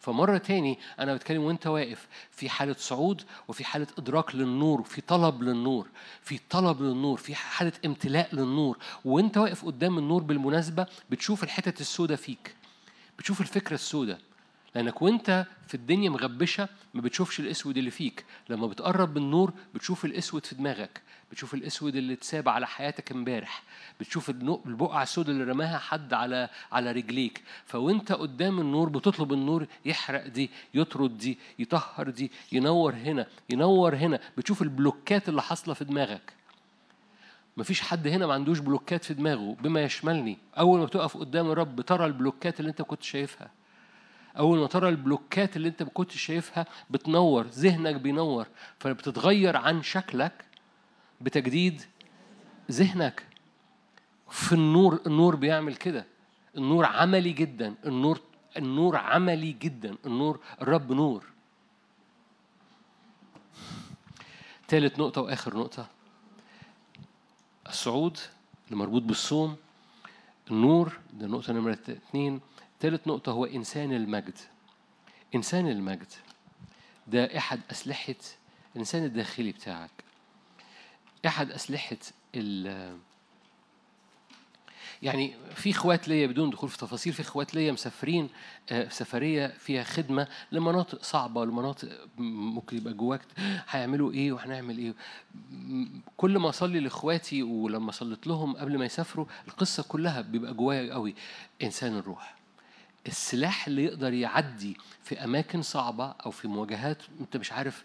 فمرة تاني أنا بتكلم وأنت واقف في حالة صعود وفي حالة إدراك للنور في طلب للنور في طلب للنور في حالة امتلاء للنور. وأنت واقف قدام النور بالمناسبة بتشوف الحتت السوداء فيك بتشوف الفكرة السوداء لأنك وأنت في الدنيا مغبشة ما بتشوفش الأسود اللي فيك. لما بتقرب من النور بتشوف الأسود في دماغك. بتشوف الأسود اللي اتساب على حياتك امبارح بتشوف البقعة السوداء اللي رماها حد على على رجليك. فوأنت قدام النور بتطلب النور يحرق دي يطرد دي يطهر دي ينور هنا ينور هنا. بتشوف البلوكات اللي حاصلة في دماغك. مفيش حد هنا ما عندوش بلوكات في دماغه بما يشملني. أول ما بتقف قدام الرب ترى البلوكات اللي أنت كنت شايفها. أول ما ترى البلوكات اللي أنت ما كنتش شايفها بتنور ذهنك بينور. فبتتغير عن شكلك بتجديد ذهنك. في النور النور بيعمل كده. النور عملي جدا. النور النور عملي جدا. النور الرب نور. ثالث نقطة وآخر نقطة. الصعود اللي مربوط بالصوم. النور ده النقطة نمرة اثنين ثالث نقطة هو إنسان المجد. إنسان المجد. ده أحد أسلحة الإنسان الداخلي بتاعك. أحد أسلحة ال يعني في إخوات ليا بدون دخول في تفاصيل في إخوات ليا مسافرين آه، سفرية فيها خدمة لمناطق صعبة لمناطق ممكن يبقى جواك هيعملوا إيه وهنعمل إيه. كل ما أصلي لإخواتي ولما صليت لهم قبل ما يسافروا القصة كلها بيبقى جوايا قوي إنسان الروح. السلاح اللي يقدر يعدي في أماكن صعبة أو في مواجهات أنت مش عارف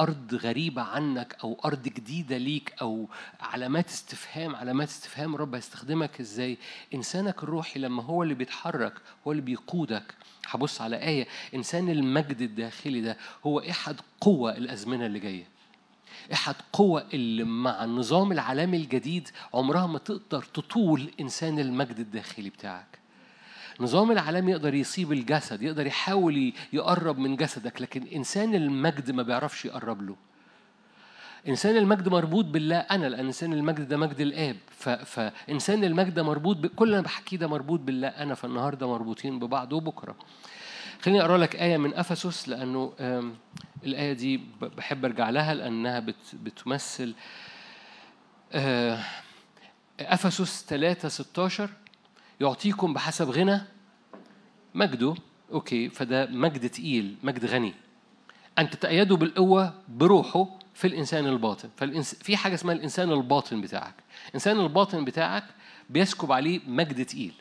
أرض غريبة عنك أو أرض جديدة ليك أو علامات استفهام علامات استفهام رب هيستخدمك إزاي؟ إنسانك الروحي لما هو اللي بيتحرك هو اللي بيقودك. هبص على آية إنسان المجد الداخلي ده هو إحد قوى الأزمنة اللي جاية. إحد قوى اللي مع النظام العالمي الجديد عمرها ما تقدر تطول إنسان المجد الداخلي بتاعك. النظام العالمي يقدر يصيب الجسد يقدر يحاول يقرب من جسدك لكن إنسان المجد ما بيعرفش يقرب له. إنسان المجد مربوط بالله أنا لأن إنسان المجد ده مجد الآب. ف... فإنسان المجد ده مربوط ب... كل أنا بحكيه ده مربوط بالله أنا فالنهاردة مربوطين ببعض وبكرة. خليني أقرأ لك آية من أفسس لأنه الآية دي بحب أرجع لها لأنها بت... بتمثل آه، أفسس 3 16 يعطيكم بحسب غنى؟ مجده. okay فده مجد تقيل مجد غني. أن تتأيدوا بالقوة بروحه في الإنسان الباطن. فالإنس... في حاجة اسمها الإنسان الباطن بتاعك. الإنسان الباطن بتاعك بيسكب عليه مجد تقيل.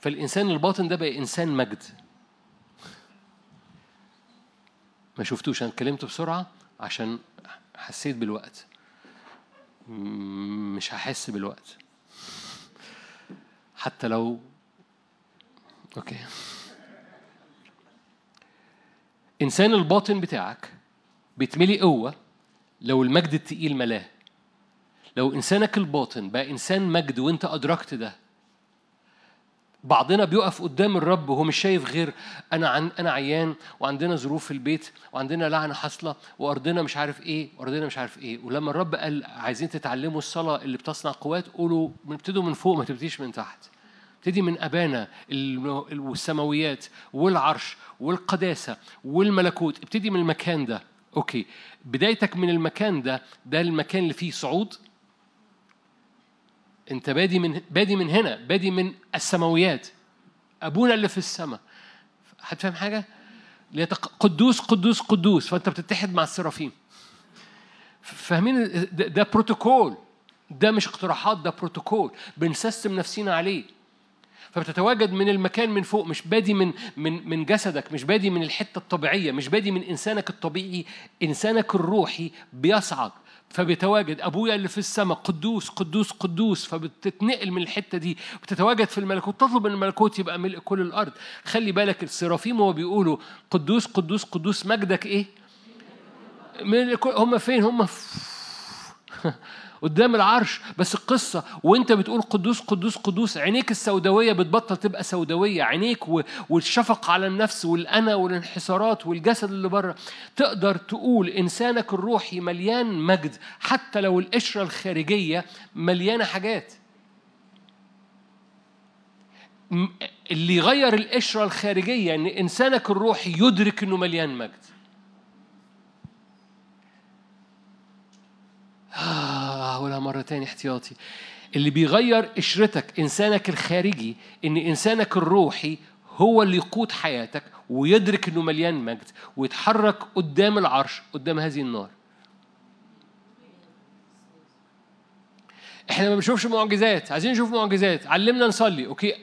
فالإنسان الباطن ده بقى إنسان مجد. ما شفتوش؟ أنا اتكلمت بسرعة عشان حسيت بالوقت. مش هحس بالوقت. حتى لو أوكي. إنسان الباطن بتاعك بيتملي قوة لو المجد التقيل ملاه. لو إنسانك الباطن بقى إنسان مجد وإنت أدركت ده بعضنا بيقف قدام الرب وهو مش شايف غير أنا عن أنا عيان وعندنا ظروف في البيت وعندنا لعنة حاصلة وأرضنا مش عارف إيه وأرضنا مش عارف إيه. ولما الرب قال عايزين تتعلموا الصلاة اللي بتصنع قوات قولوا ابتدوا من فوق ما تبتديش من تحت. ابتدي من أبانا ال- والسماويات والعرش والقداسة والملكوت. ابتدي من المكان ده. okay. بدايتك من المكان ده ده المكان اللي فيه صعود انت بادي من بادي من هنا بادي من السماويات. أبونا اللي في السماء. حد فاهم حاجة؟ ليتق... قدوس قدوس قدوس. فأنت بتتحد مع السرافيم. فاهمين؟ ده, ده بروتوكول. ده مش اقتراحات ده بروتوكول. بنسيستم نفسينا عليه. فبتتواجد من المكان من فوق مش بادي من من من جسدك مش بادي من الحتة الطبيعية مش بادي من إنسانك الطبيعي. إنسانك الروحي بيصعد. فبيتواجد. أبويا اللي في السماء قدوس قدوس قدوس. فبتتنقل من الحتة دي. بتتواجد في الملكوت. تطلب ان الملكوت يبقى ملء كل الأرض. خلي بالك السرافيم هو بيقولوا قدوس قدوس قدوس. مجدك إيه؟ الكل- هم فين؟ هم قدام العرش بس القصة وانت بتقول قدوس قدوس قدوس عينيك السوداوية بتبطل تبقى سوداوية عينيك و- والشفقة على النفس والأنا والانحسارات والجسد اللي بره. تقدر تقول إنسانك الروحي مليان مجد حتى لو القشرة الخارجية مليانة حاجات. اللي يغير القشرة الخارجية إن إنسانك الروحي يدرك إنه مليان مجد. آه، هقولها مرة تاني احتياطي. اللي بيغير قشرتك إنسانك الخارجي إن إنسانك الروحي هو اللي يقود حياتك ويدرك إنه مليان مجد ويتحرك قدام العرش قدام هذه النار. إحنا ما بنشوفش معجزات. عايزين نشوف معجزات. علمنا نصلي. أوكي.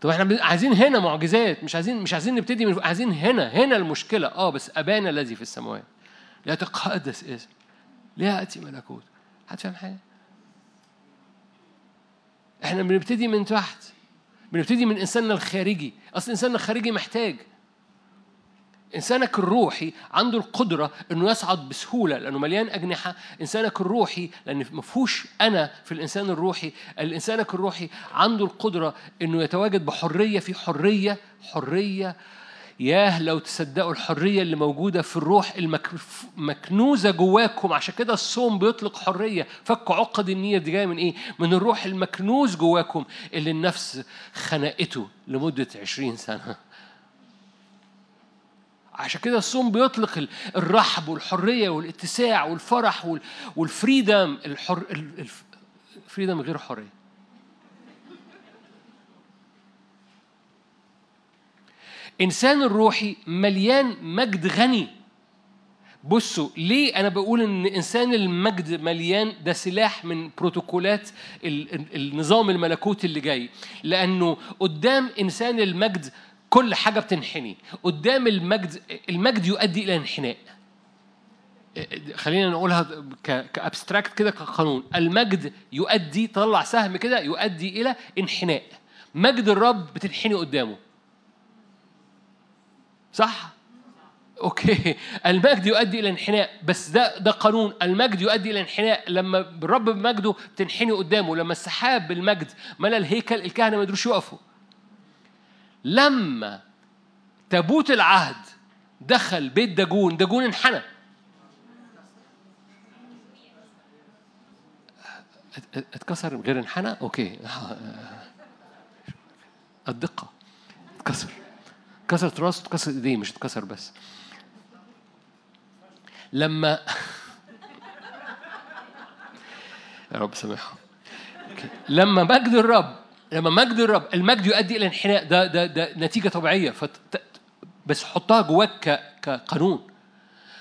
طب إحنا عايزين هنا معجزات. مش عايزين مش عايزين نبتدي من عايزين هنا هنا المشكلة. آه بس أبانا الذي في السماوات. لا تقدس اسم لا يأتي ملكوت. حد فاهم حاجة؟ إحنا بنبتدي من تحت. بنبتدي من إنساننا الخارجي. أصل إنساننا الخارجي محتاج. إنسانك الروحي عنده القدرة إنه يصعد بسهولة لأنه مليان أجنحة. إنسانك الروحي لأن ما فيهوش أنا في الإنسان الروحي. الإنسانك الروحي عنده القدرة إنه يتواجد بحرية في حرية حرية ياه لو تصدقوا الحرية اللي موجودة في الروح المكنوزه جواكم. عشان كده الصوم بيطلق حرية. فك عقد النير دي جاية من إيه؟ من الروح المكنوز جواكم اللي النفس خنقته لمدة عشرين سنة. عشان كده الصوم بيطلق ال- الرحب والحرية والاتساع والفرح وال- والفريدم. الحر ال- الف- الفريدم غير حرية. إنسان الروحي مليان مجد غني. بصوا ليه أنا بقول إن إنسان المجد مليان؟ ده سلاح من بروتوكولات ال- ال- النظام الملكوتي اللي جاي. لأنه قدام إنسان المجد كل حاجة بتنحني. قدام المجد المجد يؤدي إلى انحناء. خلينا نقولها كأبستراكت كده كقانون. المجد يؤدي طلع سهم كده يؤدي إلى انحناء. مجد الرب بتنحني قدامه. صح؟ أوكي. المجد يؤدي إلى انحناء بس ده ده قانون. المجد يؤدي إلى انحناء. لما الرب بمجده بتنحني قدامه لما السحاب بالمجد ملأ الهيكل الكهنة ما يقدروش يقفوا لما تابوت العهد دخل بيت داجون داجون انحنى. ات- ات- اتكسر غير انحنى؟ أوكي. الدقة. اتكسر. اتكسرت راسه اتكسر إيديه مش اتكسر بس. لما يا رب سامحهم. لما مجد الرب لما مجد الرب المجد يؤدي إلى انحناء ده ده ده نتيجة طبيعية. فت... بس حطها جواك. كقانون.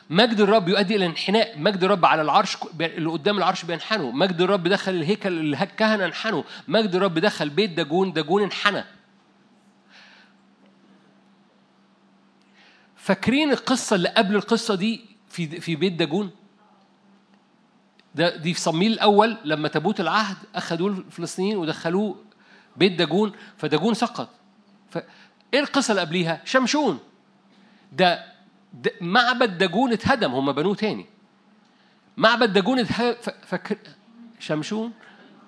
مجد الرب يؤدي إلى انحناء. مجد الرب على العرش اللي قدام العرش بينحنوا. مجد الرب دخل الهيكل الكهنه انحنوا. مجد الرب دخل بيت داجون داجون انحنى. فاكرين القصة اللي قبل القصة دي في في بيت داجون؟ ده دي في صمويل الأول لما تابوت العهد اخذوه الفلسطينيين ودخلوه بيت داجون فداجون سقط. ف إيه القصة اللي قبليها؟ شمشون. ده, ده معبد داجون اتهدم هم بنوه تاني. معبد داجون اتهدم ف- فاكر شمشون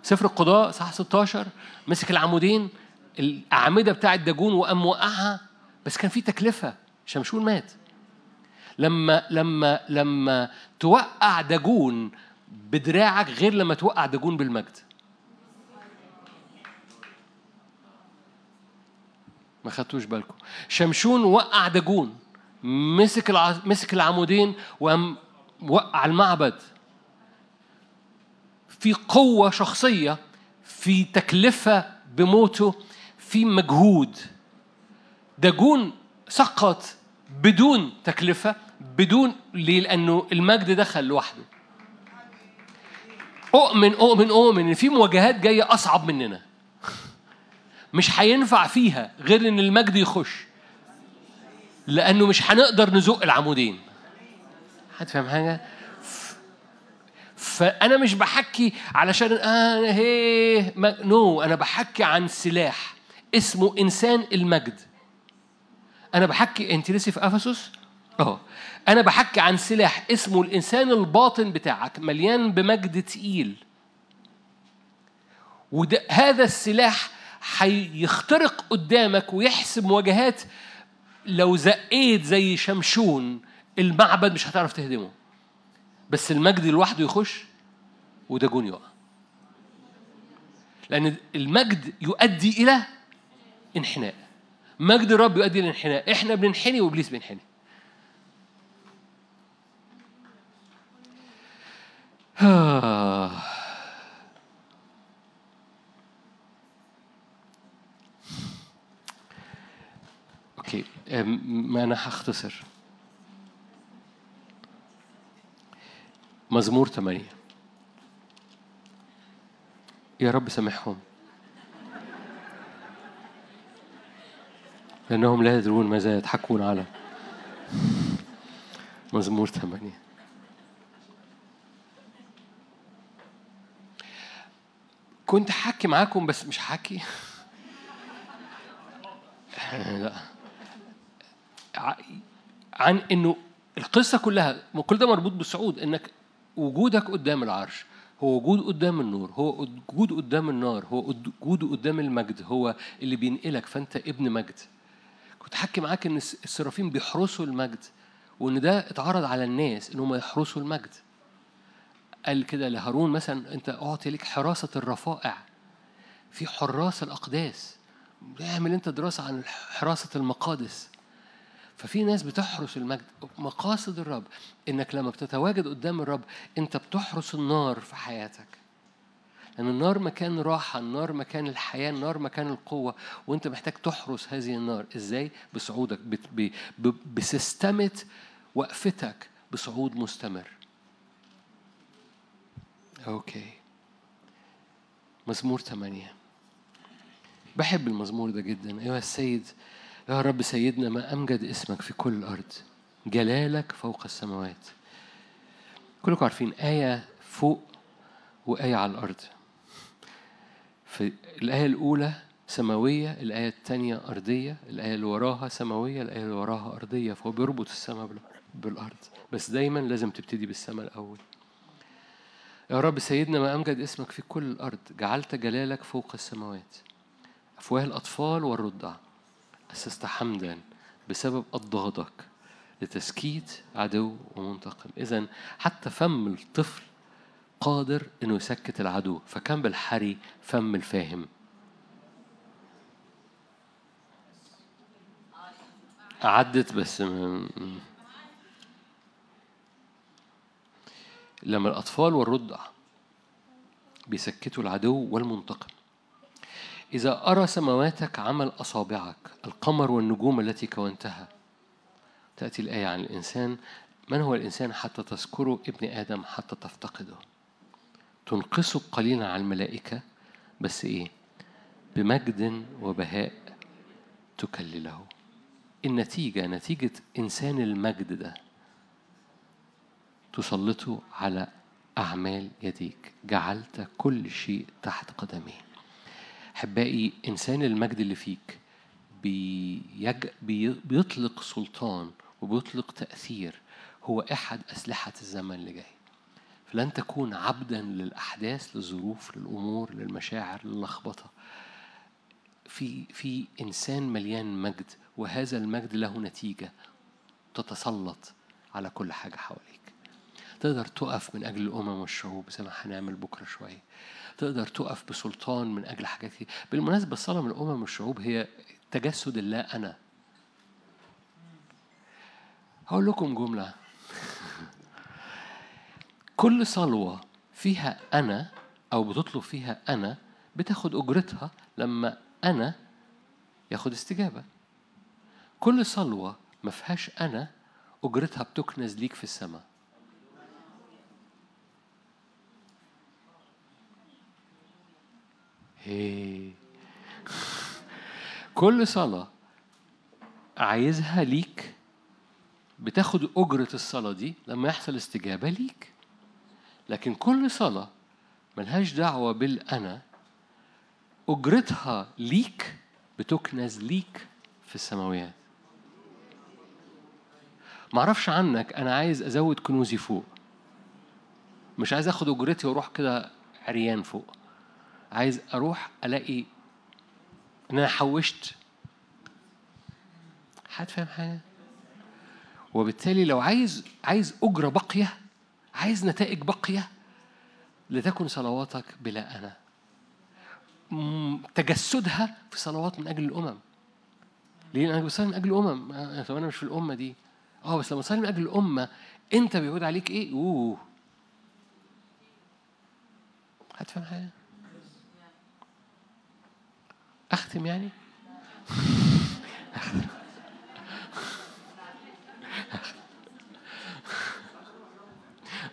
سفر القضاء صح 16 مسك العمودين الأعمدة بتاعت داجون وقام موقعها بس كان في تكلفة. شمشون مات. لما لما لما توقع داجون بدراعك غير لما توقع داجون بالمجد. ما خدتوش بالكم. شمشون وقع داجون مسك. مسك العمودين وقام وقع المعبد. في قوة شخصية في تكلفة بموته في مجهود. داجون سقط بدون تكلفة بدون ليه؟ لأنه المجد دخل لوحده. أؤمن أؤمن أؤمن إن في مواجهات جاية أصعب مننا. مش هينفع فيها غير إن المجد يخش. لأنه مش هنقدر نزق العمودين. هتفهم حاجة؟ ف- فأنا مش بحكي علشان أنا هي ما- نو أنا بحكي عن سلاح. اسمه إنسان المجد. أنا بحكي أنت لسه في أفسس؟ أه أنا بحكي عن سلاح اسمه الإنسان الباطن بتاعك مليان بمجد تقيل. وهذا السلاح هيخترق قدامك ويحسم مواجهات لو زقيت زي شمشون المعبد مش هتعرف تهدمه. بس المجد لوحده يخش وداجون يقع. لأن المجد يؤدي إلى انحناء. مجد الرب يؤدي إلى انحناء إحنا بننحني وإبليس بينحني. أوكي. ما أنا هختصر. مزمور ثمانية. يا رب سامحهم. لأنهم لا يدرون ماذا يضحكون على مزمور ثمانية. كنت حكي معاكم بس مش حكي لا. عن إنه القصة كلها كل ده مربوط بالصعود إنك وجودك قدام العرش هو وجود قدام النور هو وجود قدام النار هو وجود قدام المجد هو اللي بينقلك فأنت ابن مجد. كنت حكي معاك إن الس- السرافين بيحرسوا المجد وإن ده اتعرض على الناس إن هم يحرسوا المجد. قال كده لهارون مثلا أنت أعطي لك حراسة الرفائع. في حراس الأقداس. اعمل أنت دراسة عن حراسة المقادس. ففي ناس بتحرس المجد. مقاصد الرب إنك لما بتتواجد قدام الرب أنت بتحرس النار في حياتك. لأن النار مكان راحة النار مكان الحياة النار مكان القوة وأنت محتاج تحرس هذه النار. إزاي؟ بصعودك بسيستمة وقفتك بصعود مستمر. أوكي. مزمور ثمانية بحب المزمور ده جدا. أيها السيد يا رب سيدنا ما أمجد اسمك في كل الأرض. جلالك فوق السماوات. كلكم عارفين آية فوق وآية على الأرض. في الآية الأولى سماوية الآية الثانية أرضية الآية اللي وراها سماوية الآية اللي وراها أرضية فهو بيربط السماء بال- بالأرض. بس دايما لازم تبتدي بالسماء الأول. يا رب سيدنا ما أمجد اسمك في كل الأرض جعلت جلالك فوق السماوات أفواه الأطفال والرضع أسست حمدا بسبب أضدادك لتسكيت عدو ومنتقم. إذا حتى فم الطفل قادر إنه يسكت العدو. فكان بالحري فم الفاهم. عدت بس لما الأطفال والرضع بيسكتوا العدو والمنتقم. إذا أرى سماواتك عمل أصابعك القمر والنجوم التي كونتها. تأتي الآية عن الإنسان. من هو الإنسان حتى تذكره ابن آدم حتى تفتقده؟ تنقصه قليلا عن الملائكة بس إيه؟ بمجد وبهاء تكلله. النتيجة نتيجة إنسان المجد ده تسلطه على أعمال يديك. جعلت كل شيء تحت قدميه. أحبائي إنسان المجد اللي فيك بيج... بي... بيطلق سلطان وبيطلق تأثير هو أحد أسلحة الزمن اللي جاي. فلن تكون عبدا للأحداث للظروف للأمور للمشاعر للخبطة. في في إنسان مليان مجد وهذا المجد له نتيجة تتسلط على كل حاجة حواليك. تقدر تقف من أجل الأمم والشعوب زي ما هنعمل بكرة شوية. تقدر تقف بسلطان من أجل حاجات كتير. بالمناسبة الصلاة من الأمم والشعوب هي تجسد الله أنا. هقول لكم جملة. كل صلوة فيها أنا أو بتطلب فيها أنا بتاخد أجرتها لما أنا ياخد استجابة. كل صلوة ما فيهاش أنا أجرتها بتكنز ليك في السماء. كل صلاة عايزها ليك بتاخد أجرة الصلاة دي لما يحصل استجابة ليك. لكن كل صلاة ملهاش دعوة بالأنا أجرتها ليك بتكنز ليك في السماويات. معرفش عنك أنا عايز أزود كنوزي فوق. مش عايز أخد أجرتي وأروح كده عريان فوق. عايز أروح ألاقي إن أنا حوشت. حد فاهم حاجة؟ وبالتالي لو عايز عايز أجرة باقية عايز نتائج باقية لتكن صلواتك بلا أنا. تجسدها في صلوات من أجل الأمم. ليه؟ أنا بصلي من أجل الأمم. آه، طب أنا مش في الأمة دي. أه بس لما تصلي من أجل الأمة أنت بيعود عليك إيه؟ أوه. هتفهم حاجة؟ أختم يعني؟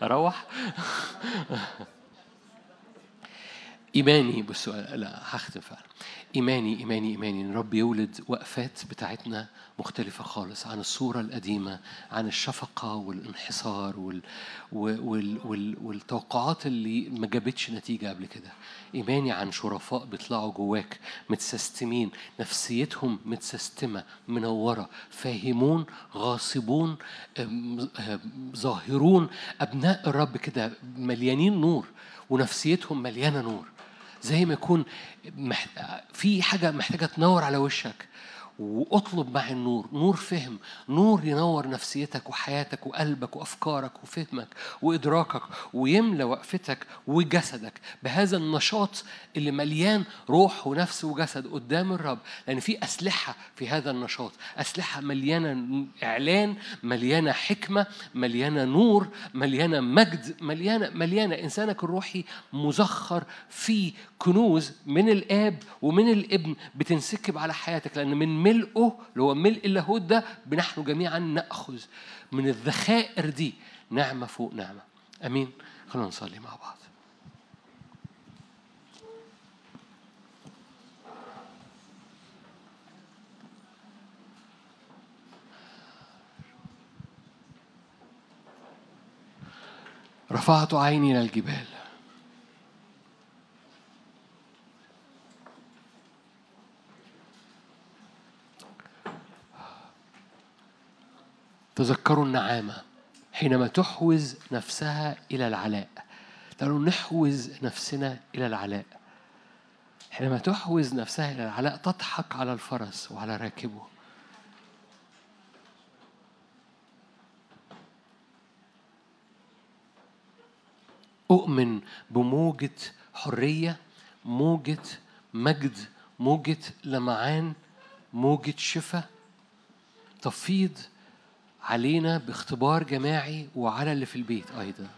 أروح؟ إيماني بصوا لا هختم فعلا إيماني إيماني إيماني. إن رب يولد وقفات بتاعتنا مختلفة خالص عن الصورة القديمة عن الشفقة والانحصار وال وال وال والتوقعات اللي ما جابتش نتيجة قبل كده. إيماني عن شرفاء بيطلعوا جواك متسستمين نفسيتهم متسستمة منورة فاهمون غاصبون ظاهرون أبناء الرب كده مليانين نور ونفسيتهم مليانة نور. زي ما يكون. في حاجة محتاجة تنور على وشك واطلب مع النور نور فهم نور ينور نفسيتك وحياتك وقلبك وأفكارك وفهمك وإدراكك ويملى وقفتك وجسدك بهذا النشاط اللي مليان روح ونفس وجسد قدام الرب. لأن في أسلحة في هذا النشاط أسلحة مليانة إعلان مليانة حكمة مليانة نور مليانة مجد مليانة مليانة. إنسانك الروحي مزخر في كنوز من الآب ومن الابن بتنسكب على حياتك. لأن من ملئه اللي هو ملء اللاهوت ده نحن جميعا نأخذ من الذخائر دي نعمة فوق نعمة. أمين؟ خلونا نصلي مع بعض. رفعت عيني إلى الجبال. تذكروا النعامة حينما تحوز نفسها إلى العلاء. تعالوا نحوز نفسنا إلى العلاء. حينما تحوز نفسها إلى العلاء تضحك على الفرس وعلى راكبه. أؤمن بموجة حرية موجة مجد موجة لمعان موجة شفاء تفيض علينا باختبار جماعي وعلى اللي في البيت أيضا.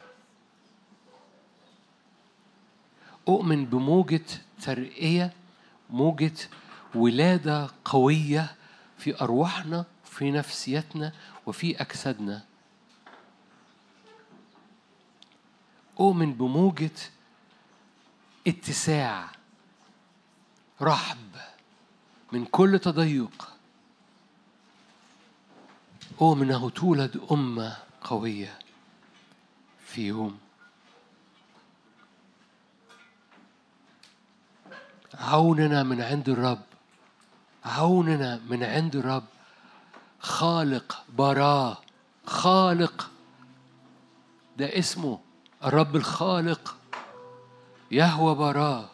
أؤمن بموجة ترقية موجة ولادة قوية في أرواحنا في نفسيتنا وفي أجسادنا. أؤمن بموجة اتساع رحب من كل تضيق. أؤمن أنه تولد أمة قوية في يوم. عوننا من عند الرب. عوننا من عند الرب. خالق براه خالق. ده اسمه الرب الخالق. يهوى براه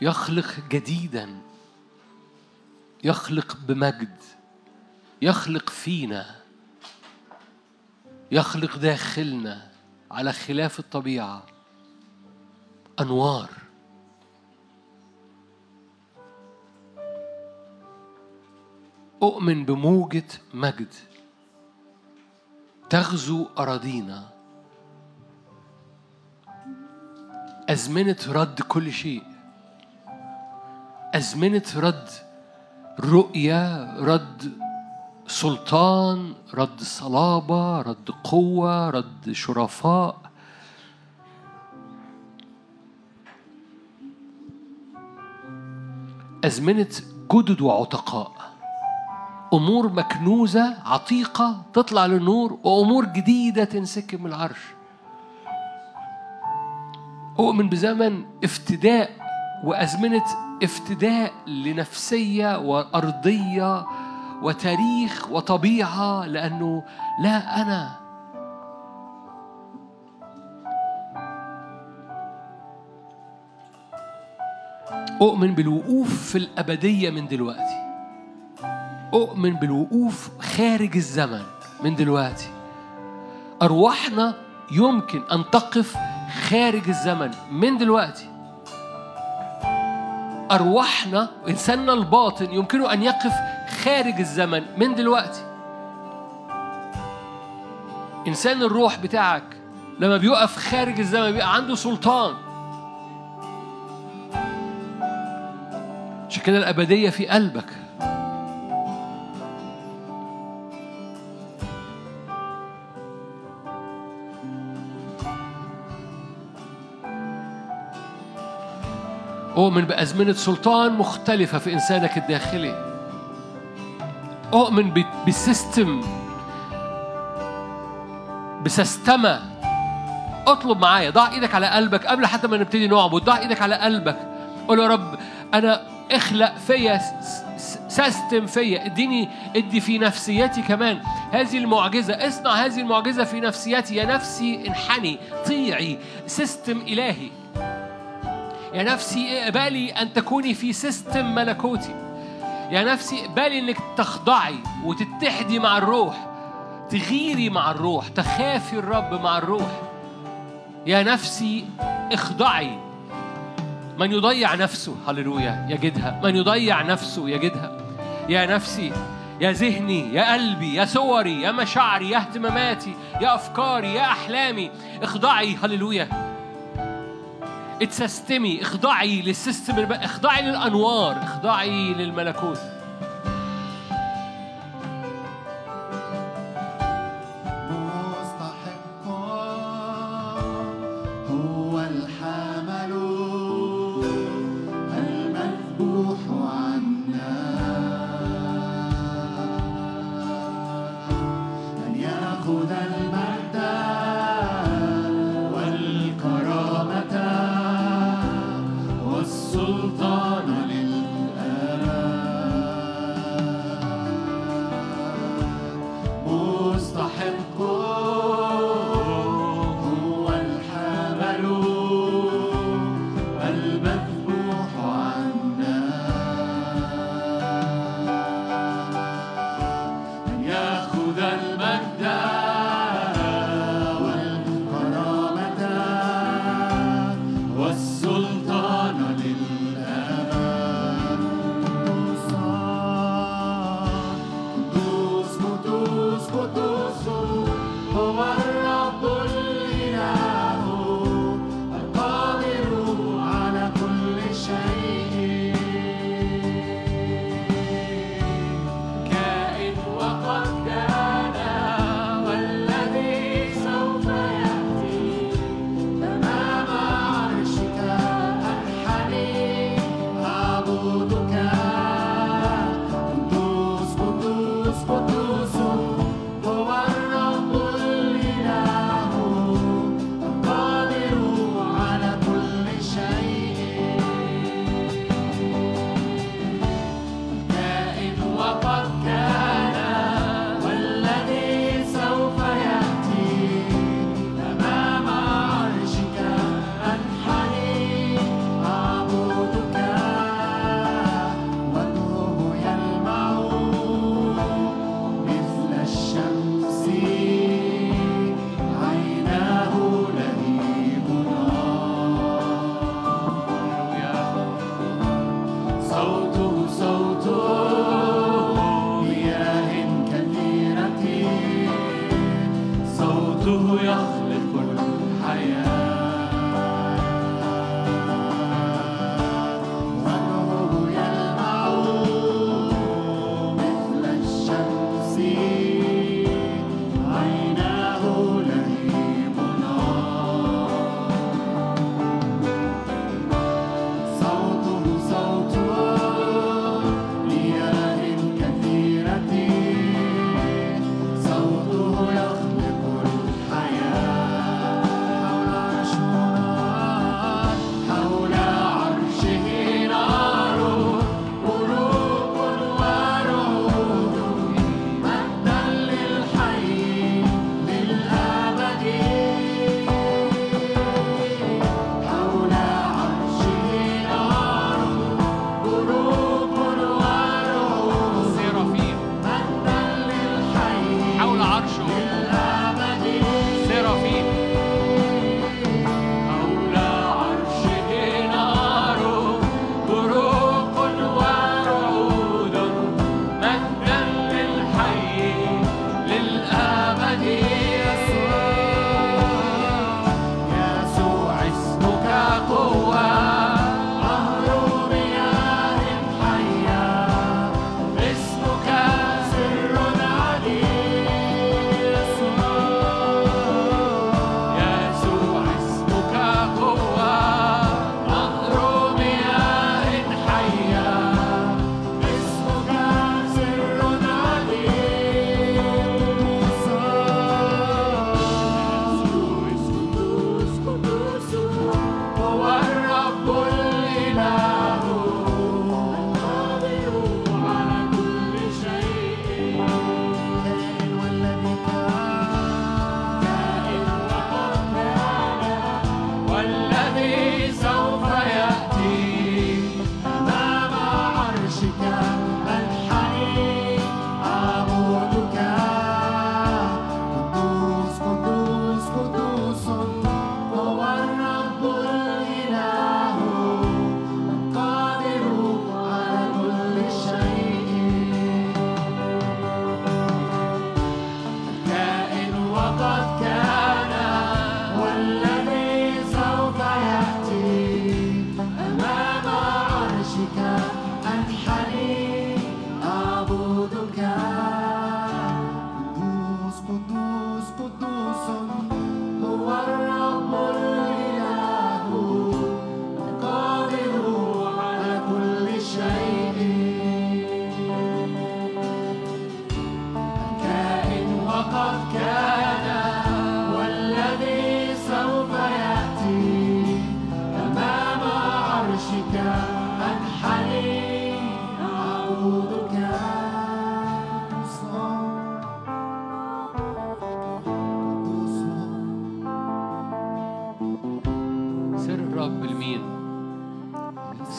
يخلق جديدا. يخلق بمجد يخلق فينا يخلق داخلنا على خلاف الطبيعة. أنوار. أؤمن بموجة مجد. تغزو أراضينا. أزمنة رد كل شيء. أزمنة رد رؤية رد سلطان رد صلابة رد قوة رد شرفاء. أزمنة جدد وعتقاء. أمور مكنوزة عتيقة تطلع للنور وأمور جديدة تنسكب من العرش. أؤمن بزمن افتداء وأزمنة افتداء لنفسية وأرضية وتاريخ وطبيعة لأنه لا أنا. أؤمن بالوقوف في الأبدية من دلوقتي. أؤمن بالوقوف خارج الزمن من دلوقتي. أرواحنا يمكن أن تقف خارج الزمن من دلوقتي. أرواحنا إنساننا الباطن يمكنه أن يقف خارج الزمن من دلوقتي. إنسان الروح بتاعك لما بيقف خارج الزمن بيبقى عنده سلطان. عشان كده الأبدية في قلبك. أؤمن بأزمنة سلطان مختلفة في إنسانك الداخلي. أؤمن ب system بسستمة اطلب معايا ضع إيدك على قلبك قبل حتى ما نبتدي نعبد ضع إيدك على قلبك. قول يا رب أنا اخلق فيا system فيا اديني ادي في نفسيتي كمان. هذه المعجزة اصنع هذه المعجزة في نفسيتي يا نفسي انحني طيعي system إلهي. يا نفسي اقبلي أن تكوني في system ملكوتي. يا نفسي اقبلي إنك تخضعي وتتحدي مع الروح تغيري مع الروح تخافي الرب مع الروح. يا نفسي اخضعي. من يضيع نفسه هللويا يجدها. من يضيع نفسه يجدها. يا نفسي يا ذهني يا قلبي يا صوري يا مشاعري يا اهتماماتي يا أفكاري يا أحلامي اخضعي هللويا. اتسستمي اخضعي للسيستم. اخضعي للأنوار اخضعي للملكوت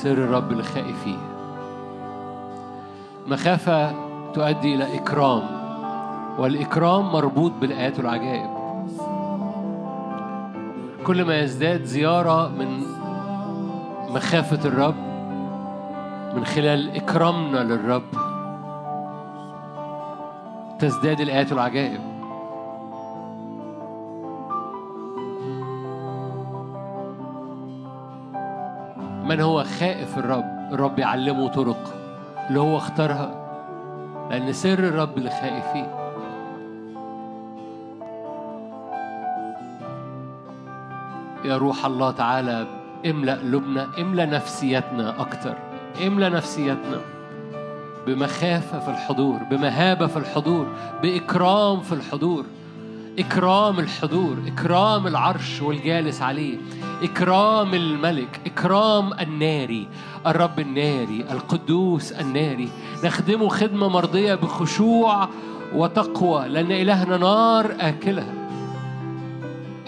سر الرب لخائفيه المخافة تؤدي إلى إكرام والإكرام مربوط بالآيات والعجائب كل ما يزداد زيارة من مخافة الرب من خلال إكرامنا للرب تزداد الآيات والعجائب من هو خائف الرب؟ الرب يعلمه طرق اللي هو اختارها لأن سر الرب لخائفيه يا روح الله تعالى املأ قلوبنا املأ نفسيتنا أكتر. املأ نفسيتنا بمخافة في الحضور بمهابة في الحضور بإكرام في الحضور. إكرام الحضور إكرام العرش والجالس عليه إكرام الملك إكرام الناري الرب الناري القدوس الناري. نخدمه خدمة مرضية بخشوع وتقوى لأن إلهنا نار آكلة.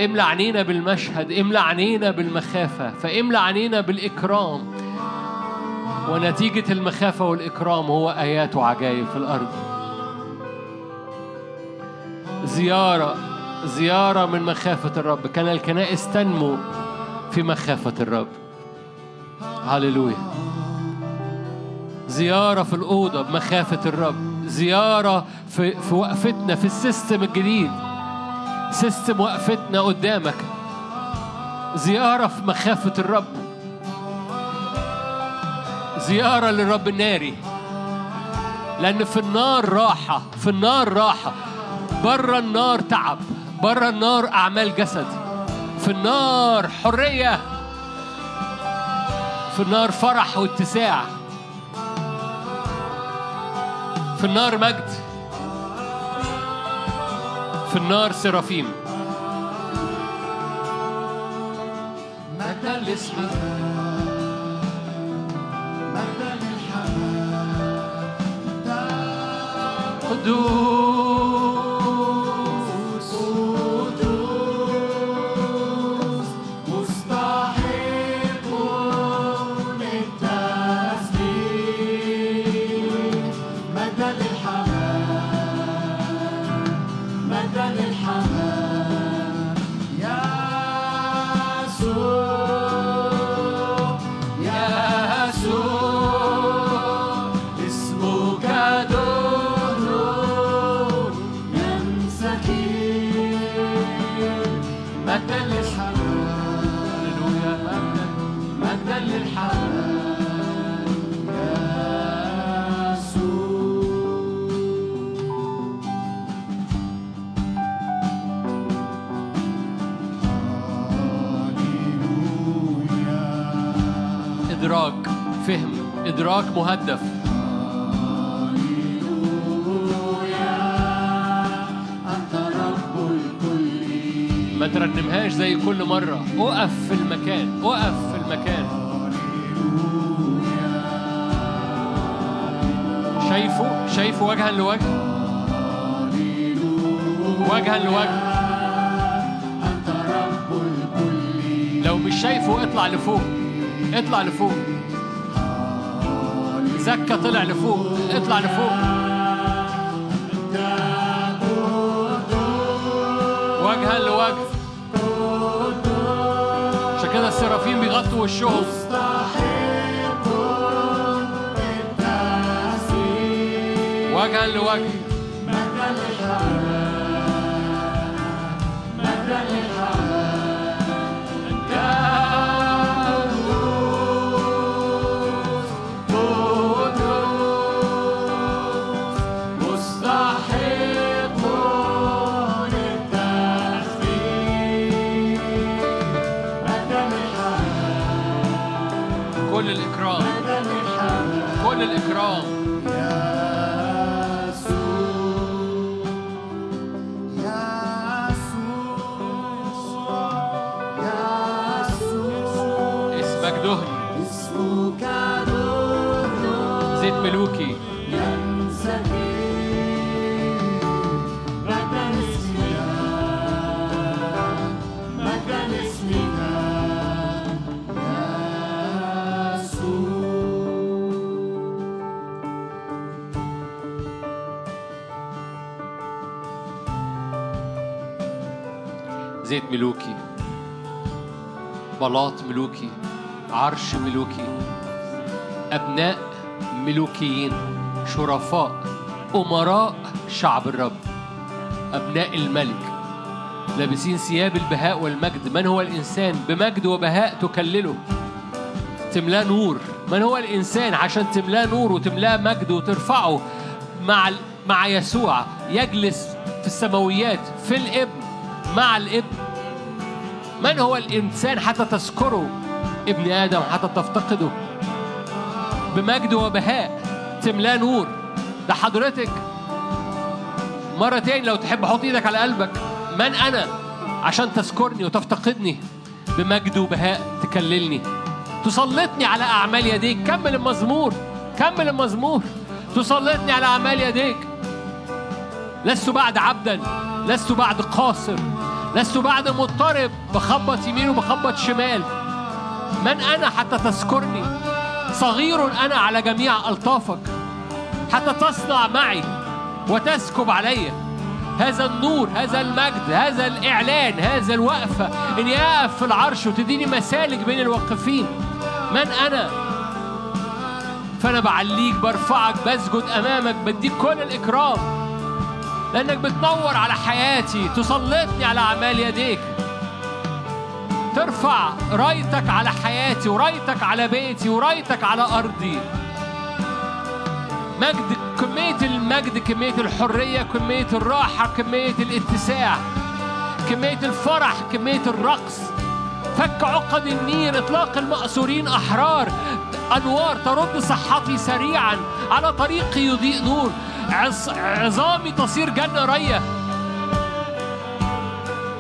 املى عينينا بالمشهد املى عينينا بالمخافة فاملى عينينا بالإكرام. ونتيجة المخافة والإكرام هو آيات وعجائب في الأرض. زيارة زيارة من مخافة الرب. كان الكنائس تنمو في مخافة الرب. هللويا. زيارة في الأوضة بمخافة الرب. زيارة في, في وقفتنا في ال system الجديد. system وقفتنا قدامك. زيارة في مخافة الرب. زيارة للرب الناري. لأن في النار راحة في النار راحة. بره النار تعب بره النار أعمال جسد. في النار حرية في النار فرح واتساع. في النار مجد في النار سرافيم. مجدا لاسمك مجدا للحمام قدوس. إدراك مهدف. ما ترنمهاش زي كل مرة. أقف في المكان أقف في المكان. شايفه؟ شايفه وجها لوجه؟ وجها لوجه. لو مش شايفه اطلع لفوق اطلع لفوق. زكا طلع لفوق. اطلع لفوق. وجها لوجه. عشان كده السرافين بيغطوا وشهم. وجها لوجه. زيت ملوكي بلاط ملوكي عرش ملوكي أبناء ملوكيين شرفاء أمراء شعب الرب أبناء الملك لابسين ثياب البهاء والمجد. من هو الإنسان؟ بمجد وبهاء تكلله. تملاه نور. من هو الإنسان؟ عشان تملاه نور وتملاه مجد وترفعه مع مع يسوع. يجلس في السماويات في الإبن مع الإبن. من هو الإنسان حتى تذكره ابن آدم حتى تفتقده؟ بمجد وبهاء. تملاه نور. ده حضرتك. مرة تاني لو تحب حط إيدك على قلبك. من أنا؟ عشان تذكرني وتفتقدني. بمجد وبهاء تكللني. تسلطني على أعمال يديك. كمل المزمور. كمل المزمور. تسلطني على أعمال يديك. لست بعد عبدا. لست بعد قاصر. لست بعد مضطرب بخبط يمين وبخبط شمال. من أنا حتى تذكرني؟ صغير أنا على جميع ألطافك. حتى تصنع معي وتسكب علي. هذا النور هذا المجد هذا الإعلان هذا الوقفة. إني أقف في العرش وتديني مسالك بين الواقفين. من أنا؟ فأنا بعليك برفعك بسجد أمامك بديك كل الإكرام. لأنك بتنور على حياتي تسلطني على أعمال يديك. ترفع رايتك على حياتي ورايتك على بيتي ورايتك على أرضي. مجد كمية المجد كمية الحرية كمية الراحة كمية الاتساع كمية الفرح كمية الرقص. فك عقد النير إطلاق المأسورين أحرار. أنوار ترد صحتي سريعا على طريقي يضيء نور. عظامي تصير جنة رية.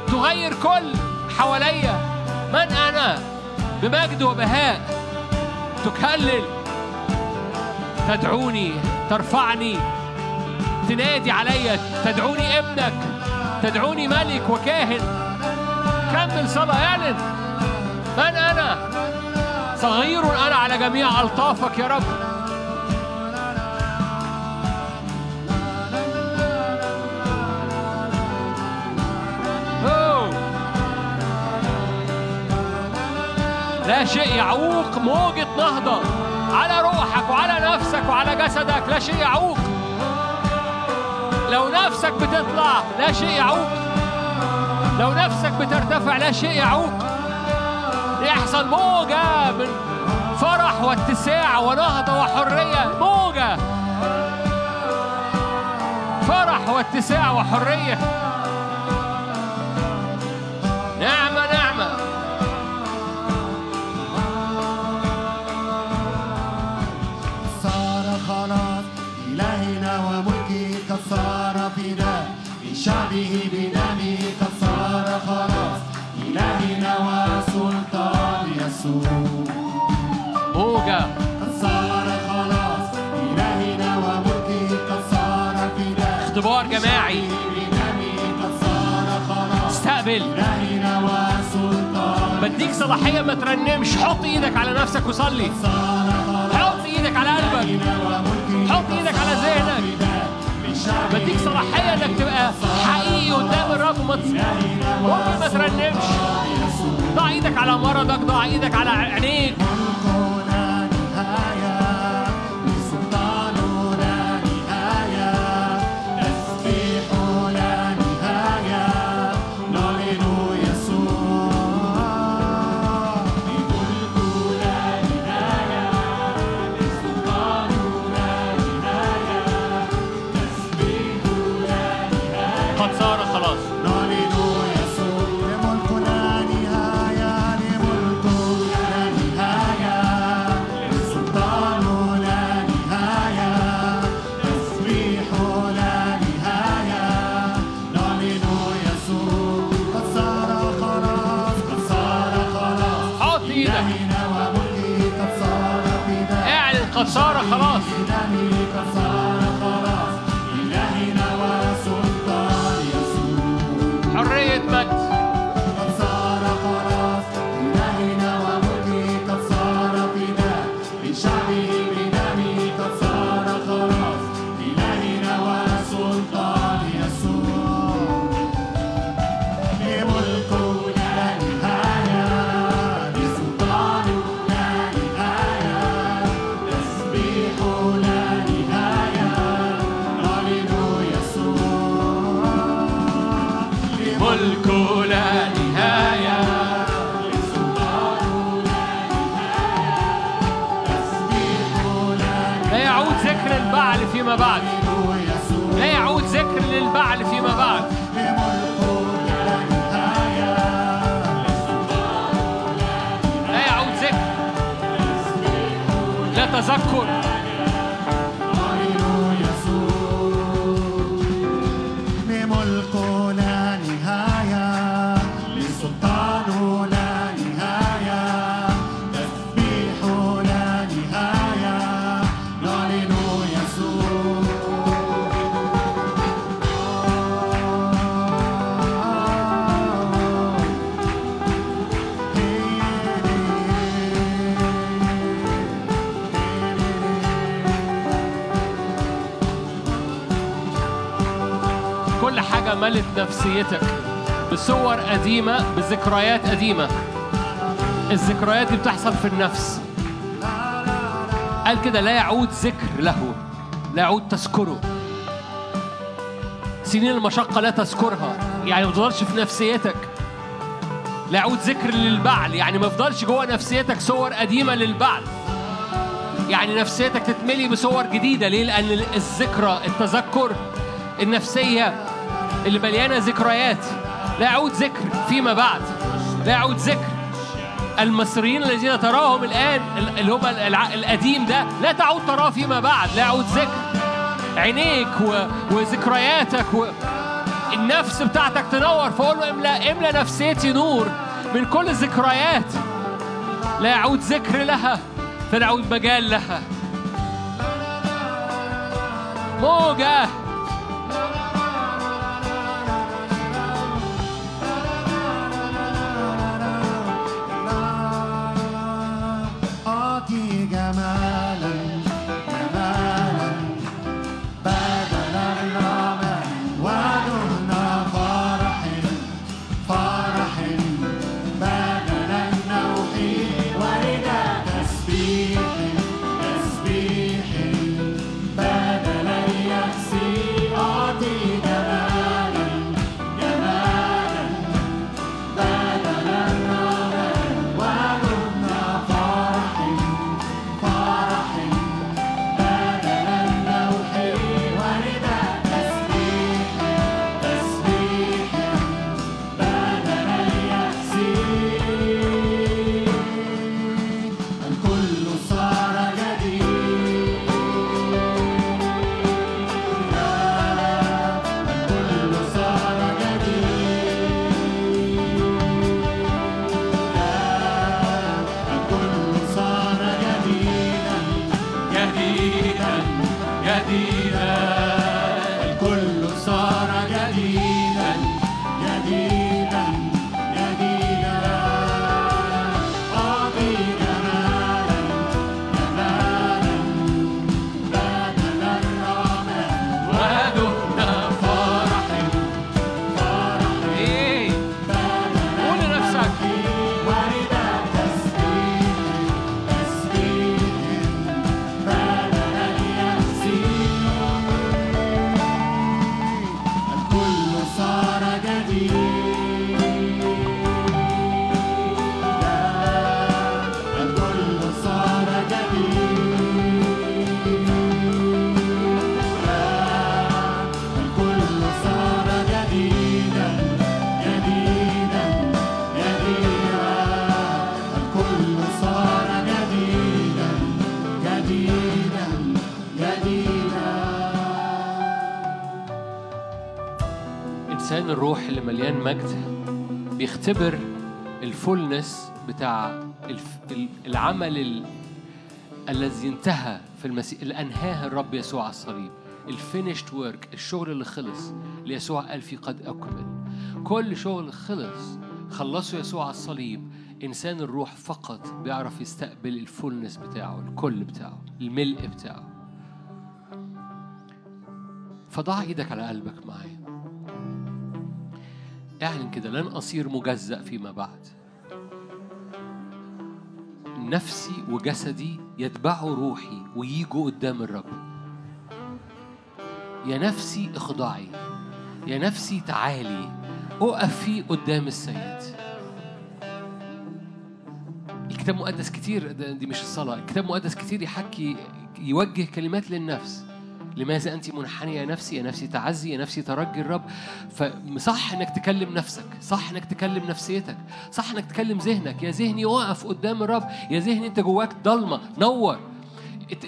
تغير كل حواليا. من أنا؟ بمجد وبهاء. تكلل. تدعوني ترفعني. تنادي عليا تدعوني ابنك. تدعوني ملك وكاهن. كمل صلاة اعلن. من أنا؟ صغير أنا على جميع ألطافك يا رب. لا شيء يعوق موجة نهضة على روحك وعلى نفسك وعلى جسدك لا شيء يعوق. لو نفسك بتطلع لا شيء يعوق. لو نفسك بترتفع لا شيء يعوق. يحصل موجة من فرح واتساع ونهضة وحرية. موجة. فرح واتساع وحرية. صار فداء من شعبه بدمه قد صار خلاص إلهنا وسلطان يسوع. موجة. قد صار خلاص. إلهنا وملكه قد صار فداء اختبار جماعي. استقبل. بديك صلاحية ما ترنمش. حط إيدك على نفسك وصلي. حط إيدك على قلبك. حط إيدك على ذهنك. بديك صلاحية انك تبقى حقيقي قدام الرب وما ما ترنمش. ضع إيدك على مرضك ضع إيدك على عينيك. ملت نفسيتك بصور قديمة بذكريات قديمة. الذكريات دي بتحصل في النفس. قال كده لا يعود ذكر له لا يعود تذكره. سنين المشقة لا تذكرها. يعني ما تفضلش في نفسيتك. لا يعود ذكر للبعل. يعني ما يفضلش جوه نفسيتك صور قديمة للبعل. يعني نفسيتك تتملي بصور جديدة. ليه؟ لأن الذكرى التذكر النفسية اللي مليانة ذكريات. لا يعود ذكر فيما بعد. لا يعود ذكر. المصريين الذين تراهم الآن اللي هم القديم ده لا تعود تراه فيما بعد. لا يعود ذكر. عينيك و... وذكرياتك و... النفس بتاعتك تنور. فقول له املا املا نفسيتي نور من كل الذكريات. لا يعود ذكر لها. فلا يعود مجال لها. موجة. بيختبر ال fullness بتاع العمل ال... الذي انتهى في المسيح اللي أنهاه الرب يسوع على الصليب. ال finished work الشغل اللي خلص اللي يسوع قال فيه قد أكمل. كل شغل خلص خلصه يسوع على الصليب. إنسان الروح فقط بيعرف يستقبل ال fullness بتاعه الكل بتاعه الملء بتاعه. فضع إيدك على قلبك معايا. اعلن كده لن أصير مجزأ فيما بعد. نفسي وجسدي يتبعوا روحي ويجوا قدام الرب. يا نفسي اخضعي يا نفسي تعالي اقفي قدام السيد. الكتاب المقدس كتير دي مش الصلاة الكتاب المقدس كتير يحكي يوجه كلمات للنفس. لماذا أنت منحنية يا نفسي؟ يا نفسي تعزي يا نفسي ترجي الرب. فصح إنك تكلم نفسك صح إنك تكلم نفسيتك صح إنك تكلم ذهنك. يا ذهني وقف قدام الرب يا ذهني أنت جواك ضلمة. نور.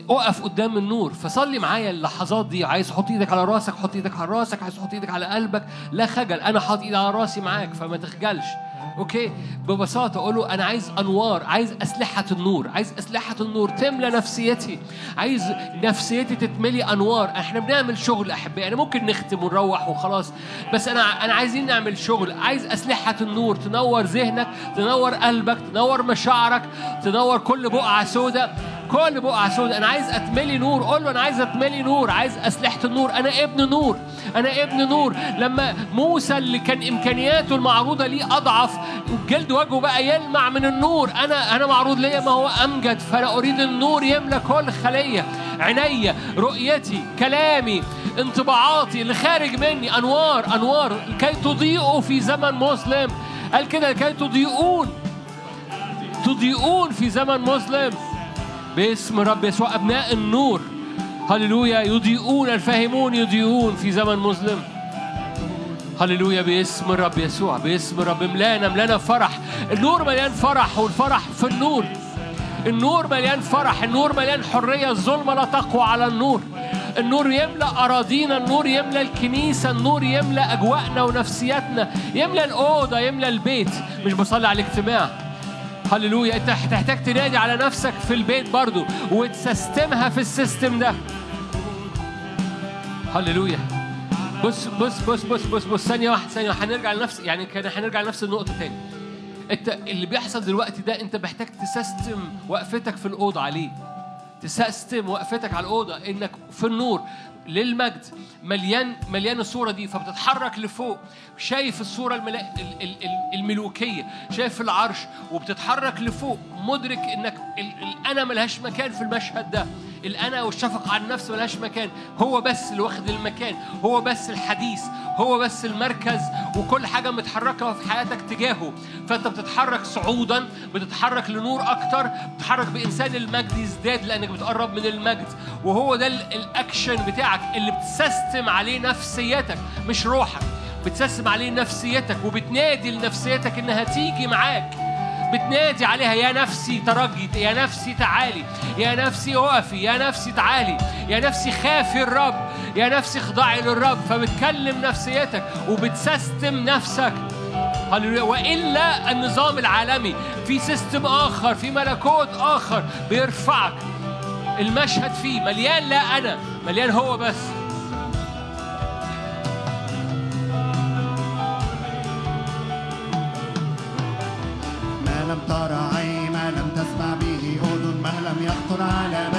أقف قدام النور. فصلي معايا اللحظات دي. عايز تحط إيدك على راسك حط إيدك على راسك عايز تحط إيدك على قلبك. لا خجل أنا حاطط إيدي على راسي معاك فما تخجلش. أوكي؟ ببساطة أقول له أنا عايز أنوار عايز أسلحة النور عايز أسلحة النور تملى نفسيتي. عايز نفسيتي تتملي أنوار. إحنا بنعمل شغل أحبائي أنا ممكن نختم ونروح وخلاص بس أنا أنا عايزين نعمل شغل. عايز أسلحة النور تنور ذهنك تنور قلبك تنور مشاعرك تنور كل بقعة سوداء كل بقعة سوداء أنا عايز أتملي نور. قول له أنا عايز أتملي نور. عايز أسلحة النور. أنا ابن نور. أنا ابن نور. لما موسى اللي كان إمكانياته المعروضة ليه أضعف جلد وجهه بقى يلمع من النور. أنا أنا معروض ليا ما هو أمجد. فأنا أريد النور يملى كل خلية. عينيا رؤيتي كلامي انطباعاتي اللي خارج مني. أنوار أنوار. كي تضيئوا في زمن مسلم. قال كده لكي تضيئون. تضيئون في زمن مسلم. باسم رب يسوع أبناء النور. هللويا يضيئون الفاهمون يضيئون في زمن مظلم. هللويا باسم الرب يسوع باسم الرب. ملانا ملانا فرح. النور مليان فرح والفرح في النور. النور مليان فرح النور مليان حرية. الظلمة لا تقوى على النور. النور يملأ أراضينا النور يملأ الكنيسة النور يملأ أجواءنا ونفسياتنا. يملأ الأوضة يملأ البيت. مش بصلي على الاجتماع. هللويا انت هتحتاج تنادي على نفسك في البيت برضو وتسستمها في السيستم ده. هللويا بص بص بص بص بص بص ثانية واحدة ثانية. هنرجع لنفس يعني كان هنرجع لنفس النقطة تاني. انت اللي بيحصل دلوقتي ده انت محتاج تسستم وقفتك في الأوضة عليه. تسستم وقفتك على الأوضة إنك في النور للمجد. مليان مليان الصورة دي فبتتحرك لفوق. شايف الصورة الملا... ال- ال- ال- الملوكية شايف العرش وبتتحرك لفوق. مدرك إنك ال... الأنا ملهاش مكان في المشهد ده. الأنا والشفقة على النفس ملهاش مكان. هو بس اللي واخد المكان. هو بس الحديث. هو بس المركز. وكل حاجة متحركة في حياتك تجاهه. فأنت بتتحرك صعودا بتتحرك لنور أكتر بتتحرك بإنسان المجد يزداد لأنك بتقرب من المجد. وهو ده ال- الأكشن بتاعك اللي بتسستم عليه نفسيتك مش روحك. بتسستم عليه نفسيتك وبتنادي لنفسيتك إنها تيجي معاك. بتنادي عليها يا نفسي ترجي يا نفسي تعالي يا نفسي اقفي يا نفسي تعالي يا نفسي خافي الرب يا نفسي اخضعي للرب. فبتكلم نفسيتك وبتسستم نفسك. وإلا النظام العالمي في سيستم آخر في ملكوت آخر بيرفعك. المشهد فيه مليان لا أنا مليان هو بس. لم ترى عين ما لم تسمع به أذن ما لم يخطر على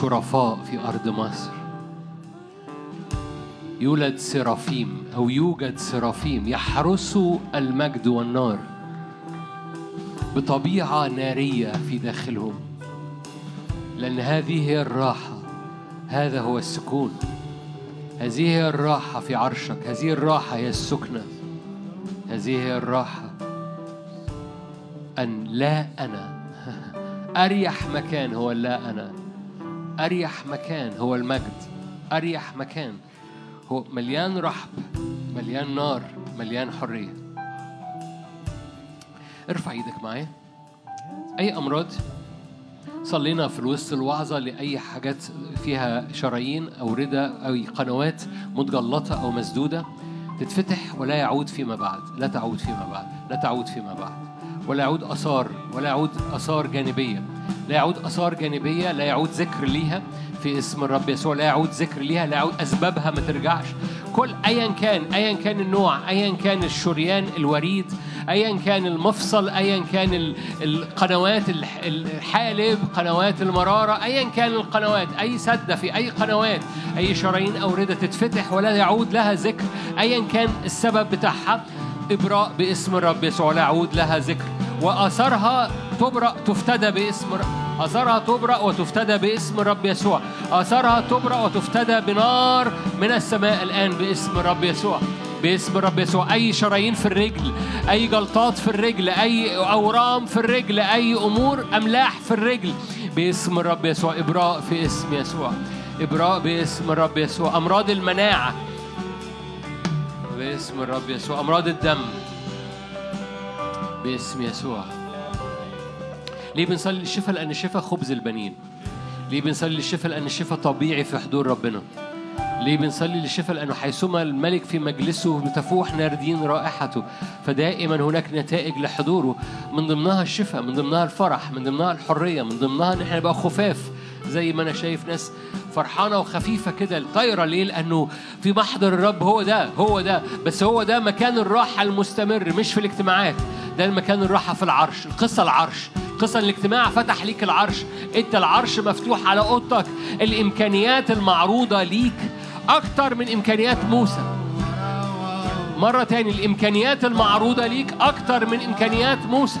شرفاء في أرض مصر. يولد سرافيم أو يوجد سرافيم يحرسوا المجد والنار بطبيعة نارية في داخلهم. لأن هذه هي الراحة هذا هو السكون. هذه هي الراحة في عرشك هذه الراحة هي السكنة. هذه هي الراحة أن لا أنا أريح مكان هو لا أنا. أريح مكان هو المجد. أريح مكان. هو مليان رحب مليان نار مليان حرية. ارفع إيدك معايا. أي أمراض؟ صلينا في الوسط الوعظة لأي حاجات فيها شرايين أو ردة أو قنوات متجلطة أو مسدودة. تتفتح ولا يعود فيما بعد. لا تعود فيما بعد. لا تعود فيما بعد. ولا يعود آثار ولا يعود آثار جانبية. لا يعود آثار جانبية لا يعود ذكر ليها في اسم الرب يسوع لا يعود ذكر ليها لا يعود أسبابها ما ترجعش. كل أيا كان أيا كان النوع أيا كان الشريان الوريد أيا كان المفصل أيا كان ال- القنوات الح- الحالب قنوات المرارة أيا كان القنوات. أي سدة في أي قنوات أي شرايين أوردة تتفتح ولا يعود لها ذكر. أيا كان السبب بتاعها إبراء باسم الرب يسوع لا يعود لها ذكر. وآثارها تبرأ تفتدى باسم آثارها تبرأ وتفتدى باسم الرب يسوع. آثارها تبرأ وتفتدى بنار من السماء الآن باسم الرب يسوع. باسم الرب يسوع. أي شرايين في الرجل أي جلطات في الرجل أي أورام في الرجل أي أمور أملاح في الرجل. باسم الرب يسوع. إبراء في اسم يسوع. إبراء باسم الرب يسوع. أمراض المناعة. باسم الرب يسوع. أمراض الدم. باسم يسوع. ليه بنصلي الشفاء؟ لأن الشفاء خبز البنين. ليه بنصلي الشفاء؟ لأن الشفاء طبيعي في حضور ربنا. ليه بنصلي للشفاء لأنه حيثما الملك في مجلسه بتفوح ناردين رائحته فدائما هناك نتائج لحضوره. من ضمنها الشفاء من ضمنها الفرح من ضمنها الحرية من ضمنها إن إحنا نبقى خفاف. زي ما أنا شايف ناس فرحانة وخفيفة كده طايرة ليه؟ لأنه في محضر الرب هو ده هو ده. بس هو ده مكان الراحة المستمر مش في الاجتماعات. ده المكان الراحة في العرش القصة العرش. قصة الاجتماع فتح ليك العرش. انت العرش مفتوح على أوضتك. الإمكانيات المعروضة ليك أكتر من إمكانيات موسى. مرة تاني الإمكانيات المعروضة ليك أكتر من إمكانيات موسى.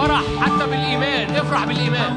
عرش الآب أفراح أفراح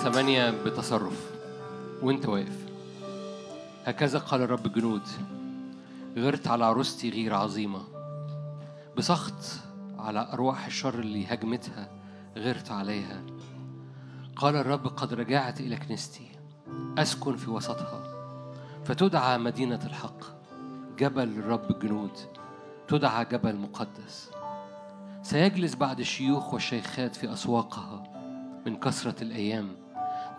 ثمانية بتصرف. وانت واقف. هكذا قال رب الجنود غرت على عروستي غير عظيمة. بسخط على أرواح الشر اللي هجمتها غرت عليها. قال الرب قد رجعت إلى كنيستي. أسكن في وسطها. فتدعى مدينة الحق. جبل رب الجنود تدعى جبل مقدس. سيجلس بعد الشيوخ والشيخات في أسواقها من كثرة الأيام.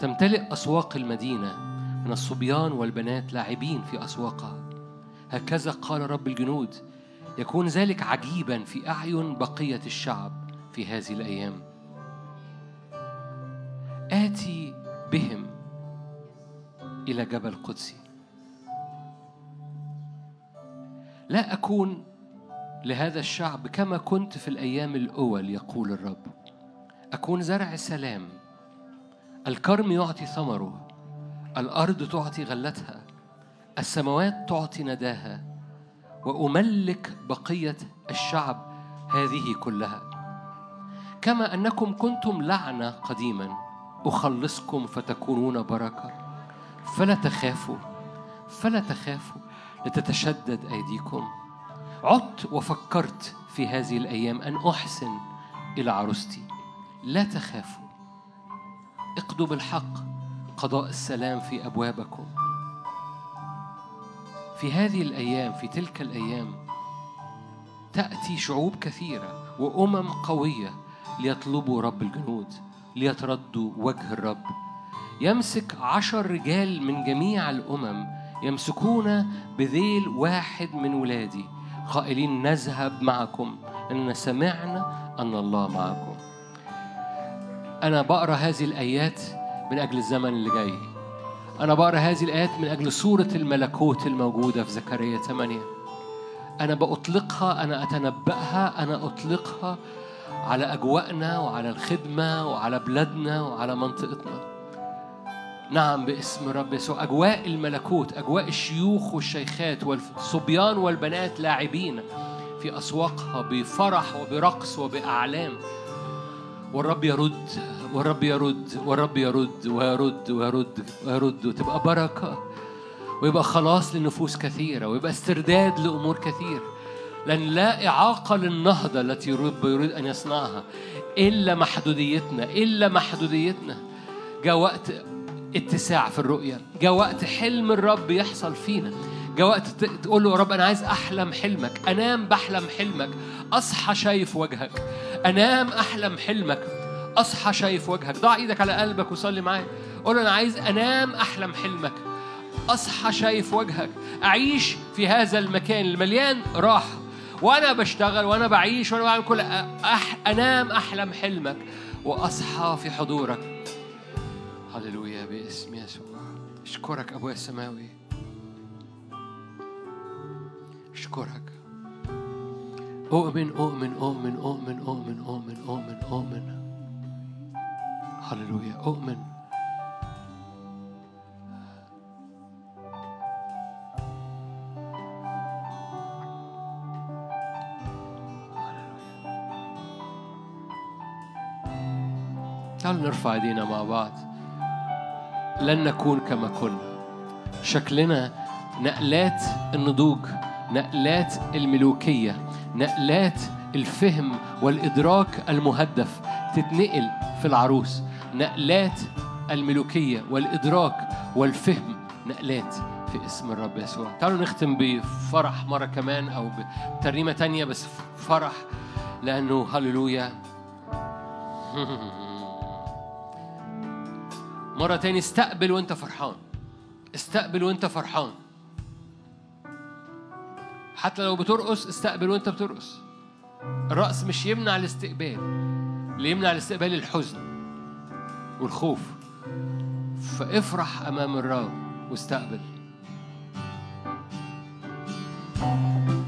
تمتلئ أسواق المدينة. من الصبيان والبنات لاعبين في أسواقها. هكذا قال رب الجنود يكون ذلك عجيبا في أعين بقية الشعب في هذه الأيام. آتي بهم إلى جبل قدسي. لا أكون لهذا الشعب كما كنت في الأيام الأول يقول الرب. أكون زرع سلام الكرم يعطي ثمره الأرض تعطي غلتها السماوات تعطي نداها وأملك بقية الشعب هذه كلها. كما أنكم كنتم لعنة قديما أخلصكم فتكونون بركة. فلا تخافوا فلا تخافوا لتتشدد أيديكم. عدت وفكرت في هذه الأيام أن أحسن إلى عروستي. لا تخافوا. اقضوا بالحق قضاء السلام في أبوابكم. في هذه الأيام في تلك الأيام تأتي شعوب كثيرة وأمم قوية ليطلبوا رب الجنود ليتردوا وجه الرب. يمسك عشر رجال من جميع الأمم يمسكون بذيل واحد من ولادي. قائلين نذهب معكم. لأننا سمعنا أن الله معكم. أنا بقرأ هذه الآيات من أجل الزمن اللي جاي. أنا بقرأ هذه الآيات من أجل صورة الملكوت الموجودة في زكريا 8 أنا بأطلقها أنا أتنبأها أنا أطلقها على أجواءنا وعلى الخدمة وعلى بلادنا وعلى منطقتنا. نعم باسم رب يسوع أجواء الملكوت أجواء الشيوخ والشيخات والصبيان والبنات لاعبين في أسواقها بفرح وبرقص وبأعلام. والرب يرد والرب يرد والرب يرد ويرد ويرد ويرد وتبقى بركة ويبقى خلاص لنفوس كثيرة ويبقى استرداد لأمور كثير لأن لا إعاقة للنهضة التي الرب يريد أن يصنعها إلا محدوديتنا إلا محدوديتنا. جاء وقت اتساع في الرؤية جاء وقت حلم الرب يحصل فينا. جاء وقت تقول له يا رب أنا عايز أحلم حلمك أنام بحلم حلمك أصحى شايف وجهك. أنام أحلم حلمك. أصحى شايف وجهك. ضع إيدك على قلبك وصلي معايا. قول أنا عايز أنام أحلم حلمك. أصحى شايف وجهك. أعيش في هذا المكان المليان راحة. وأنا بشتغل وأنا بعيش وأنا بعمل كل أح... أنام أحلم حلمك. وأصحى في حضورك. هللويا باسم يسوع. أشكرك أبويا السماوي. أشكرك. أؤمن أؤمن أؤمن أؤمن أؤمن أؤمن أؤمن أؤمن. هللويا أؤمن. تعالوا نرفع ايدينا مع بعض؟ لن نكون كما كنا. شكلنا نقلات النضوج. نقلات الملوكية نقلات الفهم والإدراك المهدف تتنقل في العروس. نقلات الملوكية والإدراك والفهم نقلات في اسم الرب يسوع. تعالوا نختم بفرح مرة كمان أو بترنيمة تانية بس فرح لأنه هللويا. مرة تاني استقبل وأنت فرحان. استقبل وأنت فرحان. حتى لو بترقص استقبل وانت بترقص. الرقص مش يمنع الاستقبال اللي يمنع الاستقبال الحزن والخوف. فافرح أمام الرب واستقبل. فرح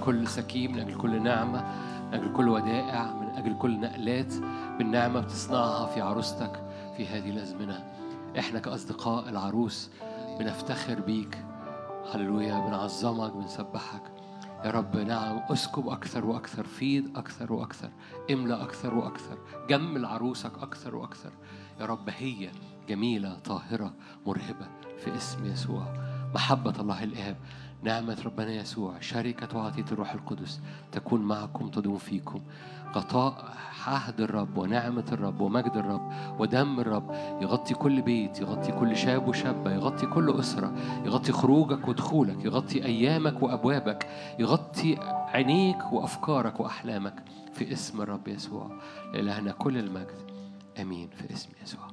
كل سكين من أجل كل نعمة من أجل كل ودائع من أجل كل نقلات بالنعمة بتصنعها في عروستك في هذه الأزمنة. إحنا كأصدقاء العروس بنفتخر بيك. هللويا بنعظمك بنسبحك. يا رب نعم أسكب أكثر وأكثر فيض أكثر وأكثر إملأ أكثر وأكثر جمل عروسك أكثر وأكثر. يا رب هي جميلة طاهرة مرهبة في اسم يسوع. محبة الله الآب نعمة ربنا يسوع شركة وعطية الروح القدس تكون معكم تدوم فيكم. غطاء عهد الرب ونعمة الرب ومجد الرب ودم الرب يغطي كل بيت يغطي كل شاب وشابة يغطي كل أسرة يغطي خروجك ودخولك يغطي أيامك وأبوابك يغطي عينيك وأفكارك وأحلامك في اسم الرب يسوع. لإلهنا كل المجد. آمين. في اسم يسوع.